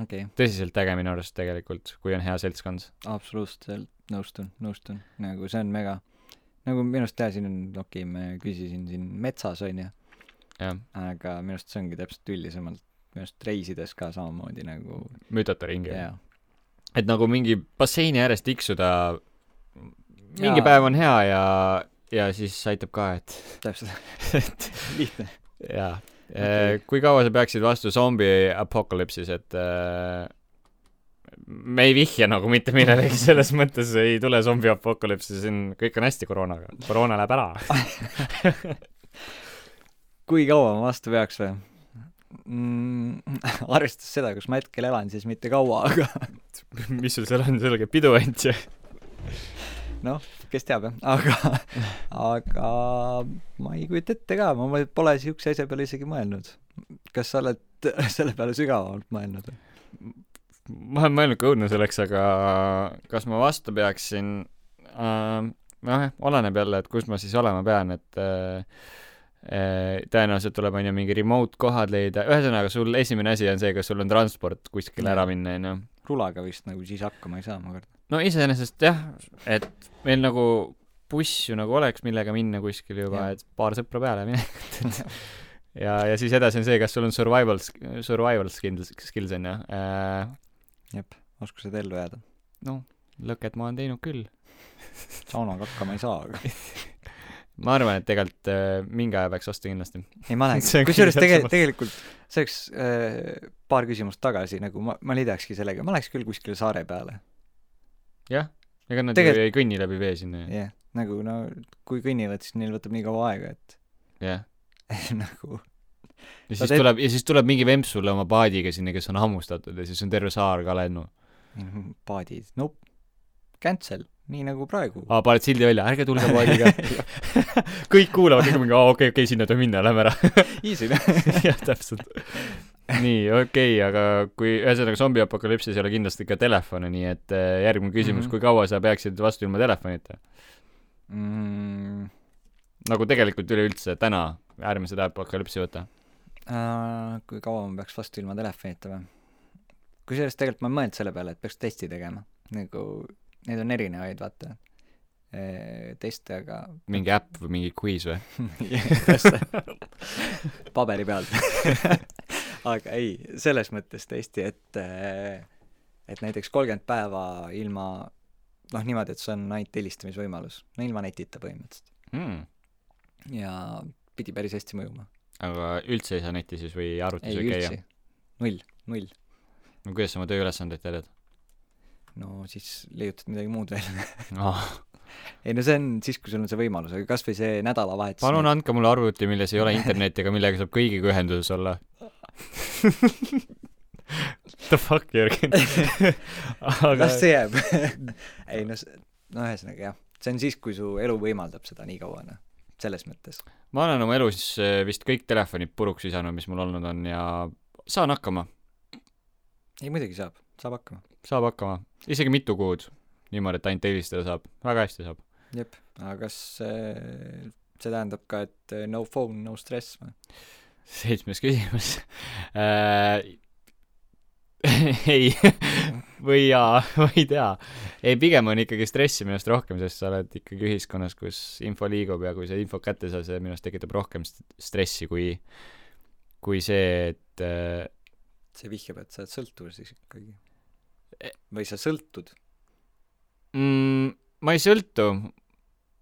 [SPEAKER 2] okei,
[SPEAKER 3] tõsiselt äge minu arust tegelikult, kui on hea seltskond.
[SPEAKER 2] absoluutselt nõustun, nõustun, nagu see on mega, nagu minu arust jah, siin on, okei okay,, ma küsisin siin metsas onju, aga minu arust see ongi täpselt üldisemalt, minu arust reisides ka samamoodi nagu
[SPEAKER 3] mütata ringi. et nagu mingi basseini ääres tiksuda, mingi
[SPEAKER 2] Jaa.
[SPEAKER 3] päev on hea ja, ja siis aitab ka, et <laughs>
[SPEAKER 2] täpselt,
[SPEAKER 3] et <laughs>
[SPEAKER 2] lihtne.
[SPEAKER 3] jaa okay.. kui kaua sa peaksid vastu zombi apokalüpsis, et äh, me ei vihja nagu mitte millelegi, selles mõttes ei tule zombi apokalüpsi, siin kõik on hästi koroonaga, koroona läheb ära. <laughs>
[SPEAKER 2] kui kaua ma vastu peaks või mm? <laughs> arvestades seda, kus ma hetkel elan, siis mitte kaua, aga <laughs>
[SPEAKER 3] mis sul seal on, käib pidu ainult ju.
[SPEAKER 2] noh, kes teab jah, aga, aga ma ei kujuta ette ka, ma pole siukse asja peale isegi mõelnud. kas sa oled selle peale sügavamalt mõelnud või?
[SPEAKER 3] Ma olen mõelnud ka õudne selleks, aga kas ma vastu peaksin äh,, noh, oleneb jälle, et kus ma siis olema pean, et äh, äh, tõenäoliselt tuleb, on ju, mingi remote kohad leida, ühesõnaga sul esimene asi on see, kas sul on transport kuskile ära minna, on ju.
[SPEAKER 2] rulaga vist nagu siis hakkama ei saa, ma kardan.
[SPEAKER 3] no iseenesest jah, et meil nagu buss ju nagu oleks, millega minna kuskile juba, et paar sõpra peale <laughs> minekut. ja, ja siis edasi on see, kas sul on survival, survival skills, skills on ju äh,.
[SPEAKER 2] jep, oskused ellu jääda.
[SPEAKER 3] noh, lõket ma olen teinud küll. <laughs>
[SPEAKER 2] saunaga hakkama ei saa, aga <laughs>
[SPEAKER 3] ma arvan, et tegelikult äh, mingi aja peaks vastu kindlasti.
[SPEAKER 2] ei ma <laughs> läheks, kusjuures tege-, tegelikult see oleks äh, paar küsimust tagasi nagu ma, ma liidakski sellega, ma läheks küll kuskile saare peale.
[SPEAKER 3] jah, ega nad
[SPEAKER 2] Tegelt-
[SPEAKER 3] ju ei kõnni läbi vee sinna ju.
[SPEAKER 2] jah yeah., nagu no kui kõnnivad, siis neil võtab nii kaua aega, et
[SPEAKER 3] jah.
[SPEAKER 2] nagu
[SPEAKER 3] ja siis
[SPEAKER 2] teed-
[SPEAKER 3] tuleb, ja siis tuleb mingi vemps sulle oma paadiga sinna, kes on hammustatud ja siis on terve saar ka lennu. <laughs>
[SPEAKER 2] paadid, nope, cancel, nii nagu praegu.
[SPEAKER 3] aa, paned sildi välja, ärge tulge paadiga. <laughs> kõik kuulavad, kõik on mingi, aa okei, okei, sinna ei tohi minna, lähme ära. <laughs>
[SPEAKER 2] Easy.
[SPEAKER 3] jah, täpselt. nii, okei okay,, aga kui ühesõnaga zombiapokalüpsis ei ole kindlasti ka telefone, nii et äh, järgmine küsimus mm. -hmm. kui kaua sa peaksid vastu ilma telefonita?
[SPEAKER 2] mm,.
[SPEAKER 3] nagu tegelikult üleüldse täna, ärme seda apokalüpsi võta.
[SPEAKER 2] Äh, kui kaua ma peaks vastu ilma telefonita või? kusjuures tegelikult ma ei mõelnud selle peale, et peaks testi tegema. nagu neid on erinevaid, vaata. teste, aga
[SPEAKER 3] mingi äpp või mingi quiz või? <laughs>
[SPEAKER 2] paberi peal. <laughs> aga ei, selles mõttes tõesti, et et näiteks kolmkümmend päeva ilma noh, niimoodi, et see on ainult helistamisvõimalus, no ilma netita põhimõtteliselt.
[SPEAKER 3] Mm.
[SPEAKER 2] ja pidi päris hästi mõjuma.
[SPEAKER 3] Aga üldse ei saa netti siis või arvutis
[SPEAKER 2] ei
[SPEAKER 3] käia
[SPEAKER 2] null, null.
[SPEAKER 3] no kuidas sa oma tööülesandeid teed?
[SPEAKER 2] no siis leiutad midagi muud veel.
[SPEAKER 3] Oh.
[SPEAKER 2] ei no see on siis, kui sul on see võimalus, aga kas või see nädalavahetus
[SPEAKER 3] palun andke mulle arvuti, milles ei ole internetti, aga millega saab kõigiga ühenduses olla. <laughs> The fuck, Jürgen? <laughs> aga
[SPEAKER 2] las see jääb <laughs> ei no no ühesõnaga jah, see on siis, kui su elu võimaldab seda nii kaua, noh, selles mõttes.
[SPEAKER 3] ma olen oma elus eh, vist kõik telefonid puruks visanud, mis mul olnud on ja saan hakkama,
[SPEAKER 2] ei muidugi saab, saab hakkama.
[SPEAKER 3] saab hakkama, isegi mitu kuud niimoodi, et ainult helistada saab, väga hästi saab.
[SPEAKER 2] jep, aga kas äh, see tähendab ka, et äh, no phone, no stress või?
[SPEAKER 3] seitsmes küsimus <laughs> äh,. <laughs> ei, või jaa, <laughs> ma ei tea. ei, pigem on ikkagi stressi minu arust rohkem, sest sa oled ikkagi ühiskonnas, kus info liigub ja kui sa infot kätte saad, see minu arust tekitab rohkem st- stressi kui, kui see, et äh,
[SPEAKER 2] see vihjab, et sa oled sõltuvuses ikkagi
[SPEAKER 3] E-.
[SPEAKER 2] või sa sõltud.
[SPEAKER 3] mm, ma ei sõltu,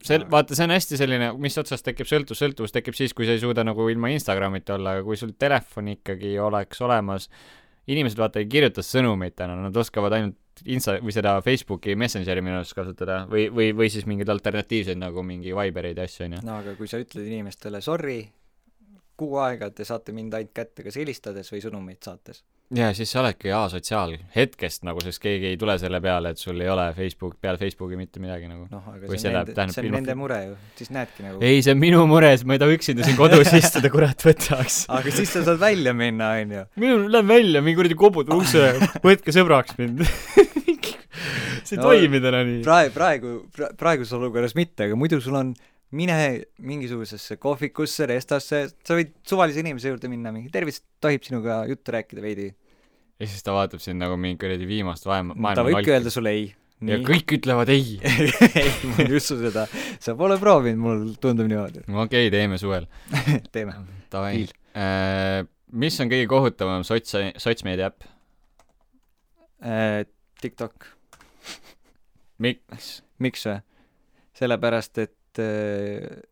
[SPEAKER 3] sel-,
[SPEAKER 2] Aa.
[SPEAKER 3] vaata, see on hästi selline, mis otsast tekib sõltuvus, sõltuvus tekib siis, kui sa ei suuda nagu ilma Instagramita olla, aga kui sul telefon ikkagi oleks olemas, inimesed vaata ei kirjuta sõnumeid täna, nad oskavad ainult Insta või seda Facebooki Messengeri minu arust kasutada või, või, või siis mingeid alternatiivseid nagu mingi Vibereid ja asju, onju.
[SPEAKER 2] no aga kui sa ütled inimestele sorry, kuu aega te saate mind ainult kätte kas helistades või sõnumeid saates.
[SPEAKER 3] Ja siis sa oledki asotsiaal hetkest nagu, sest keegi ei tule selle peale, et sul ei ole Facebook, peale Facebooki mitte midagi nagu.
[SPEAKER 2] noh, aga
[SPEAKER 3] Või
[SPEAKER 2] see on nende, see on
[SPEAKER 3] ilma-
[SPEAKER 2] nende mure ju, siis näedki nagu
[SPEAKER 3] ei, see on minu mure, sest ma ei taha üksinda siin kodus <laughs> istuda, kurat võtaks.
[SPEAKER 2] aga siis sa saad välja minna, onju.
[SPEAKER 3] minul läheb välja, mingi kuradi koputab ukse, võtke sõbraks mind. <laughs> see ei
[SPEAKER 2] No,
[SPEAKER 3] toimi täna nii.
[SPEAKER 2] praegu, praegu, praeguses olukorras mitte, aga muidu sul on mine mingisugusesse kohvikusse, restasse, sa võid suvalise inimese juurde minna, mingi tervist, tohib sinuga juttu rääkida veidi.
[SPEAKER 3] Ja siis ta vaatab sind nagu mingi kuradi viimast vaema,
[SPEAKER 2] ta
[SPEAKER 3] maailma
[SPEAKER 2] võibki öelda sulle ei.
[SPEAKER 3] ja kõik ütlevad ei. <laughs>
[SPEAKER 2] ei, ma ei usu seda. sa pole proovinud, mul tundub niimoodi.
[SPEAKER 3] okei okay,, teeme suvel. <laughs>
[SPEAKER 2] teeme.
[SPEAKER 3] Davai
[SPEAKER 2] Deal..
[SPEAKER 3] mis on kõige kohutavam sots, sotsmeedia äpp?
[SPEAKER 2] Äh, TikTok,
[SPEAKER 3] miks?
[SPEAKER 2] miks või? sellepärast, et äh,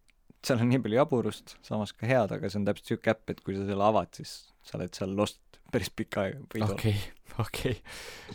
[SPEAKER 2] seal on nii palju jaburust, samas ka head, aga see on täpselt siuke äpp, et kui sa selle avad, siis sa oled seal lost päris pikka aega.
[SPEAKER 3] okei, okei.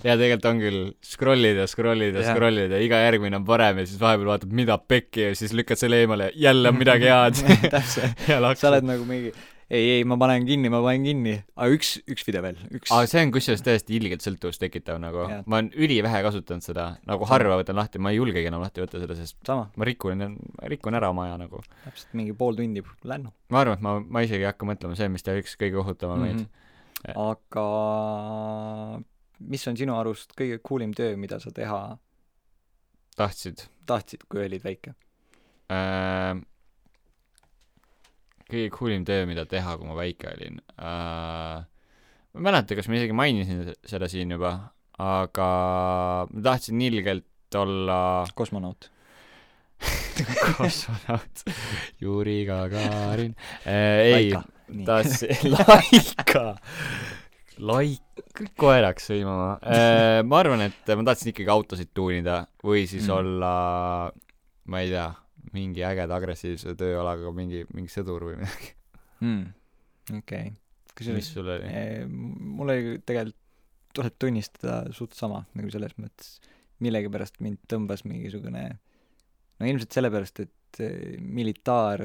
[SPEAKER 3] ja tegelikult on küll, scroll'id ja scroll'id ja
[SPEAKER 2] Jah.
[SPEAKER 3] scroll'id ja iga järgmine on parem ja siis vahepeal vaatad, mida pekki ja siis lükkad selle eemale, jälle on midagi <laughs> head.
[SPEAKER 2] täpselt, <laughs> sa oled. nagu mingi ei, ei, ma panen kinni, ma panen kinni, aga üks, üks video veel, üks
[SPEAKER 3] aga see on kusjuures täiesti ilgelt sõltuvust tekitav nagu ma olen ülivähe kasutanud seda, nagu harva võtan lahti, ma ei julgegi enam lahti võtta seda, sest
[SPEAKER 2] sama,
[SPEAKER 3] ma rikun, rikun ära oma aja nagu.
[SPEAKER 2] täpselt mingi pool tundi lännu
[SPEAKER 3] ma arvan, et ma, ma isegi ei hakka mõtlema see, mis teeb üks kõige kohutavamaid
[SPEAKER 2] mm.
[SPEAKER 3] mm.
[SPEAKER 2] -hmm. Aga mis on sinu arust kõige coolim töö, mida sa teha
[SPEAKER 3] tahtsid
[SPEAKER 2] tahtsid, kui olid väike?
[SPEAKER 3] äh,? kõige coolim töö, mida teha, kui ma väike olin äh,. ma ei mäleta, kas ma isegi mainisin seda siin juba, aga ma tahtsin ilgelt olla
[SPEAKER 2] kosmonaut. <laughs>
[SPEAKER 3] kosmonaut Juri Gagarin äh,. ei,
[SPEAKER 2] nii.
[SPEAKER 3] Tahtsin, <laughs> Laika, Laik, koeraks sõimama äh,. ma arvan, et ma tahtsin ikkagi autosid tuunida või siis
[SPEAKER 2] Mm.
[SPEAKER 3] olla, ma ei tea, mingi ägeda agressiivse tööalaga mingi, mingi sõdur või midagi.
[SPEAKER 2] mm.. okei okay..
[SPEAKER 3] mis
[SPEAKER 2] kusjuures
[SPEAKER 3] sul oli?
[SPEAKER 2] eh, mul oli tegelikult, tuleb tunnistada suht sama nagu selles mõttes, millegipärast mind tõmbas mingisugune no ilmselt sellepärast, et eh, militaar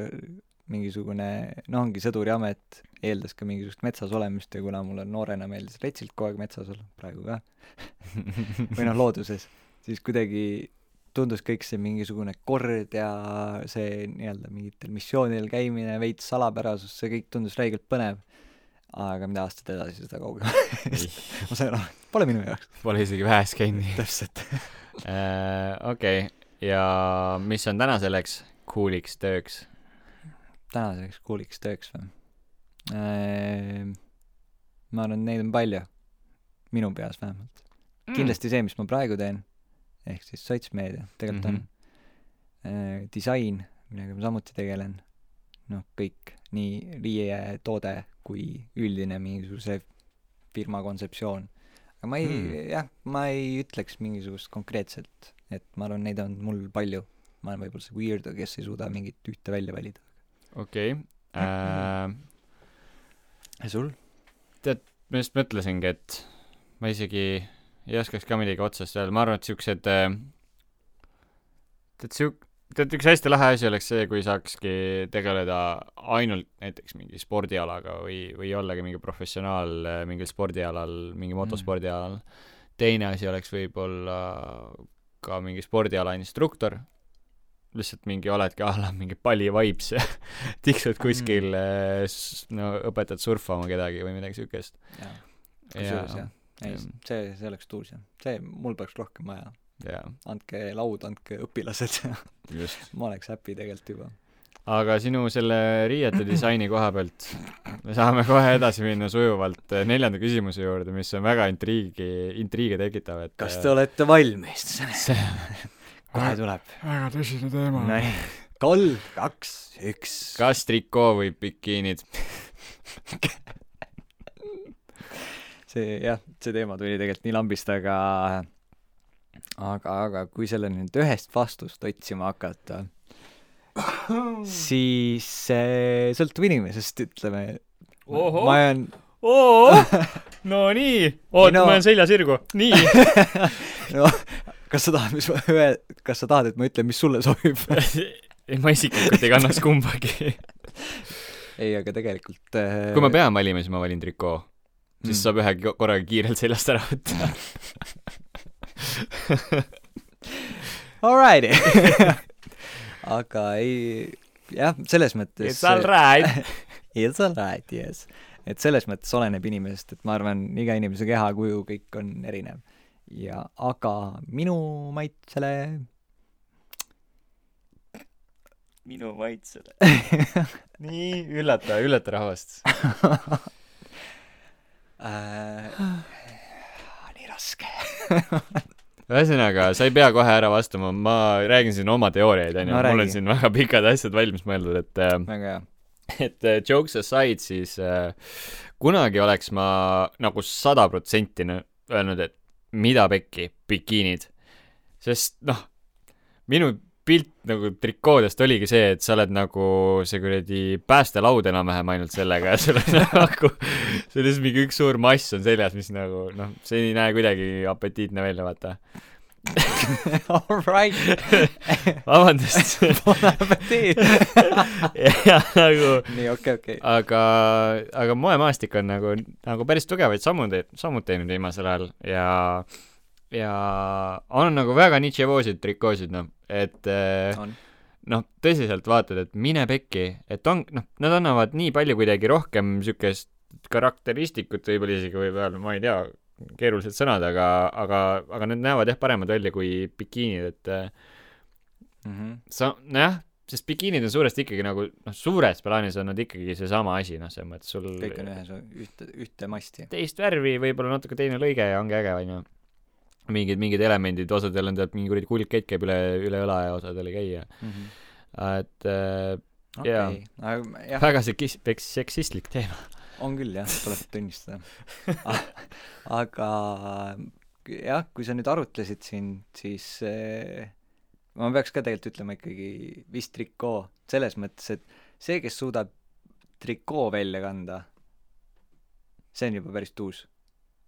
[SPEAKER 2] mingisugune, no ongi sõduriamet, eeldas ka mingisugust metsas olemist ja kuna mulle noorena meeldis retsilt kogu aeg metsas olla, praegu ka, <laughs> või noh, looduses, siis kuidagi tundus kõik see mingisugune kord ja see nii-öelda mingitel missioonidel käimine, veits salapärasus, see kõik tundus räigelt põnev. aga mida aastad edasi, seda kaugemale <laughs> ma sain aru, pole minu jaoks.
[SPEAKER 3] Pole isegi vähes käinud nii.
[SPEAKER 2] täpselt. <laughs>
[SPEAKER 3] okei, ja mis on täna selleks cool'iks tööks?
[SPEAKER 2] Tänaseks cool'iks tööks või? ma arvan, et neid on palju. minu peas vähemalt.
[SPEAKER 3] Mm.
[SPEAKER 2] kindlasti see, mis ma praegu teen, ehk siis sotsmeedia, tegelikult mm
[SPEAKER 3] Mhm.
[SPEAKER 2] -hmm. on. disain, millega ma samuti tegelen. noh, kõik, nii riietoode kui üldine mingisuguse firma kontseptsioon. aga ma ei
[SPEAKER 3] mm.,
[SPEAKER 2] jah, ma ei ütleks mingisugust konkreetselt, et ma arvan, neid on mul palju. ma olen võib-olla see weirdo, kes ei suuda mingit ühte välja valida.
[SPEAKER 3] okei, äh,
[SPEAKER 2] ja sul?
[SPEAKER 3] ma just mõtlesingi, et ma isegi ei oskaks ka midagi otsest öelda, ma arvan, et siuksed, tead siuk-, tead üks hästi lahe asi oleks see, kui saakski tegeleda ainult näiteks mingi spordialaga või, või ollagi mingi professionaal äh, mingil spordialal, mingi motospordialal. teine asi oleks võib-olla ka mingi spordiala instruktor, lihtsalt mingi oledki a la mingi palli vibes ja <laughs> tiksud kuskil mm., no õpetad surfama kedagi või midagi siukest.
[SPEAKER 2] kusjuures jah. ei see, see oleks tuus jah. see, mul poleks rohkem vaja. andke laud, andke õpilased <laughs> ma oleks happy tegelikult juba.
[SPEAKER 3] aga sinu selle riiete disaini koha pealt me saame kohe edasi minna sujuvalt eh, neljanda küsimuse juurde, mis on väga intriigi, intriige tekitav, et
[SPEAKER 2] kas te olete valmis? <laughs> kohe tuleb.
[SPEAKER 3] väga tõsine teema
[SPEAKER 2] nii, kolm, kaks, üks.
[SPEAKER 3] kas trikoo või bikiinid?
[SPEAKER 2] see jah, see teema tuli tegelikult nii lambist, aga aga, aga kui selle nüüd ühest vastust otsima hakata, siis see sõltub inimesest, ütleme. Ma jään,
[SPEAKER 3] oo, no nii, oot,
[SPEAKER 2] no-
[SPEAKER 3] ma jään selja sirgu, nii. <laughs>
[SPEAKER 2] no kas sa tahad, mis ma ühe, kas sa tahad, et ma ütlen, mis sulle sobib?
[SPEAKER 3] ei, ma isiklikult ei kannaks kumbagi.
[SPEAKER 2] ei, aga tegelikult äh,
[SPEAKER 3] kui ma pean valima, siis ma valin trikoo. siis
[SPEAKER 2] Mm.
[SPEAKER 3] saab ühe korraga kiirelt seljast ära võtta.
[SPEAKER 2] Alrighty. aga ei, jah, selles mõttes
[SPEAKER 3] It's alright. <laughs>
[SPEAKER 2] It's alright, yes. et selles mõttes oleneb inimesest, et ma arvan, iga inimese kehakuju, kõik on erinev. Ja aga minu maitsele
[SPEAKER 3] minu maitsele. <laughs> nii, üllata, üllata rahvast. <laughs>
[SPEAKER 2] äh, nii raske. <laughs>
[SPEAKER 3] ühesõnaga, sa ei pea kohe ära vastama, ma räägin siin oma teooriaid, onju
[SPEAKER 2] No.
[SPEAKER 3] mul on siin väga pikad asjad valmis mõeldud, et äh,
[SPEAKER 2] väga hea.
[SPEAKER 3] et äh, jokes aside, siis äh, kunagi oleks ma nagu sada protsenti öelnud, et mida pekki, bikiinid. sest noh, minu pilt nagu trikoodest oligi see, et sa oled nagu see kuradi päästelaud enam-vähem ainult sellega ja sul on nagu, sul lihtsalt mingi üks suur mass on seljas, mis nagu noh, see ei näe kuidagi apetiitne välja, vaata. <laughs>
[SPEAKER 2] Alright. <laughs>
[SPEAKER 3] vabandust. <laughs>
[SPEAKER 2] Bon appetit.
[SPEAKER 3] ja nagu
[SPEAKER 2] nii, okei, okei.
[SPEAKER 3] aga, aga moemaastik on nagu, nagu päris tugevaid sammu te-, sammud teinud viimasel ajal ja ja on nagu väga niševoosid trikoosid, noh, et eh,
[SPEAKER 2] on.
[SPEAKER 3] noh, tõsiselt vaatad, et mine pekki, et on, noh, nad annavad nii palju kuidagi rohkem niisugust karakteristikut võib-olla isegi võib öelda, ma ei tea, keerulised sõnad, aga, aga, aga need näevad jah, paremad välja kui bikiinid, et eh,
[SPEAKER 2] Mhm.
[SPEAKER 3] sa, nojah, sest bikiinid on suuresti ikkagi nagu noh, suures plaanis on nad ikkagi seesama asi, noh, selles mõttes sul
[SPEAKER 2] kõik on ühes, ühte, ühte masti.
[SPEAKER 3] teist värvi, võib-olla natuke teine lõige ja ongi äge, onju. mingid, mingid elemendid, osadel on tead mingi kuradi kuldkett käib üle, üle õla ja osadel ei käi ja et äh, Jaa.
[SPEAKER 2] okei, aga jah,
[SPEAKER 3] väga sekis-, seksistlik teema.
[SPEAKER 2] On küll jah, tuleb tunnistada. aga jah, kui sa nüüd arutlesid siin, siis eh, ma peaks ka tegelikult ütlema ikkagi vist trikoo, selles mõttes, et see, kes suudab trikoo välja kanda, see on juba päris tuus.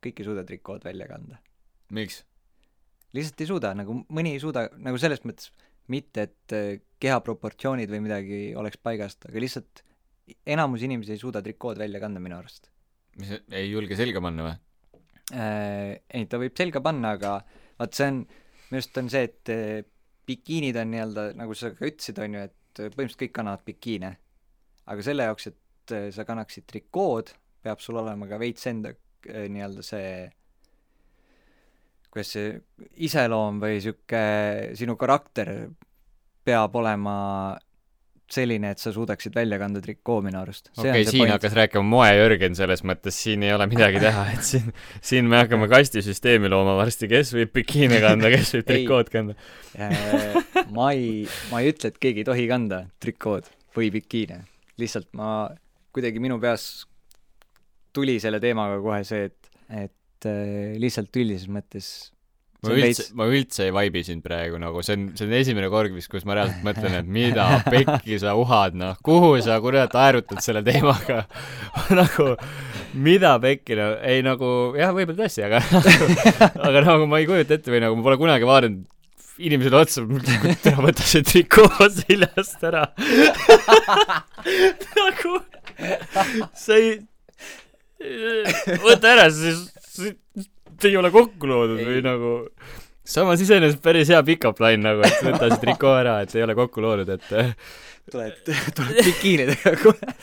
[SPEAKER 2] kõik ei suuda trikood välja kanda.
[SPEAKER 3] miks?
[SPEAKER 2] lihtsalt ei suuda, nagu mõni ei suuda, nagu selles mõttes mitte, et eh, kehaproportsioonid või midagi oleks paigast, aga lihtsalt enamus inimesi ei suuda trikood välja kanda minu arust
[SPEAKER 3] mis, ei julge selga panna või?
[SPEAKER 2] äh,. ei, ta võib selga panna, aga vaat see on, minu arust on see, et eh, bikiinid on nii-öelda, nagu sa ka ütlesid, on ju, et eh, põhimõtteliselt kõik kannavad bikiine. aga selle jaoks, et eh, sa kannaksid trikood, peab sul olema ka veits enda nii-öelda see kuidas see iseloom või sihuke sinu karakter peab olema selline, et sa suudaksid välja kanda trikoo minu arust.
[SPEAKER 3] okei okay,, siin hakkas rääkima moejörgen selles mõttes, siin ei ole midagi teha, et siin, siin me hakkame kastisüsteemi looma varsti, kes võib bikiine kanda, kes võib <laughs> trikood kanda.
[SPEAKER 2] Äh, ma ei, ma ei ütle, et keegi ei tohi kanda trikood või bikiine. lihtsalt ma, kuidagi minu peas tuli selle teemaga kohe see, et, et äh, lihtsalt üldises mõttes
[SPEAKER 3] ma üldse, ma üldse ei vaibi sind praegu nagu, see on, see on esimene kord vist, kus ma reaalselt mõtlen, et mida pekki sa uhad, noh, kuhu sa kurat aerutad selle teemaga <laughs> nagu mida pekki, no ei nagu jah, võib-olla tõesti, aga <laughs> aga nagu ma ei kujuta ette või nagu ma pole kunagi vaadanud inimesele otsa, tere, võta see trikoo seljast ära. <laughs> nagu sa ei, võta ära, siis ei ole kokku loodud
[SPEAKER 2] Ei.
[SPEAKER 3] või nagu samas iseenesest päris hea pick-up line nagu, et võta see trikoo ära, et ei ole kokku loodud, et
[SPEAKER 2] tuled, <laughs> tuled bikiinidega kohe,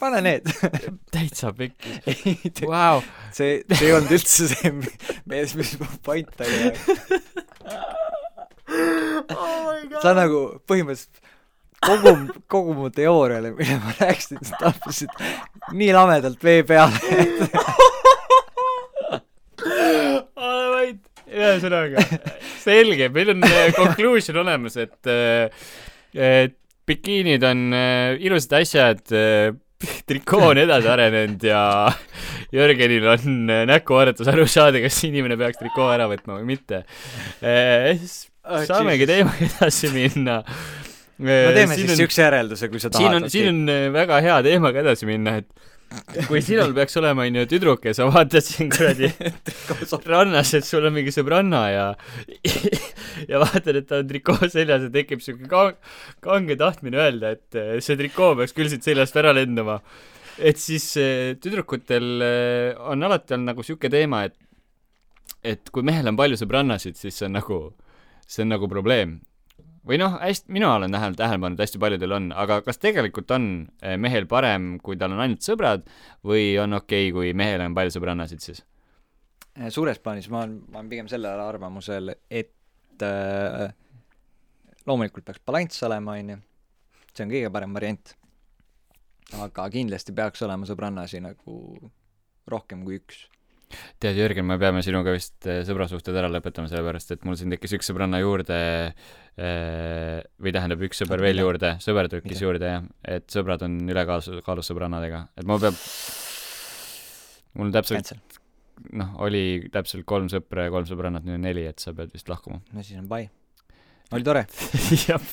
[SPEAKER 2] pane need.
[SPEAKER 3] täitsa pekki. Vau,
[SPEAKER 2] see, see ei olnud üldse see, mis, mis mu point oli. sa nagu põhimõtteliselt kogu, kogu mu teooriale, mille ma rääkisin, sa tappasid nii lamedalt vee peale, <laughs> et
[SPEAKER 3] ole vait. ühesõnaga, selge, meil on eh, conclusion olemas, et eh, et bikiinid on eh, ilusad asjad, trikoo on edasi arenenud ja Jörgenil on äh, näkkuharjutus aru saada, kas inimene peaks trikoo ära võtma või mitte.
[SPEAKER 2] Oh,
[SPEAKER 3] saamegi teemaga <laughs> edasi minna.
[SPEAKER 2] no teeme siis siukse järelduse, kui sa
[SPEAKER 3] siin
[SPEAKER 2] tahad.
[SPEAKER 3] on, siin on äh, väga hea teemaga edasi minna, et kui sinul peaks olema, onju, tüdruk ja sa vaatad siin kuradi rannas, et sul on mingi sõbranna ja <laughs> ja vaatad, et ta on trikoo seljas ja tekib siuke kang-, kange tahtmine öelda, et eh, see trikoo peaks küll siit seljast ära lendama. et siis eh, tüdrukutel eh, on alati olnud nagu siuke teema, et et kui mehel on palju sõbrannasid, siis see on nagu, see on nagu probleem või noh, hästi, mina olen tähele, tähele pannud, hästi paljudel on, aga kas tegelikult on eh, mehel parem, kui tal on ainult sõbrad või on okei okay,, kui mehel on palju sõbrannasid siis?
[SPEAKER 2] suures plaanis ma olen, ma olen pigem sellel arvamusel, et äh, loomulikult peaks balanss olema, onju. see on kõige parem variant. aga kindlasti peaks olema sõbrannasi nagu rohkem kui üks.
[SPEAKER 3] tead, Jürgen, me peame sinuga vist eh, sõbrasuhted ära lõpetama, sellepärast et mul siin tekkis üks sõbranna juurde eh, või tähendab, üks sõber veel juurde, sõber
[SPEAKER 2] Mida?
[SPEAKER 3] juurde jah, et sõbrad on ülekaalus, kaalus sõbrannadega, et mul peab mul täpselt, noh, oli täpselt kolm sõpra ja kolm sõbrannat, nüüd on neli, et sa pead vist lahkuma.
[SPEAKER 2] no siis on bye. oli tore. <laughs>
[SPEAKER 3] jah.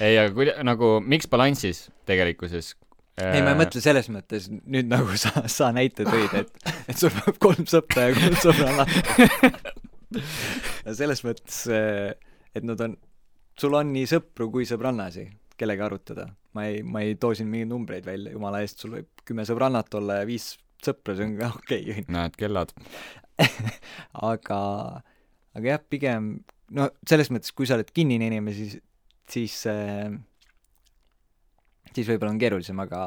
[SPEAKER 3] ei, aga kuida-, nagu miks balansis tegelikkuses?
[SPEAKER 2] ei, ma ei mõtle selles mõttes nüüd nagu sa, sa näite tõid, et, et sul peab kolm sõpra ja kolm sõbrannat. <laughs> <laughs> selles mõttes, et nad on, sul on nii sõpru kui sõbrannasi, kellega arutada. ma ei, ma ei too siin mingeid numbreid välja, jumala eest, sul võib kümme sõbrannat olla ja viis sõpra, see on ka <laughs> okei okay,,
[SPEAKER 3] näed, kellad. <laughs>
[SPEAKER 2] aga, aga jah, pigem no selles mõttes, kui sa oled kinnine inimene, siis, siis äh, siis võib-olla on keerulisem, aga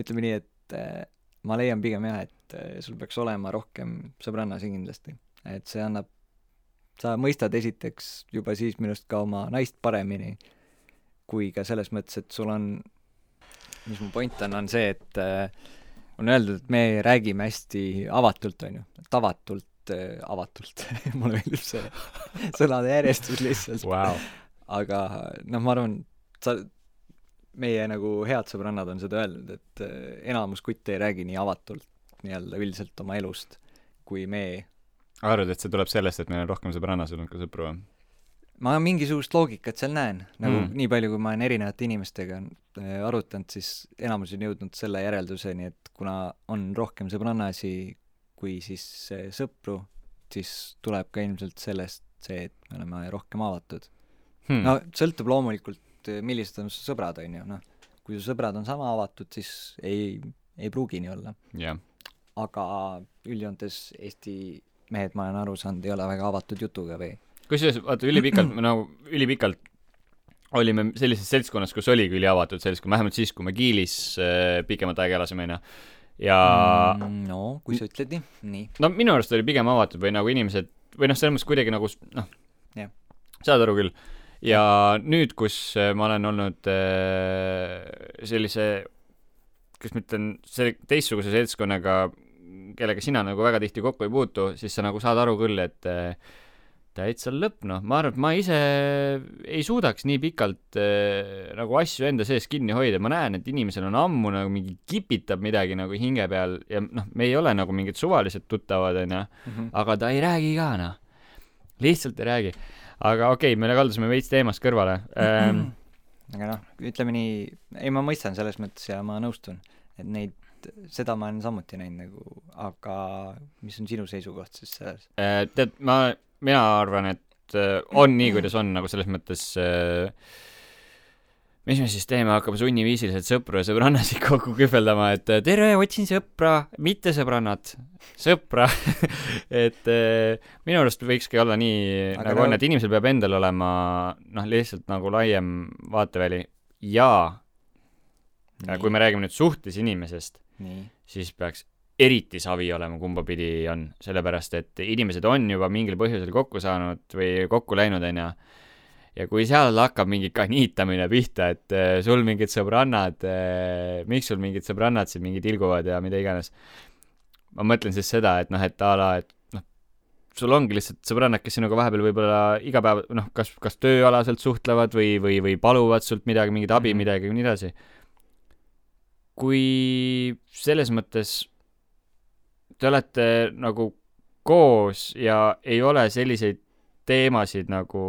[SPEAKER 2] ütleme nii, et äh, ma leian pigem jah, et sul peaks olema rohkem sõbrannasi kindlasti. Et see annab, sa mõistad esiteks juba siis minu arust ka oma naist paremini, kui ka selles mõttes, et sul on, mis mu point on, on see, et äh, on öeldud, et me räägime hästi avatult, on ju, et avatult äh,, avatult mulle meeldib see sõnade järjestus lihtsalt.
[SPEAKER 3] Vau.
[SPEAKER 2] aga noh, ma arvan, sa, meie nagu head sõbrannad on seda öelnud, et äh, enamus kutte ei räägi nii avatult nii-öelda üldiselt oma elust, kui me.
[SPEAKER 3] arvad, et see tuleb sellest, et meil on rohkem sõbrannasid olnud kui sõpru või?
[SPEAKER 2] ma mingisugust loogikat seal näen, nagu
[SPEAKER 3] Mm.
[SPEAKER 2] nii palju, kui ma olen erinevate inimestega äh, arutanud, siis enamus on jõudnud selle järelduseni, et kuna on rohkem sõbrannasi kui siis äh, sõpru, siis tuleb ka ilmselt sellest see, et me oleme rohkem avatud.
[SPEAKER 3] Hmm.
[SPEAKER 2] no sõltub loomulikult, millised on su sõbrad, on ju, noh. kui su sõbrad on sama avatud, siis ei, ei pruugi nii olla.
[SPEAKER 3] jah,
[SPEAKER 2] aga üldjoontes Eesti mehed, ma olen aru saanud, ei ole väga avatud jutuga või
[SPEAKER 3] kusjuures vaata ülipikalt, nagu ülipikalt olime sellises seltskonnas, kus oligi üliavatud seltskond, vähemalt siis, kui me Kiilis äh, pikemat aega elasime, onju. ja
[SPEAKER 2] mm, no kui sa ütled nii, nii.
[SPEAKER 3] no minu arust oli pigem avatud või nagu inimesed või noh, selles mõttes kuidagi nagu noh
[SPEAKER 2] Jah.,
[SPEAKER 3] saad aru küll. ja nüüd, kus äh, ma olen olnud äh, sellise, kuidas ma ütlen, selle teistsuguse seltskonnaga, kellega sina nagu väga tihti kokku ei puutu, siis sa nagu saad aru küll, et äh, täitsa lõpp, noh, ma arvan, et ma ise ei suudaks nii pikalt äh, nagu asju enda sees kinni hoida, ma näen, et inimesel on ammu nagu mingi kipitab midagi nagu hinge peal ja noh, me ei ole nagu mingid suvalised tuttavad, onju, aga ta ei räägi ka, noh. lihtsalt ei räägi. aga okei okay,, me kaldusime veits teemast kõrvale ähm,.
[SPEAKER 2] aga noh, ütleme nii, ei ma mõistan selles mõttes ja ma nõustun, et neid, seda ma olen samuti näinud nagu, aga mis on sinu seisukoht siis selles?
[SPEAKER 3] Äh, tead, ma, mina arvan, et äh, on nii, kuidas on, nagu selles mõttes äh, mis me siis teeme, hakkame sunniviisiliselt sõpru ja sõbrannasid kokku kühveldama, et äh, tere, otsin sõpra, mitte sõbrannat, sõpra <laughs> et äh, minu arust võikski olla nii, nagu on, et inimesel peab endal olema noh, lihtsalt nagu laiem vaateväli. Ja äh, kui me räägime nüüd suhtes inimesest,
[SPEAKER 2] nii,
[SPEAKER 3] siis peaks eriti savi olema, kumba pidi on, sellepärast et inimesed on juba mingil põhjusel kokku saanud või kokku läinud, onju. ja kui seal hakkab mingi kaniitamine pihta, et eh, sul mingid sõbrannad, miks sul mingid sõbrannad siin mingid ilguvad ja mida iganes. ma mõtlen siis seda, et noh, et a la, et noh, sul ongi lihtsalt sõbrannad, kes sinuga vahepeal võib-olla iga päev noh, kas, kas tööalaselt suhtlevad või, või, või paluvad sult midagi, mingit abi
[SPEAKER 2] Mhm.
[SPEAKER 3] midagi ja nii edasi kui selles mõttes te olete nagu koos ja ei ole selliseid teemasid nagu,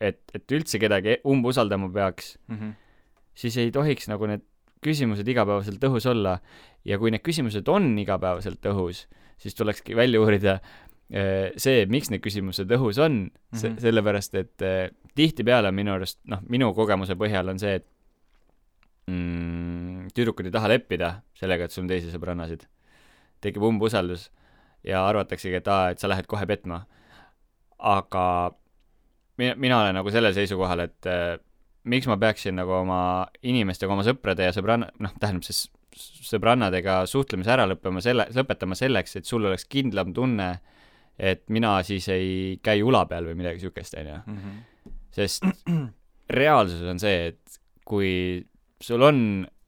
[SPEAKER 3] et, et üldse kedagi umbusaldama peaks,
[SPEAKER 2] mm. -hmm.
[SPEAKER 3] siis ei tohiks nagu need küsimused igapäevaselt õhus olla. ja kui need küsimused on igapäevaselt õhus, siis tulekski välja uurida eh, see, miks need küsimused õhus on se-
[SPEAKER 2] Mhm.
[SPEAKER 3] sellepärast et eh, tihtipeale minu arust, noh, minu kogemuse põhjal on see, et mm, tüdrukud ei taha leppida sellega, et sul on teisi sõbrannasid. tekib umbusaldus ja arvataksegi, et aa, et sa lähed kohe petma. aga mina, mina olen nagu sellel seisukohal, et eh, miks ma peaksin nagu oma inimestega, oma sõprade ja sõbranna, noh, tähendab siis sõbrannadega suhtlemise ära lõppema selle, lõpetama selleks, et sul oleks kindlam tunne, et mina siis ei käi ula peal või midagi siukest, onju.
[SPEAKER 2] Mm -hmm.
[SPEAKER 3] sest reaalsus on see, et kui sul on äh,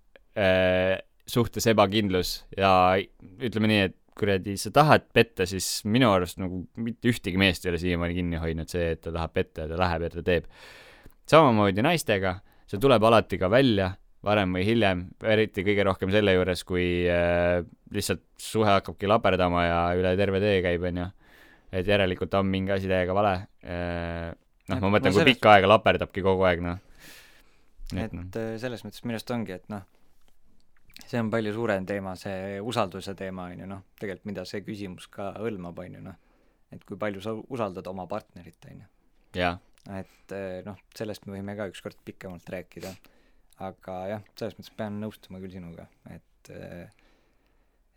[SPEAKER 3] suhtes ebakindlus ja ütleme nii, et kuradi, sa tahad petta, siis minu arust nagu mitte ühtegi meest ei ole siiamaani kinni hoidnud see, et ta tahab petta ja ta läheb ja ta teeb. samamoodi naistega, see tuleb alati ka välja, varem või hiljem, eriti kõige rohkem selle juures, kui äh, lihtsalt suhe hakkabki laperdama ja üle terve tee käib, onju. et järelikult on mingi asi täiega vale äh, noh, ma mõtlen,
[SPEAKER 2] no
[SPEAKER 3] kui pikka aega laperdabki kogu aeg, noh. et
[SPEAKER 2] et äh, selles mõttes minu arust ongi, et noh, see on palju suurem teema, see usalduse teema on ju noh, tegelikult mida see küsimus ka hõlmab, on ju noh, et kui palju sa usaldad oma partnerit, on ju. et äh, noh, sellest me võime ka ükskord pikemalt rääkida, aga jah, selles mõttes pean nõustuma küll sinuga, et äh,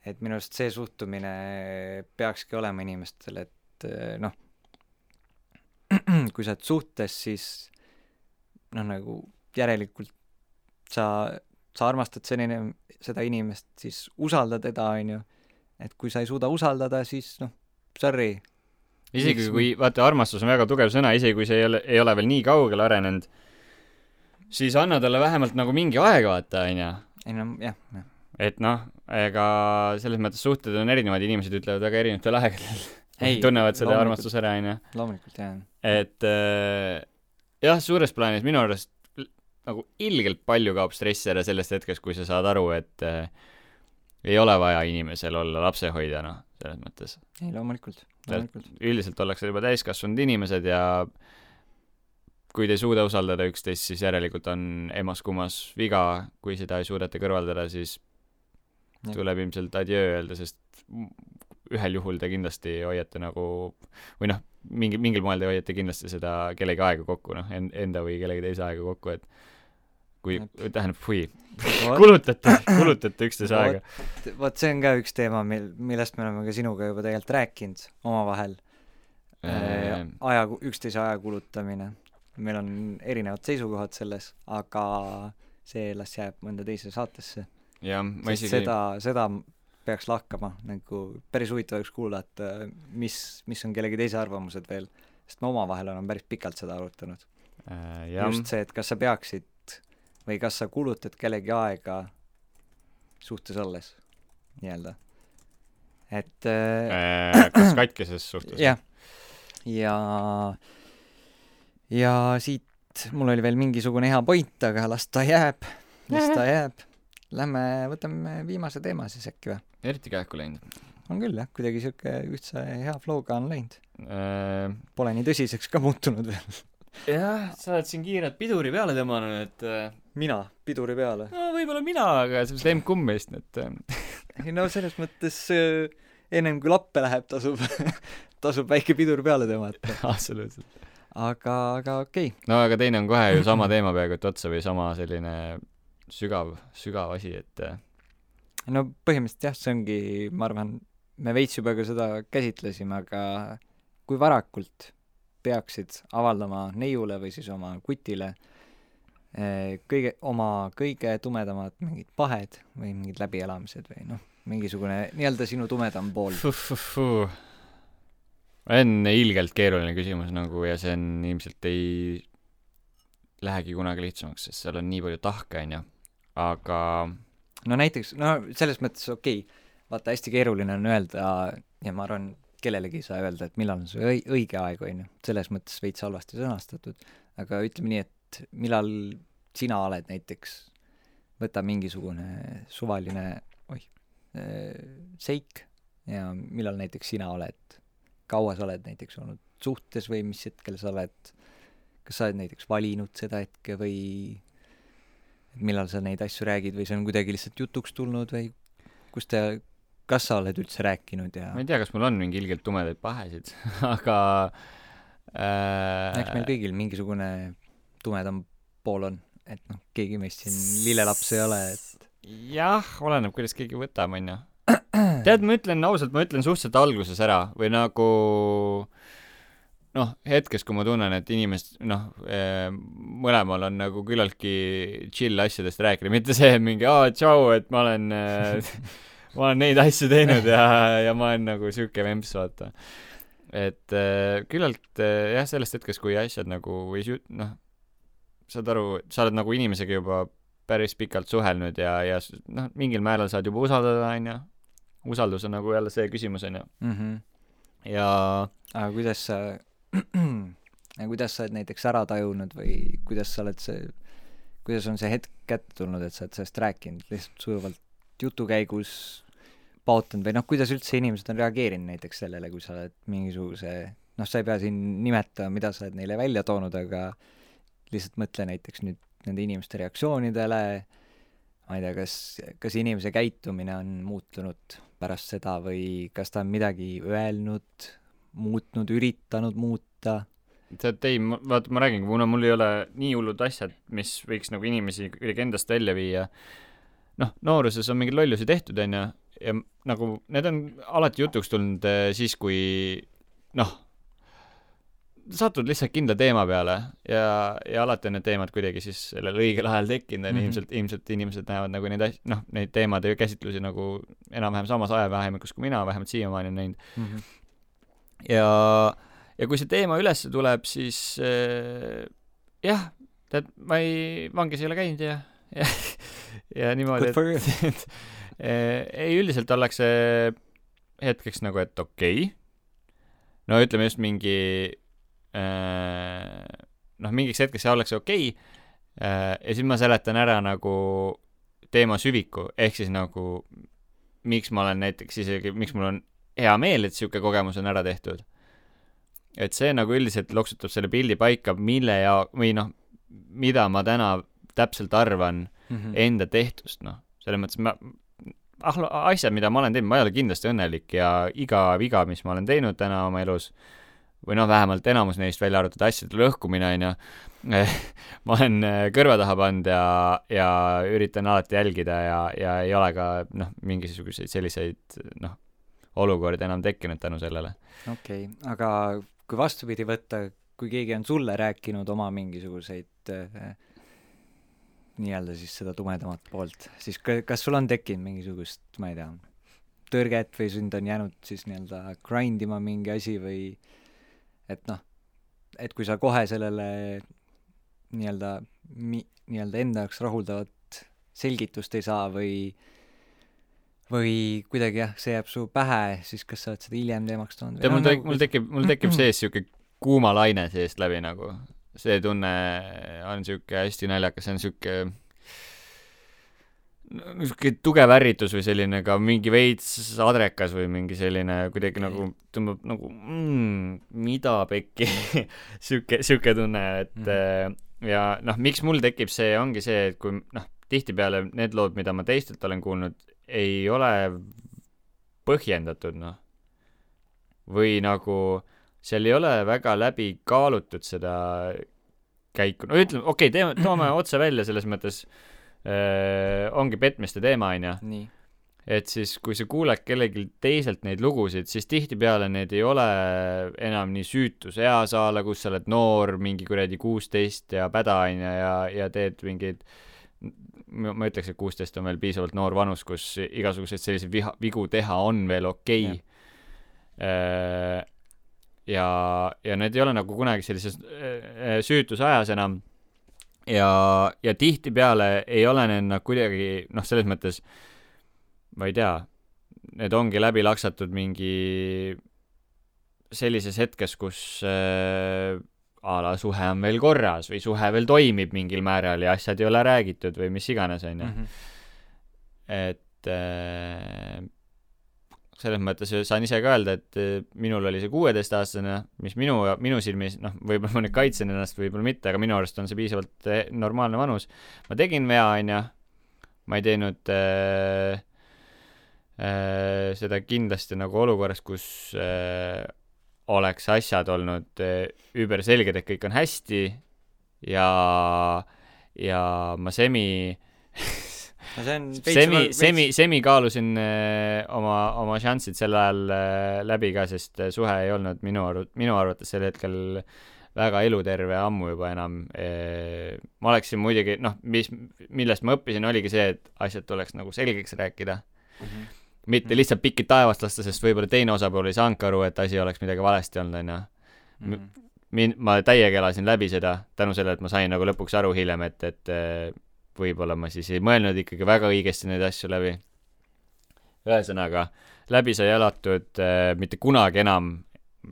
[SPEAKER 2] et minu arust see suhtumine peakski olema inimestel, et äh, noh, <clears throat> kui sa oled suhtes, siis noh, nagu järelikult sa, sa armastad selline, seda inimest, siis usalda teda, on ju, et kui sa ei suuda usaldada, siis noh, sorry,
[SPEAKER 3] isegi kui, vaata, armastus on väga tugev sõna, isegi kui see ei ole, ei ole veel nii kaugele arenenud, siis anna talle vähemalt nagu mingi aeg, vaata, onju.
[SPEAKER 2] ei no jah, jah.
[SPEAKER 3] et noh, ega selles mõttes suhted on erinevad, inimesed ütlevad väga erinevatel aegadel.
[SPEAKER 2] Ei, <laughs>
[SPEAKER 3] tunnevad selle armastuse ära, onju.
[SPEAKER 2] loomulikult jah.
[SPEAKER 3] et äh, jah, suures plaanis minu arust nagu ilgelt palju kaob stressi ära sellest hetkest, kui sa saad aru, et äh, ei ole vaja inimesel olla lapsehoidja, noh, selles mõttes.
[SPEAKER 2] ei loomulikult, loomulikult.
[SPEAKER 3] üldiselt ollakse juba täiskasvanud inimesed ja kui te ei suuda usaldada üksteist, siis järelikult on emas-kummas viga, kui seda ei suudeta kõrvaldada, siis
[SPEAKER 2] Jah.
[SPEAKER 3] tuleb ilmselt adjöö öelda, sest ühel juhul te kindlasti hoiate nagu või noh, mingi, mingil moel te hoiate kindlasti seda kellegi aega kokku, noh, en-, enda või kellegi teise aega kokku, et kui, tähendab, fui, kulutate, kulutate üksteise aega.
[SPEAKER 2] vot see on ka üks teema, mil, millest me oleme ka sinuga juba tegelikult rääkinud omavahel äh,. aja, üksteise aja kulutamine. meil on erinevad seisukohad selles, aga see las jääb mõnda teise saatesse.
[SPEAKER 3] jah, ma isegi
[SPEAKER 2] seda, seda peaks lahkama, nagu päris huvitav oleks kuulata, mis, mis on kellegi teise arvamused veel, sest me omavahel oleme päris pikalt seda arutanud.
[SPEAKER 3] äh,
[SPEAKER 2] just see, et kas sa peaksid või kas sa kulutad kellegi aega suhtes olles, nii-öelda. et äh,
[SPEAKER 3] äh, kas katkeses suhtes?
[SPEAKER 2] jah, ja, ja siit mul oli veel mingisugune hea point, aga las ta jääb, las ta <laughs> jääb. Lähme võtame viimase teema siis äkki või?
[SPEAKER 3] eriti kähku läinud
[SPEAKER 2] on küll jah, kuidagi siuke ühtse hea flow'ga on läinud.
[SPEAKER 3] äh,.
[SPEAKER 2] Pole nii tõsiseks ka muutunud veel.
[SPEAKER 3] jah, sa oled siin kiirelt piduri peale tõmmanud, et äh,
[SPEAKER 2] mina, piduri peale.
[SPEAKER 3] no võib-olla mina, aga sellest emb-kumb meist, et äh,
[SPEAKER 2] ei no selles mõttes äh, ennem kui lappe läheb, tasub, <laughs> tasub väike pidur peale tõmmata. <laughs>
[SPEAKER 3] absoluutselt.
[SPEAKER 2] aga, aga okei okay.,
[SPEAKER 3] no aga teine on kohe ju sama teema peaaegu et otsa või sama selline sügav, sügav asi, et
[SPEAKER 2] no põhimõtteliselt jah, see ongi, ma arvan, me veits juba ka seda käsitlesime, aga kui varakult peaksid avaldama neiule või siis oma kutile eh, kõige, oma kõige tumedamad mingid pahed või mingid läbielamised või noh, mingisugune nii-öelda sinu tumedam pool.
[SPEAKER 3] on ilgelt keeruline küsimus nagu ja see on ilmselt ei lähegi kunagi lihtsamaks, sest seal on nii palju tahke, onju. aga
[SPEAKER 2] no näiteks, no selles mõttes okei okay,, vaata hästi keeruline on öelda ja ma arvan, kellelegi ei saa öelda, et millal on see õi-, õige aeg, on ju, selles mõttes veits halvasti sõnastatud, aga ütleme nii, et millal sina oled näiteks võta mingisugune suvaline, oih, seik ja millal näiteks sina oled, kaua sa oled näiteks olnud suhtes või mis hetkel sa oled, kas sa oled näiteks valinud seda hetke või millal sa neid asju räägid või see on kuidagi lihtsalt jutuks tulnud või kus te, kas sa oled üldse rääkinud ja
[SPEAKER 3] ma ei tea, kas mul on mingi ilgelt tumedaid pahesid <laughs> aga äh...
[SPEAKER 2] eks meil kõigil mingisugune tumedam pool on, et noh, keegi meist siin lillelaps ei ole, et
[SPEAKER 3] jah, oleneb, kuidas keegi võtab, onju. tead, ma ütlen ausalt, ma ütlen suhteliselt alguses ära või nagu noh, hetkes, kui ma tunnen, et inimest, noh, mõlemal on nagu küllaltki chill asjadest rääkida, mitte see mingi aa, tšau, et ma olen <laughs> ma olen neid asju teinud ja, ja ma olen nagu sihuke vemps, vaata. et küllalt jah, sellest hetkest, kui asjad nagu või sü-, noh, saad aru, sa oled nagu inimesega juba päris pikalt suhelnud ja, ja noh, mingil määral saad juba usaldada, onju. usaldus on nagu jälle see küsimus, onju.
[SPEAKER 2] Mhm.
[SPEAKER 3] ja
[SPEAKER 2] aga kuidas sa <clears throat> kuidas sa oled näiteks ära tajunud või kuidas sa oled see, kuidas on see hetk kätte tulnud, et sa oled sellest rääkinud lihtsalt sujuvalt jutu käigus paotanud või noh, kuidas üldse inimesed on reageerinud näiteks sellele, kui sa oled mingisuguse noh, sa ei pea siin nimetama, mida sa oled neile välja toonud, aga lihtsalt mõtle näiteks nüüd nende inimeste reaktsioonidele, ma ei tea, kas, kas inimese käitumine on muutunud pärast seda või kas ta on midagi öelnud, muutnud, üritanud muuta.
[SPEAKER 3] tead, ei, vaata, ma räägingi, kuna mul ei ole nii hullud asjad, mis võiks nagu inimesi kuidagi endast välja viia, noh, nooruses on mingeid lollusi tehtud, onju, ja nagu need on alati jutuks tulnud eh, siis, kui noh, satud lihtsalt kindla teema peale ja, ja alati on need teemad kuidagi siis sellel õigel ajal tekkinud, on ju,
[SPEAKER 2] Mhm.
[SPEAKER 3] ilmselt, ilmselt inimesed näevad nagu neid asju, noh, neid teemade käsitlusi nagu enam-vähem samas ajavahemikus kui mina, vähemalt siiamaani olen näinud.
[SPEAKER 2] mm. -hmm.
[SPEAKER 3] ja, ja kui see teema ülesse tuleb, siis äh, jah, tead, ma ei, vangis ei ole käinud ja, ja, ja niimoodi, et, et <laughs> ei, üldiselt ollakse hetkeks nagu, et okei okay. no ütleme just mingi äh, noh, mingiks hetkeks ollakse okei okay, äh, ja siis ma seletan ära nagu teema süviku, ehk siis nagu miks ma olen näiteks isegi, miks mul on hea meel, et niisugune kogemus on ära tehtud. et see nagu üldiselt loksutab selle pildi paika, mille ja, või noh, mida ma täna täpselt arvan
[SPEAKER 2] Mm -hmm.
[SPEAKER 3] enda tehtust, noh, selles mõttes ma, ah, asjad, mida ma olen teinud, ma ei ole kindlasti õnnelik ja iga viga, mis ma olen teinud täna oma elus, või noh, vähemalt enamus neist, välja arvatud asjade lõhkumine, on ju, <laughs> ma olen äh, kõrva taha pannud ja, ja üritan alati jälgida ja, ja ei ole ka noh, mingisuguseid selliseid noh, olukordi enam tekkinud tänu sellele.
[SPEAKER 2] okei okay., aga kui vastupidi võtta, kui keegi on sulle rääkinud oma mingisuguseid äh, nii-öelda siis seda tumedamat poolt, siis ka, kas sul on tekkinud mingisugust, ma ei tea, tõrget või sind on jäänud siis nii-öelda grind ima mingi asi või et noh, et kui sa kohe sellele nii-öelda mi-, nii-öelda enda jaoks rahuldavat selgitust ei saa või või kuidagi jah, see jääb su pähe, siis kas sa oled seda hiljem teemaks toonud
[SPEAKER 3] tead, mul
[SPEAKER 2] noh,
[SPEAKER 3] tek-, mul tekib, mul tekib <clears throat> sees siuke kuuma laine seest läbi nagu. See tunne on siuke hästi naljakas, see on siuke niisugune tugev ärritus või selline ka mingi veits adrekas või mingi selline kuidagi nagu tõmbab nagu mm, mida pekki <laughs> siuke, siuke tunne, et mm. ja noh, miks mul tekib see, ongi see, et kui noh, tihtipeale need lood, mida ma teistelt olen kuulnud, ei ole põhjendatud, noh. või nagu seal ei ole väga läbi kaalutud seda käiku, no ütleme, okei okay,, teeme, toome <clears throat> otse välja selles mõttes äh, ongi petmiste teema, onju. et siis, kui sa kuuled kellelgi teiselt neid lugusid, siis tihtipeale need ei ole enam nii süütuse easaala, kus sa oled noor, mingi kuradi kuusteist ja päda, onju, ja, ja teed mingeid ma ütleks, et kuusteist on veel piisavalt noor vanus, kus igasuguseid selliseid viha, vigu teha on veel okei okay.. Ja, ja need ei ole nagu kunagi sellises äh, süütuse ajas enam. ja, ja tihtipeale ei ole need nad kuidagi noh, selles mõttes ma ei tea, need ongi läbi laksatud mingi sellises hetkes, kus äh, a la suhe on veel korras või suhe veel toimib mingil määral ja asjad ei ole räägitud või mis iganes, on ju.
[SPEAKER 2] Mhm.
[SPEAKER 3] et äh, selles mõttes saan ise ka öelda, et äh, minul oli see kuueteistaastane, mis minu, minu silmis, noh, võib-olla ma nüüd kaitsen ennast, võib-olla mitte, aga minu arust on see piisavalt äh, normaalne vanus. ma tegin vea, on ju, ma ei teinud äh, äh, seda kindlasti nagu olukorras, kus äh, oleks asjad olnud äh, überselged, et kõik on hästi ja, ja ma semi <laughs>
[SPEAKER 2] no see on
[SPEAKER 3] semi, semi, semi kaalusin äh, oma, oma šanssid sel ajal äh, läbi ka, sest äh, suhe ei olnud minu arv-, minu arvates sel hetkel väga eluterve ammu juba enam ma oleksin muidugi, noh, mis, millest ma õppisin, oligi see, et asjad tuleks nagu selgeks rääkida.
[SPEAKER 2] Mhm.
[SPEAKER 3] mitte lihtsalt pikki taevast lasta, sest võib-olla teine osapool ei saanudki aru, et asi oleks midagi valesti olnud, onju.
[SPEAKER 2] Mhm.
[SPEAKER 3] min-, ma täiega elasin läbi seda tänu sellele, et ma sain nagu lõpuks aru hiljem, et, et võib-olla ma siis ei mõelnud ikkagi väga õigesti neid asju läbi. ühesõnaga, läbi sai elatud äh, mitte kunagi enam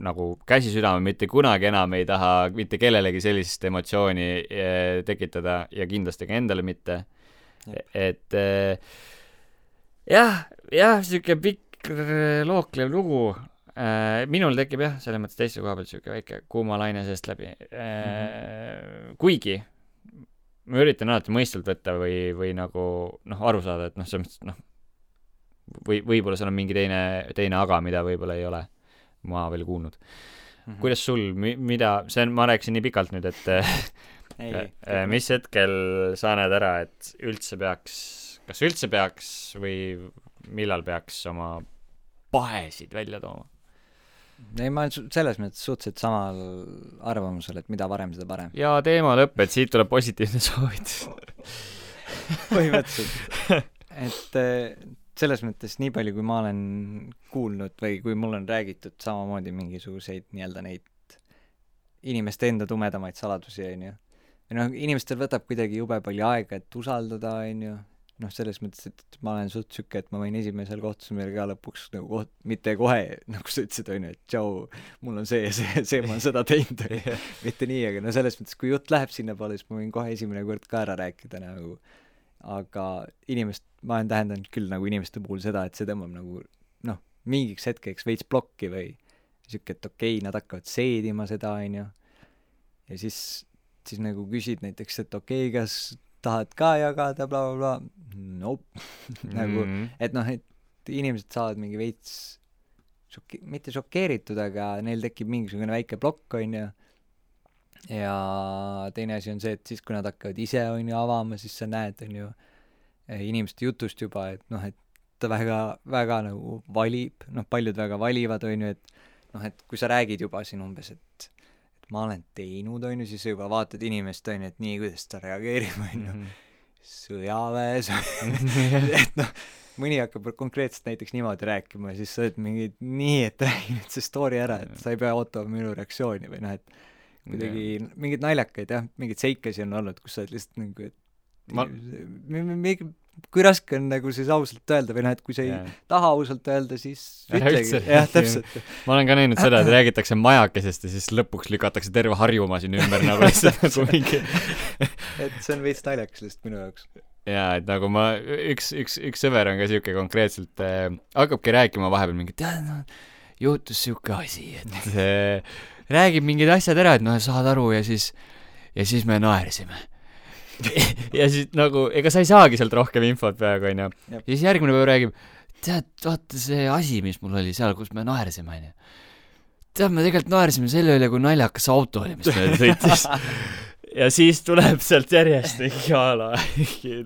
[SPEAKER 3] nagu käsi südamel, mitte kunagi enam ei taha mitte kellelegi sellist emotsiooni äh, tekitada ja kindlasti ka endale mitte. et äh, jah, jah, sihuke pikk looklev lugu äh,. minul tekib jah, selles mõttes teise koha pealt sihuke väike kuuma laine seest läbi äh,. kuigi ma üritan alati mõistvalt võtta või, või nagu noh, aru saada, et noh, selles mõttes noh, või võib-olla seal on mingi teine, teine aga, mida võib-olla ei ole ma veel kuulnud.
[SPEAKER 2] Mhm.
[SPEAKER 3] kuidas sul, mida, see on, ma rääkisin nii pikalt nüüd, et <laughs>
[SPEAKER 2] ei,
[SPEAKER 3] äh, mis hetkel sa näed ära, et üldse peaks, kas üldse peaks või millal peaks oma pahesid välja tooma?
[SPEAKER 2] ei, ma olen selles mõttes suhteliselt samal arvamusel, et mida varem, seda parem.
[SPEAKER 3] ja teema lõpp, et siit tuleb positiivne soovitus.
[SPEAKER 2] põhimõtteliselt. et eh, selles mõttes nii palju, kui ma olen kuulnud või kui mul on räägitud samamoodi mingisuguseid nii-öelda neid inimeste enda tumedamaid saladusi, on ju. või noh, inimestel võtab kuidagi jube palju aega, et usaldada, on ju. noh, selles mõttes, et ma olen suht sihuke, et ma võin esimesel kohtumisel ka lõpuks nagu koht-, mitte kohe, <laughs> nagu sa ütlesid, on ju, et tšau, mul on see see, see ma olen seda teinud, on ju. <laughs> mitte nii, aga no selles mõttes, kui jutt läheb sinnapoole, siis ma võin kohe esimene kord ka ära rääkida nagu aga inimest, ma olen tähendanud küll nagu inimeste puhul seda, et see tõmbab nagu noh, mingiks hetkeks veits plokki või sihuke, et okei okay,, nad hakkavad seedima seda, onju. ja siis, siis nagu küsid näiteks, et okei okay,, kas tahad ka jagada bla,, blablabla, nope. <laughs> Nagu,
[SPEAKER 3] Mhm.
[SPEAKER 2] et noh, et inimesed saavad mingi veits šoki-, mitte šokeeritud, aga neil tekib mingisugune väike plokk, onju ja teine asi on see, et siis, kui nad hakkavad ise, on ju, avama, siis sa näed, on ju, inimeste jutust juba, et noh, et ta väga, väga nagu valib, noh, paljud väga valivad, on ju, et noh, et kui sa räägid juba siin umbes, et ma olen teinud, on ju, siis juba vaatad inimest, on ju, et nii, kuidas ta reageerib, on ju, sõjaväes <laughs> et noh, mõni hakkab konkreetselt näiteks niimoodi rääkima ja siis sa oled mingi nii, et räägi nüüd see story ära, et sa ei pea ootama minu reaktsiooni või noh, et kuidagi mingeid naljakaid jah, mingeid seikasi on olnud, kus sa oled lihtsalt nagu, et
[SPEAKER 3] Ma-
[SPEAKER 2] mi- mi- mi- kui raske on nagu siis ausalt öelda või noh, et kui sa ei
[SPEAKER 3] Jaa.
[SPEAKER 2] taha ausalt öelda, siis ütlegi jah, täpselt. <laughs>
[SPEAKER 3] ma olen ka näinud seda, et <laughs> räägitakse majakesest ja siis lõpuks lükatakse terve Harjumaa sinna ümber nagu <laughs> lihtsalt nagu mingi
[SPEAKER 2] et see on veits naljakas lihtsalt minu jaoks.
[SPEAKER 3] jaa, et nagu ma, üks, üks, üks sõber on ka siuke konkreetselt äh,, hakkabki rääkima vahepeal mingi, tead noh, juhtus siuke asi, et äh, räägib mingid asjad ära, et noh, saad aru ja siis, ja siis me naersime. <laughs> ja siis nagu, ega sa ei saagi sealt rohkem infot peaaegu onju. ja siis järgmine päev räägib, tead, vaata see asi, mis mul oli seal, kus me naersime onju. tead, me tegelikult naersime selle üle, kui naljakas auto oli, mis mööda sõitis <laughs> ja siis tuleb sealt järjest mingi a la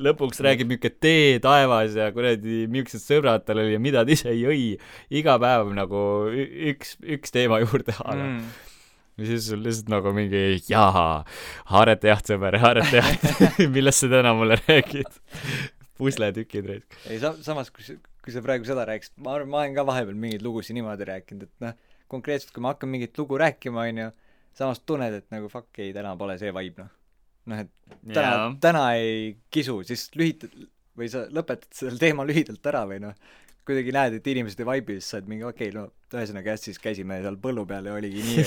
[SPEAKER 3] lõpuks räägib niuke tee taevas ja kuradi millised sõbrad tal oli ja mida ta ise jõi iga päev nagu üks üks teema juurde a la
[SPEAKER 2] Mm.
[SPEAKER 3] Ja siis sul lihtsalt nagu mingi jaa haarete jaht sõber haarete jaht <laughs> millest sa täna mulle räägid? Pusletükid raisk
[SPEAKER 2] ei sa-, samas kui sa, kui sa praegu seda rääkisid, ma arvan, ma olen ka vahepeal mingeid lugusid niimoodi rääkinud, et noh, konkreetselt kui ma hakkan mingit lugu rääkima, onju, samas tunned, et nagu fuck ei, täna pole see vibe, noh. noh, et täna, täna ei kisu, siis lühitad või sa lõpetad selle teema lühidalt ära või noh, kuidagi näed, et inimesed ei vaibi, siis sa oled mingi okei okay,, no ühesõnaga jah, siis käisime seal põllu peal ja oligi nii.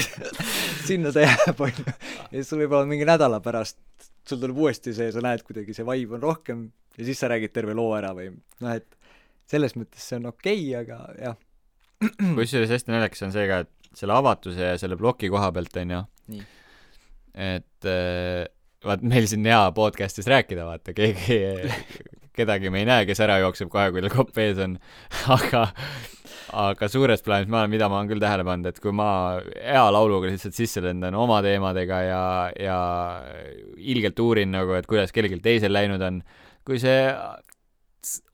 [SPEAKER 2] <laughs> sinna ta jääb, onju. ja siis sul võib-olla mingi nädala pärast, sul tuleb uuesti see, sa näed kuidagi see vibe on rohkem ja siis sa räägid terve loo ära või noh, et selles mõttes see on okei okay,, aga jah.
[SPEAKER 3] kusjuures hästi naljakas on see ka, et selle avatuse ja selle ploki koha pealt onju
[SPEAKER 2] Nii.,
[SPEAKER 3] et äh, vaat meil siin hea podcast'is rääkida, vaata keegi, <laughs> kedagi me ei näe, kes ära jookseb kohe, kui tal kopp ees on, <laughs> aga aga suures plaanis ma olen, mida ma olen küll tähele pannud, et kui ma hea lauluga lihtsalt sisse lendan oma teemadega ja, ja ilgelt uurin nagu, et kuidas kellelgi teisel läinud on, kui see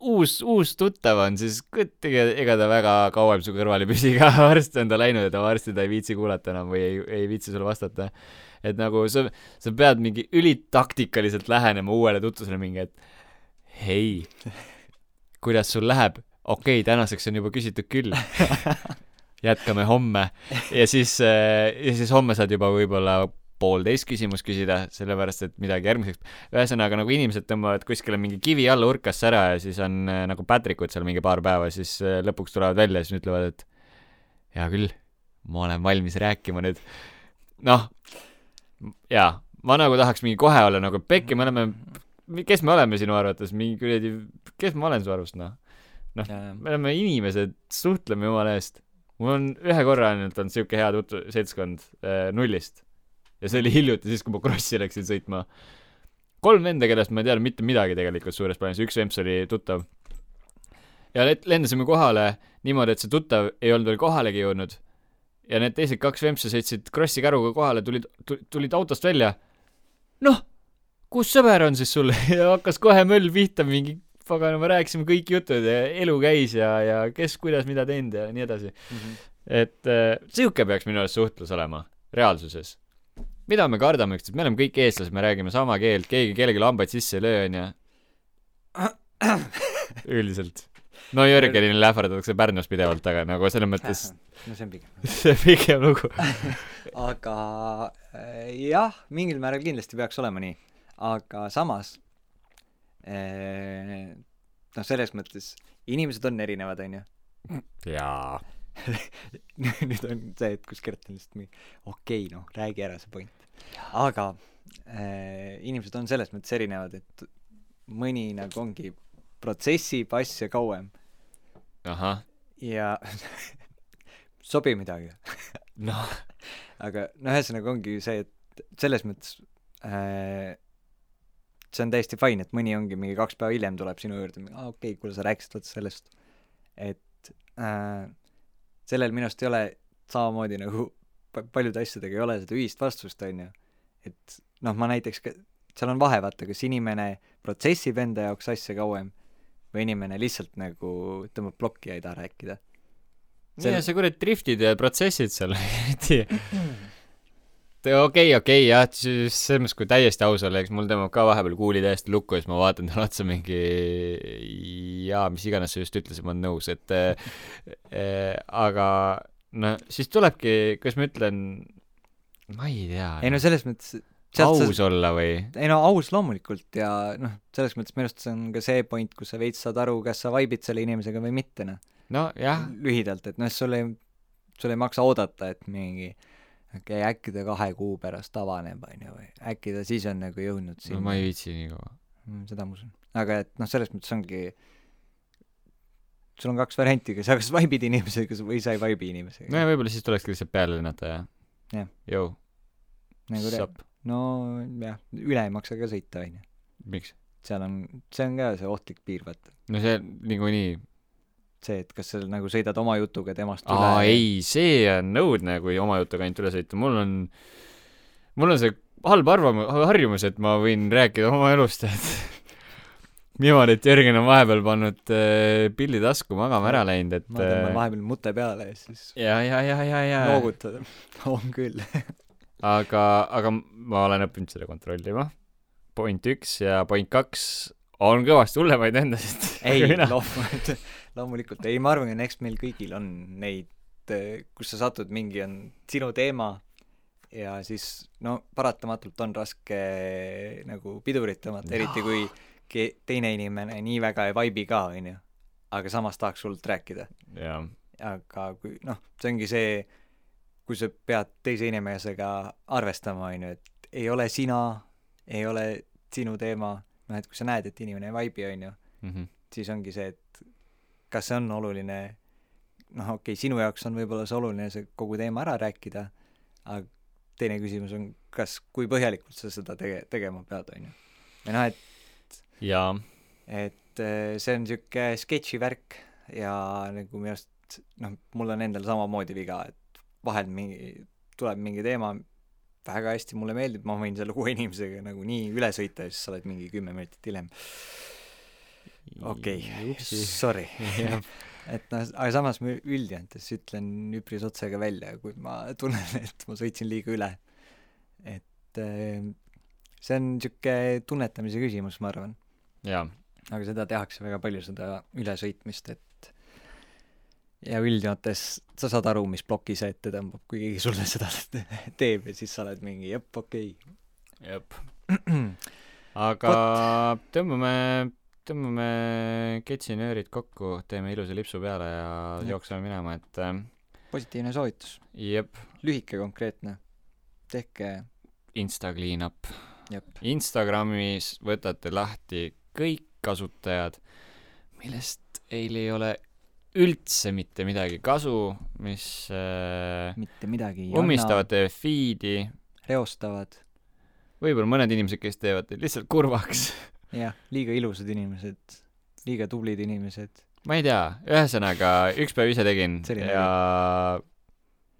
[SPEAKER 3] uus, uus tuttav on, siis ega, ega ta väga kauem su kõrval ei püsi ka, <laughs> varsti on ta läinud ja ta varsti ta ei viitsi kuulata enam või ei, ei viitsi sulle vastata. et nagu sa, sa pead mingi ülitaktikaliselt lähenema uuele tutvusele mingi, et hei, kuidas sul läheb? okei okay,, tänaseks on juba küsitud küll. <laughs> jätkame homme ja siis, ja siis homme saad juba võib-olla poolteist küsimust küsida, sellepärast et midagi järgmiseks. ühesõnaga nagu inimesed tõmbavad kuskile mingi kivi alla urkasse ära ja siis on äh, nagu Patrickud seal mingi paar päeva, siis äh, lõpuks tulevad välja ja siis ütlevad, et hea küll, ma olen valmis rääkima nüüd. noh, jaa, ma nagu tahaks mingi kohe olla nagu pekki, me oleme, kes me oleme sinu arvates, mingi kuradi, kes ma olen su arust, noh? noh, me oleme inimesed, suhtleme jumala eest. mul on ühe korra ainult olnud siuke hea tutvu-, seltskond äh, nullist. ja see oli hiljuti, siis kui ma Krossi läksin sõitma. kolm venda, kellest ma ei teadnud mitte midagi tegelikult suures plaanis, üks vemps oli tuttav. ja lendasime kohale niimoodi, et see tuttav ei olnud veel kohalegi jõudnud. ja need teised kaks vempsa sõitsid Krossi käruga kohale, tulid, tulid autost välja. noh, kus sõber on siis sul <laughs> ja hakkas kohe möll pihta mingi pagan, me rääkisime kõik jutud ja elu käis ja, ja kes kuidas mida teinud ja nii edasi. et äh, sihuke peaks minu arust suhtlus olema reaalsuses. mida me kardame üksteist, me oleme kõik eestlased, me räägime sama keelt, keegi kellelegi lambaid sisse ei löö, onju. <coughs> üldiselt. no Jörgenile ähvardatakse Pärnus pidevalt, aga nagu selles mõttes <laughs>
[SPEAKER 2] no see on pigem. <laughs>
[SPEAKER 3] see pikem lugu.
[SPEAKER 2] aga äh, jah, mingil määral kindlasti peaks olema nii, aga samas äh, noh, selles mõttes inimesed on erinevad, onju.
[SPEAKER 3] jaa. <laughs>
[SPEAKER 2] nüüd on see, et kus Gert on lihtsalt mingi okei okay,, noh, räägi ära see point. aga äh, inimesed on selles mõttes erinevad, et mõni nagu ongi, protsessib asja kauem ja <laughs> sobi midagi.
[SPEAKER 3] noh, <laughs>
[SPEAKER 2] aga no ühesõnaga ongi see, et selles mõttes äh, see on täiesti fine, et mõni ongi mingi kaks päeva hiljem tuleb sinu juurde, aa okei okay,, kuule sa rääkisid vot sellest, et äh, sellel minu arust ei ole samamoodi nagu pa- paljude asjadega ei ole seda ühist vastust, on ju. et noh, ma näiteks ka, seal on vahe, vaata, kas inimene protsessib enda jaoks asja kauem või inimene lihtsalt nagu tõmbab plokki ja ei taha rääkida.
[SPEAKER 3] nii ja sa kurat driftid ja protsessid seal, <laughs> eriti <clears throat> okei, okei jah, siis selles mõttes, kui täiesti aus olla, eks mul tõmbab ka vahepeal kuuli täiesti lukku ja siis ma vaatan talle otsa mingi jaa, mis iganes sa just ütlesid, ma olen nõus, et äh, äh, aga no siis tulebki, kuidas ma ütlen, ma ei tea,
[SPEAKER 2] ei no selles mõttes
[SPEAKER 3] aus olla või?
[SPEAKER 2] ei no aus loomulikult ja noh, selles mõttes minu arust see on ka see point, kus sa veits saad aru, kas sa vaibid selle inimesega või mitte, noh.
[SPEAKER 3] nojah,
[SPEAKER 2] lühidalt, et noh, sul ei, sul ei maksa oodata, et mingi okei okay,, äkki ta kahe kuu pärast avaneb, on ju, või äkki ta siis on nagu jõudnud
[SPEAKER 3] no
[SPEAKER 2] sinna
[SPEAKER 3] ma ei viitsi nii kaua.
[SPEAKER 2] Mm, seda ma usun. aga et noh, selles mõttes ongi, sul on kaks varianti, kas sa kas vaibid inimesega või sa ei vaibi inimesega
[SPEAKER 3] no ja võib-olla siis tulekski lihtsalt peale lennata ja
[SPEAKER 2] Jah.
[SPEAKER 3] jõu,
[SPEAKER 2] nagu
[SPEAKER 3] sapp,
[SPEAKER 2] no jah, üle ei maksa ka sõita, on ju.
[SPEAKER 3] miks?
[SPEAKER 2] seal on, see on ka see ohtlik piir, vaata.
[SPEAKER 3] no see niikuinii
[SPEAKER 2] see, et kas sa nagu sõidad oma jutuga temast
[SPEAKER 3] aa ei, see on õudne, kui oma jutuga ainult üle sõita, mul on, mul on see halb arvamus, harjumus, et ma võin rääkida oma elust, et <laughs> niimoodi, et Jörgen on vahepeal pannud äh, pilli tasku magama ära läinud, et
[SPEAKER 2] ma tõmban
[SPEAKER 3] äh,
[SPEAKER 2] vahepeal mute peale ja siis
[SPEAKER 3] ja, ja, ja, ja, ja,
[SPEAKER 2] noogutada. <laughs> on küll. <laughs>
[SPEAKER 3] aga, aga ma olen õppinud seda kontrollima, point üks ja point kaks on kõvasti hullemaid vendasid.
[SPEAKER 2] ei, loomulikult, loomulikult, ei, ma arvan, et eks meil kõigil on neid, kus sa satud, mingi on sinu teema ja siis no paratamatult on raske nagu pidurit tõmmata, eriti kui ke-, teine inimene nii väga ei vaibi ka, onju. aga samas tahaks hullult rääkida. aga kui noh, see ongi see, kui sa pead teise inimesega arvestama, on ju, et ei ole sina, ei ole sinu teema, noh et kui sa näed, et inimene ei vaibi, on ju,
[SPEAKER 3] Mhm.
[SPEAKER 2] siis ongi see, et kas see on oluline, noh okei okay,, sinu jaoks on võib-olla see oluline see kogu teema ära rääkida, aga teine küsimus on, kas, kui põhjalikult sa seda tege-, tegema pead, on ju. või noh, et
[SPEAKER 3] jaa,
[SPEAKER 2] et eh, see on niisugune sketši värk ja nagu minu arust noh, mul on endal samamoodi viga, et vahel mingi, tuleb mingi teema, väga hästi mulle meeldib, ma võin selle uue inimesega nagu nii üle sõita ja siis sa oled mingi kümme minutit hiljem okei okay., sorry. <laughs> Et noh, aga samas ma üldjoontes ütlen üpris otse ka välja, kui ma tunnen, <laughs> et ma sõitsin liiga üle. et eh, see on niisugune tunnetamise küsimus, ma arvan aga seda tehakse väga palju, seda ülesõitmist, et ja üldjoontes sa saad aru, mis ploki see ette tõmbab, kui keegi sulle seda <laughs> teeb ja siis sa oled mingi jep, okei
[SPEAKER 3] jep.
[SPEAKER 2] okay..
[SPEAKER 3] aga tõmbame, tõmbame ketsinöörid kokku, teeme ilusa lipsu peale ja
[SPEAKER 2] Jep.
[SPEAKER 3] jookseme minema, et äh,
[SPEAKER 2] positiivne soovitus,
[SPEAKER 3] jep,
[SPEAKER 2] lühike, konkreetne. tehke,
[SPEAKER 3] Insta cleanup.
[SPEAKER 2] jep,
[SPEAKER 3] Instagramis võtate lahti kõik kasutajad, millest eil ei ole üldse mitte midagi kasu, mis äh,
[SPEAKER 2] mitte midagi ei
[SPEAKER 3] ummistavad teie feed'i,
[SPEAKER 2] reostavad,
[SPEAKER 3] võib-olla mõned inimesed, kes teevad teid lihtsalt kurvaks. <laughs>
[SPEAKER 2] jah, liiga ilusad inimesed, liiga tublid inimesed,
[SPEAKER 3] ma ei tea, ühesõnaga üks päev ise tegin
[SPEAKER 2] Selline
[SPEAKER 3] ja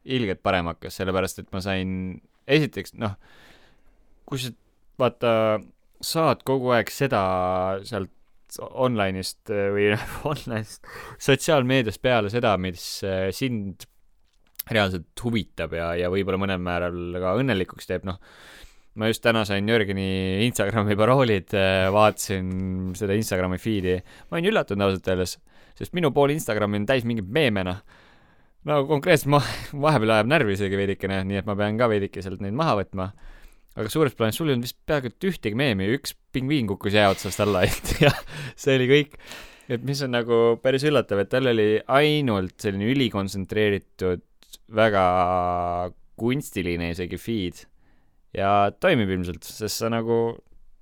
[SPEAKER 3] ilgelt parem hakkas, sellepärast et ma sain, esiteks noh, kui sa vaata, saad kogu aeg seda sealt online'ist äh, või <laughs> online'ist, sotsiaalmeediast peale seda, mis äh, sind reaalselt huvitab ja, ja võib-olla mõnel määral ka õnnelikuks teeb, noh, ma just täna sain Jörgeni Instagrami paroolid, vaatasin seda Instagrami feed'i, ma olin üllatunud ausalt öeldes, sest minu pool Instagrami on täis mingit meeme, noh. no konkreetselt ma, <laughs> vahepeal ajab närvi isegi veidikene, nii et ma pean ka veidike sealt neid maha võtma. aga suures plaanis sul ei olnud vist peaaegu et ühtegi meemi, üks pingviin kukkus jää otsast alla <laughs> ja see oli kõik. et mis on nagu päris üllatav, et tal oli ainult selline ülikontsentreeritud, väga kunstiline isegi feed ja toimib ilmselt, sest sa nagu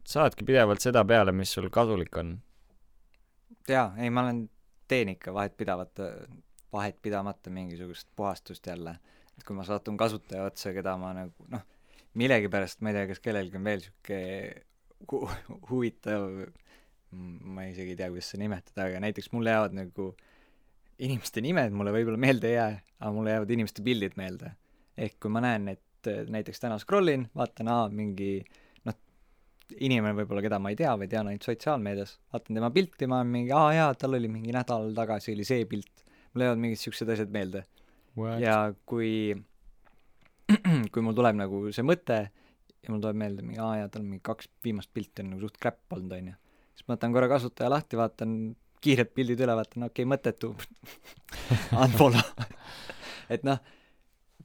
[SPEAKER 3] saadki pidevalt seda peale, mis sul kasulik on.
[SPEAKER 2] jaa, ei ma olen, teen ikka vahet pidavata, vahet pidamata mingisugust puhastust jälle. et kui ma satun kasutaja otsa, keda ma nagu noh, millegipärast ma ei tea, kas kellelgi on veel sihuke hu huvitav, ma isegi ei tea, kuidas seda nimetada, aga näiteks mulle jäävad nagu inimeste nimed mulle võib-olla meelde ei jää, aga mulle jäävad inimeste pildid meelde. ehk kui ma näen, et äh, näiteks täna scroll in, vaatan, aa, mingi noh, inimene võib-olla, keda ma ei tea või tean ainult sotsiaalmeedias, vaatan tema pilti, ma olen mingi, aa jaa, tal oli mingi nädal tagasi oli see pilt. mul jäävad mingid siuksed asjad meelde. ja kui, <clears throat> kui mul tuleb nagu see mõte ja mul tuleb meelde mingi, aa jaa, tal mingi kaks viimast pilti on nagu suht crap olnud, onju. siis ma võtan korra kasutaja lahti, vaatan kiirelt pildid üle, vaatan, okei okay,, mõttetu <laughs> unfollow. <laughs> et noh,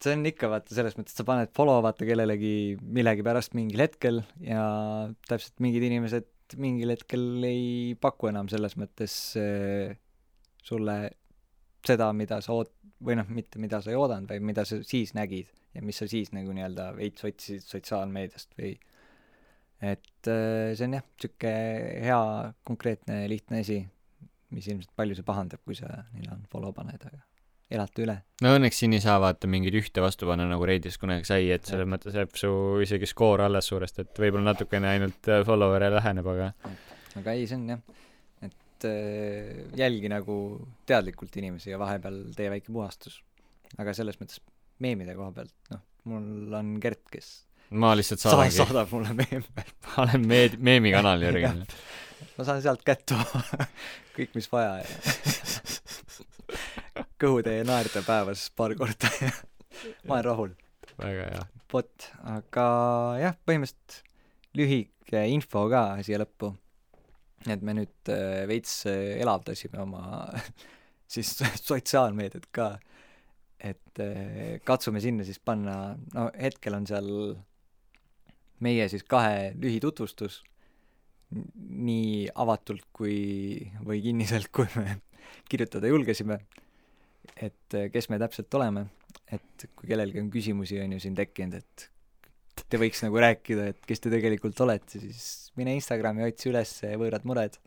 [SPEAKER 2] see on ikka vaata selles mõttes, et sa paned follow vaata kellelegi millegipärast mingil hetkel ja täpselt mingid inimesed mingil hetkel ei paku enam selles mõttes äh, sulle seda, mida sa oot-, või noh, mitte mida sa ei oodanud, vaid mida sa siis nägid ja mis sa siis nagu nii-öelda veits otsisid sotsiaalmeediast või et äh, see on jah, niisugune hea konkreetne lihtne asi, mis ilmselt paljusid pahandab, kui sa neile unfollow paned, aga elate üle.
[SPEAKER 3] no õnneks siin ei saa vaata mingeid ühte vastu panna, nagu Reidis kunagi sai, et selles mõttes jääb su isegi skoor alles suuresti, et võib-olla natukene ainult äh, follower'e läheneb, aga
[SPEAKER 2] aga ei, see on jah, et äh, jälgi nagu teadlikult inimesi ja vahepeal tee väike puhastus. aga selles mõttes meemide koha pealt, noh, mul on Gert, kes
[SPEAKER 3] ma lihtsalt
[SPEAKER 2] sa
[SPEAKER 3] saadangi,
[SPEAKER 2] saadab mulle meeme. <laughs>
[SPEAKER 3] ma olen meed-, meemikanal <laughs> Jürgen.
[SPEAKER 2] ma saan sealt kätte <laughs> kõik, mis vaja ja kõhutäie naerda päevas paar korda ja ma olen rahul.
[SPEAKER 3] väga hea.
[SPEAKER 2] vot, aga jah, põhimõtteliselt lühike info ka siia lõppu. et me nüüd äh, veits äh, elavdasime oma <laughs> siis sotsiaalmeediat ka. et äh, katsume sinna siis panna, no hetkel on seal meie siis kahe lühitutvustus, nii avatult kui, või kinniselt, kui me <laughs> kirjutada julgesime, et äh, kes me täpselt oleme, et kui kellelgi on küsimusi, on ju siin tekkinud, et te võiks nagu rääkida, et kes te tegelikult olete, siis mine Instagrami, otsi üles võõrad mured.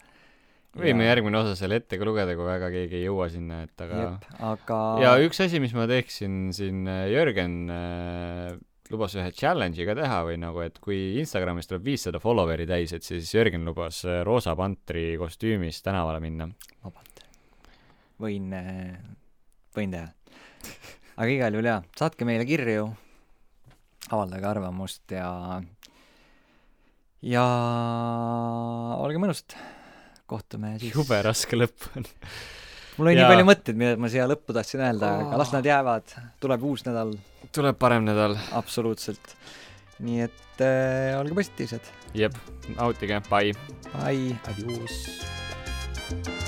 [SPEAKER 3] võime järgmine osa selle ette ka lugeda, kui väga keegi ei jõua sinna, et aga
[SPEAKER 2] jep, aga
[SPEAKER 3] ja üks asi, mis ma teeksin siin, Jörgen äh, lubas ühe challenge'i ka teha või nagu, et kui Instagramis tuleb viissada follower'i täis, et siis Jörgen lubas äh, roosa pantri kostüümis tänavale minna.
[SPEAKER 2] vabalt. võin, võin teha. aga igal juhul jaa, saatke meile kirju, avaldage arvamust ja ja olge mõnusad. kohtume siis.
[SPEAKER 3] jube raske lõpp on.
[SPEAKER 2] mul oli
[SPEAKER 3] Jaa.
[SPEAKER 2] nii palju mõtteid, mida ma siia lõppu tahtsin öelda, aga las nad jäävad. tuleb uus nädal,
[SPEAKER 3] tuleb parem nädal.
[SPEAKER 2] absoluutselt. nii et äh, olge positiivsed.
[SPEAKER 3] jep, nautige, bye.
[SPEAKER 2] Bye.
[SPEAKER 3] Adios.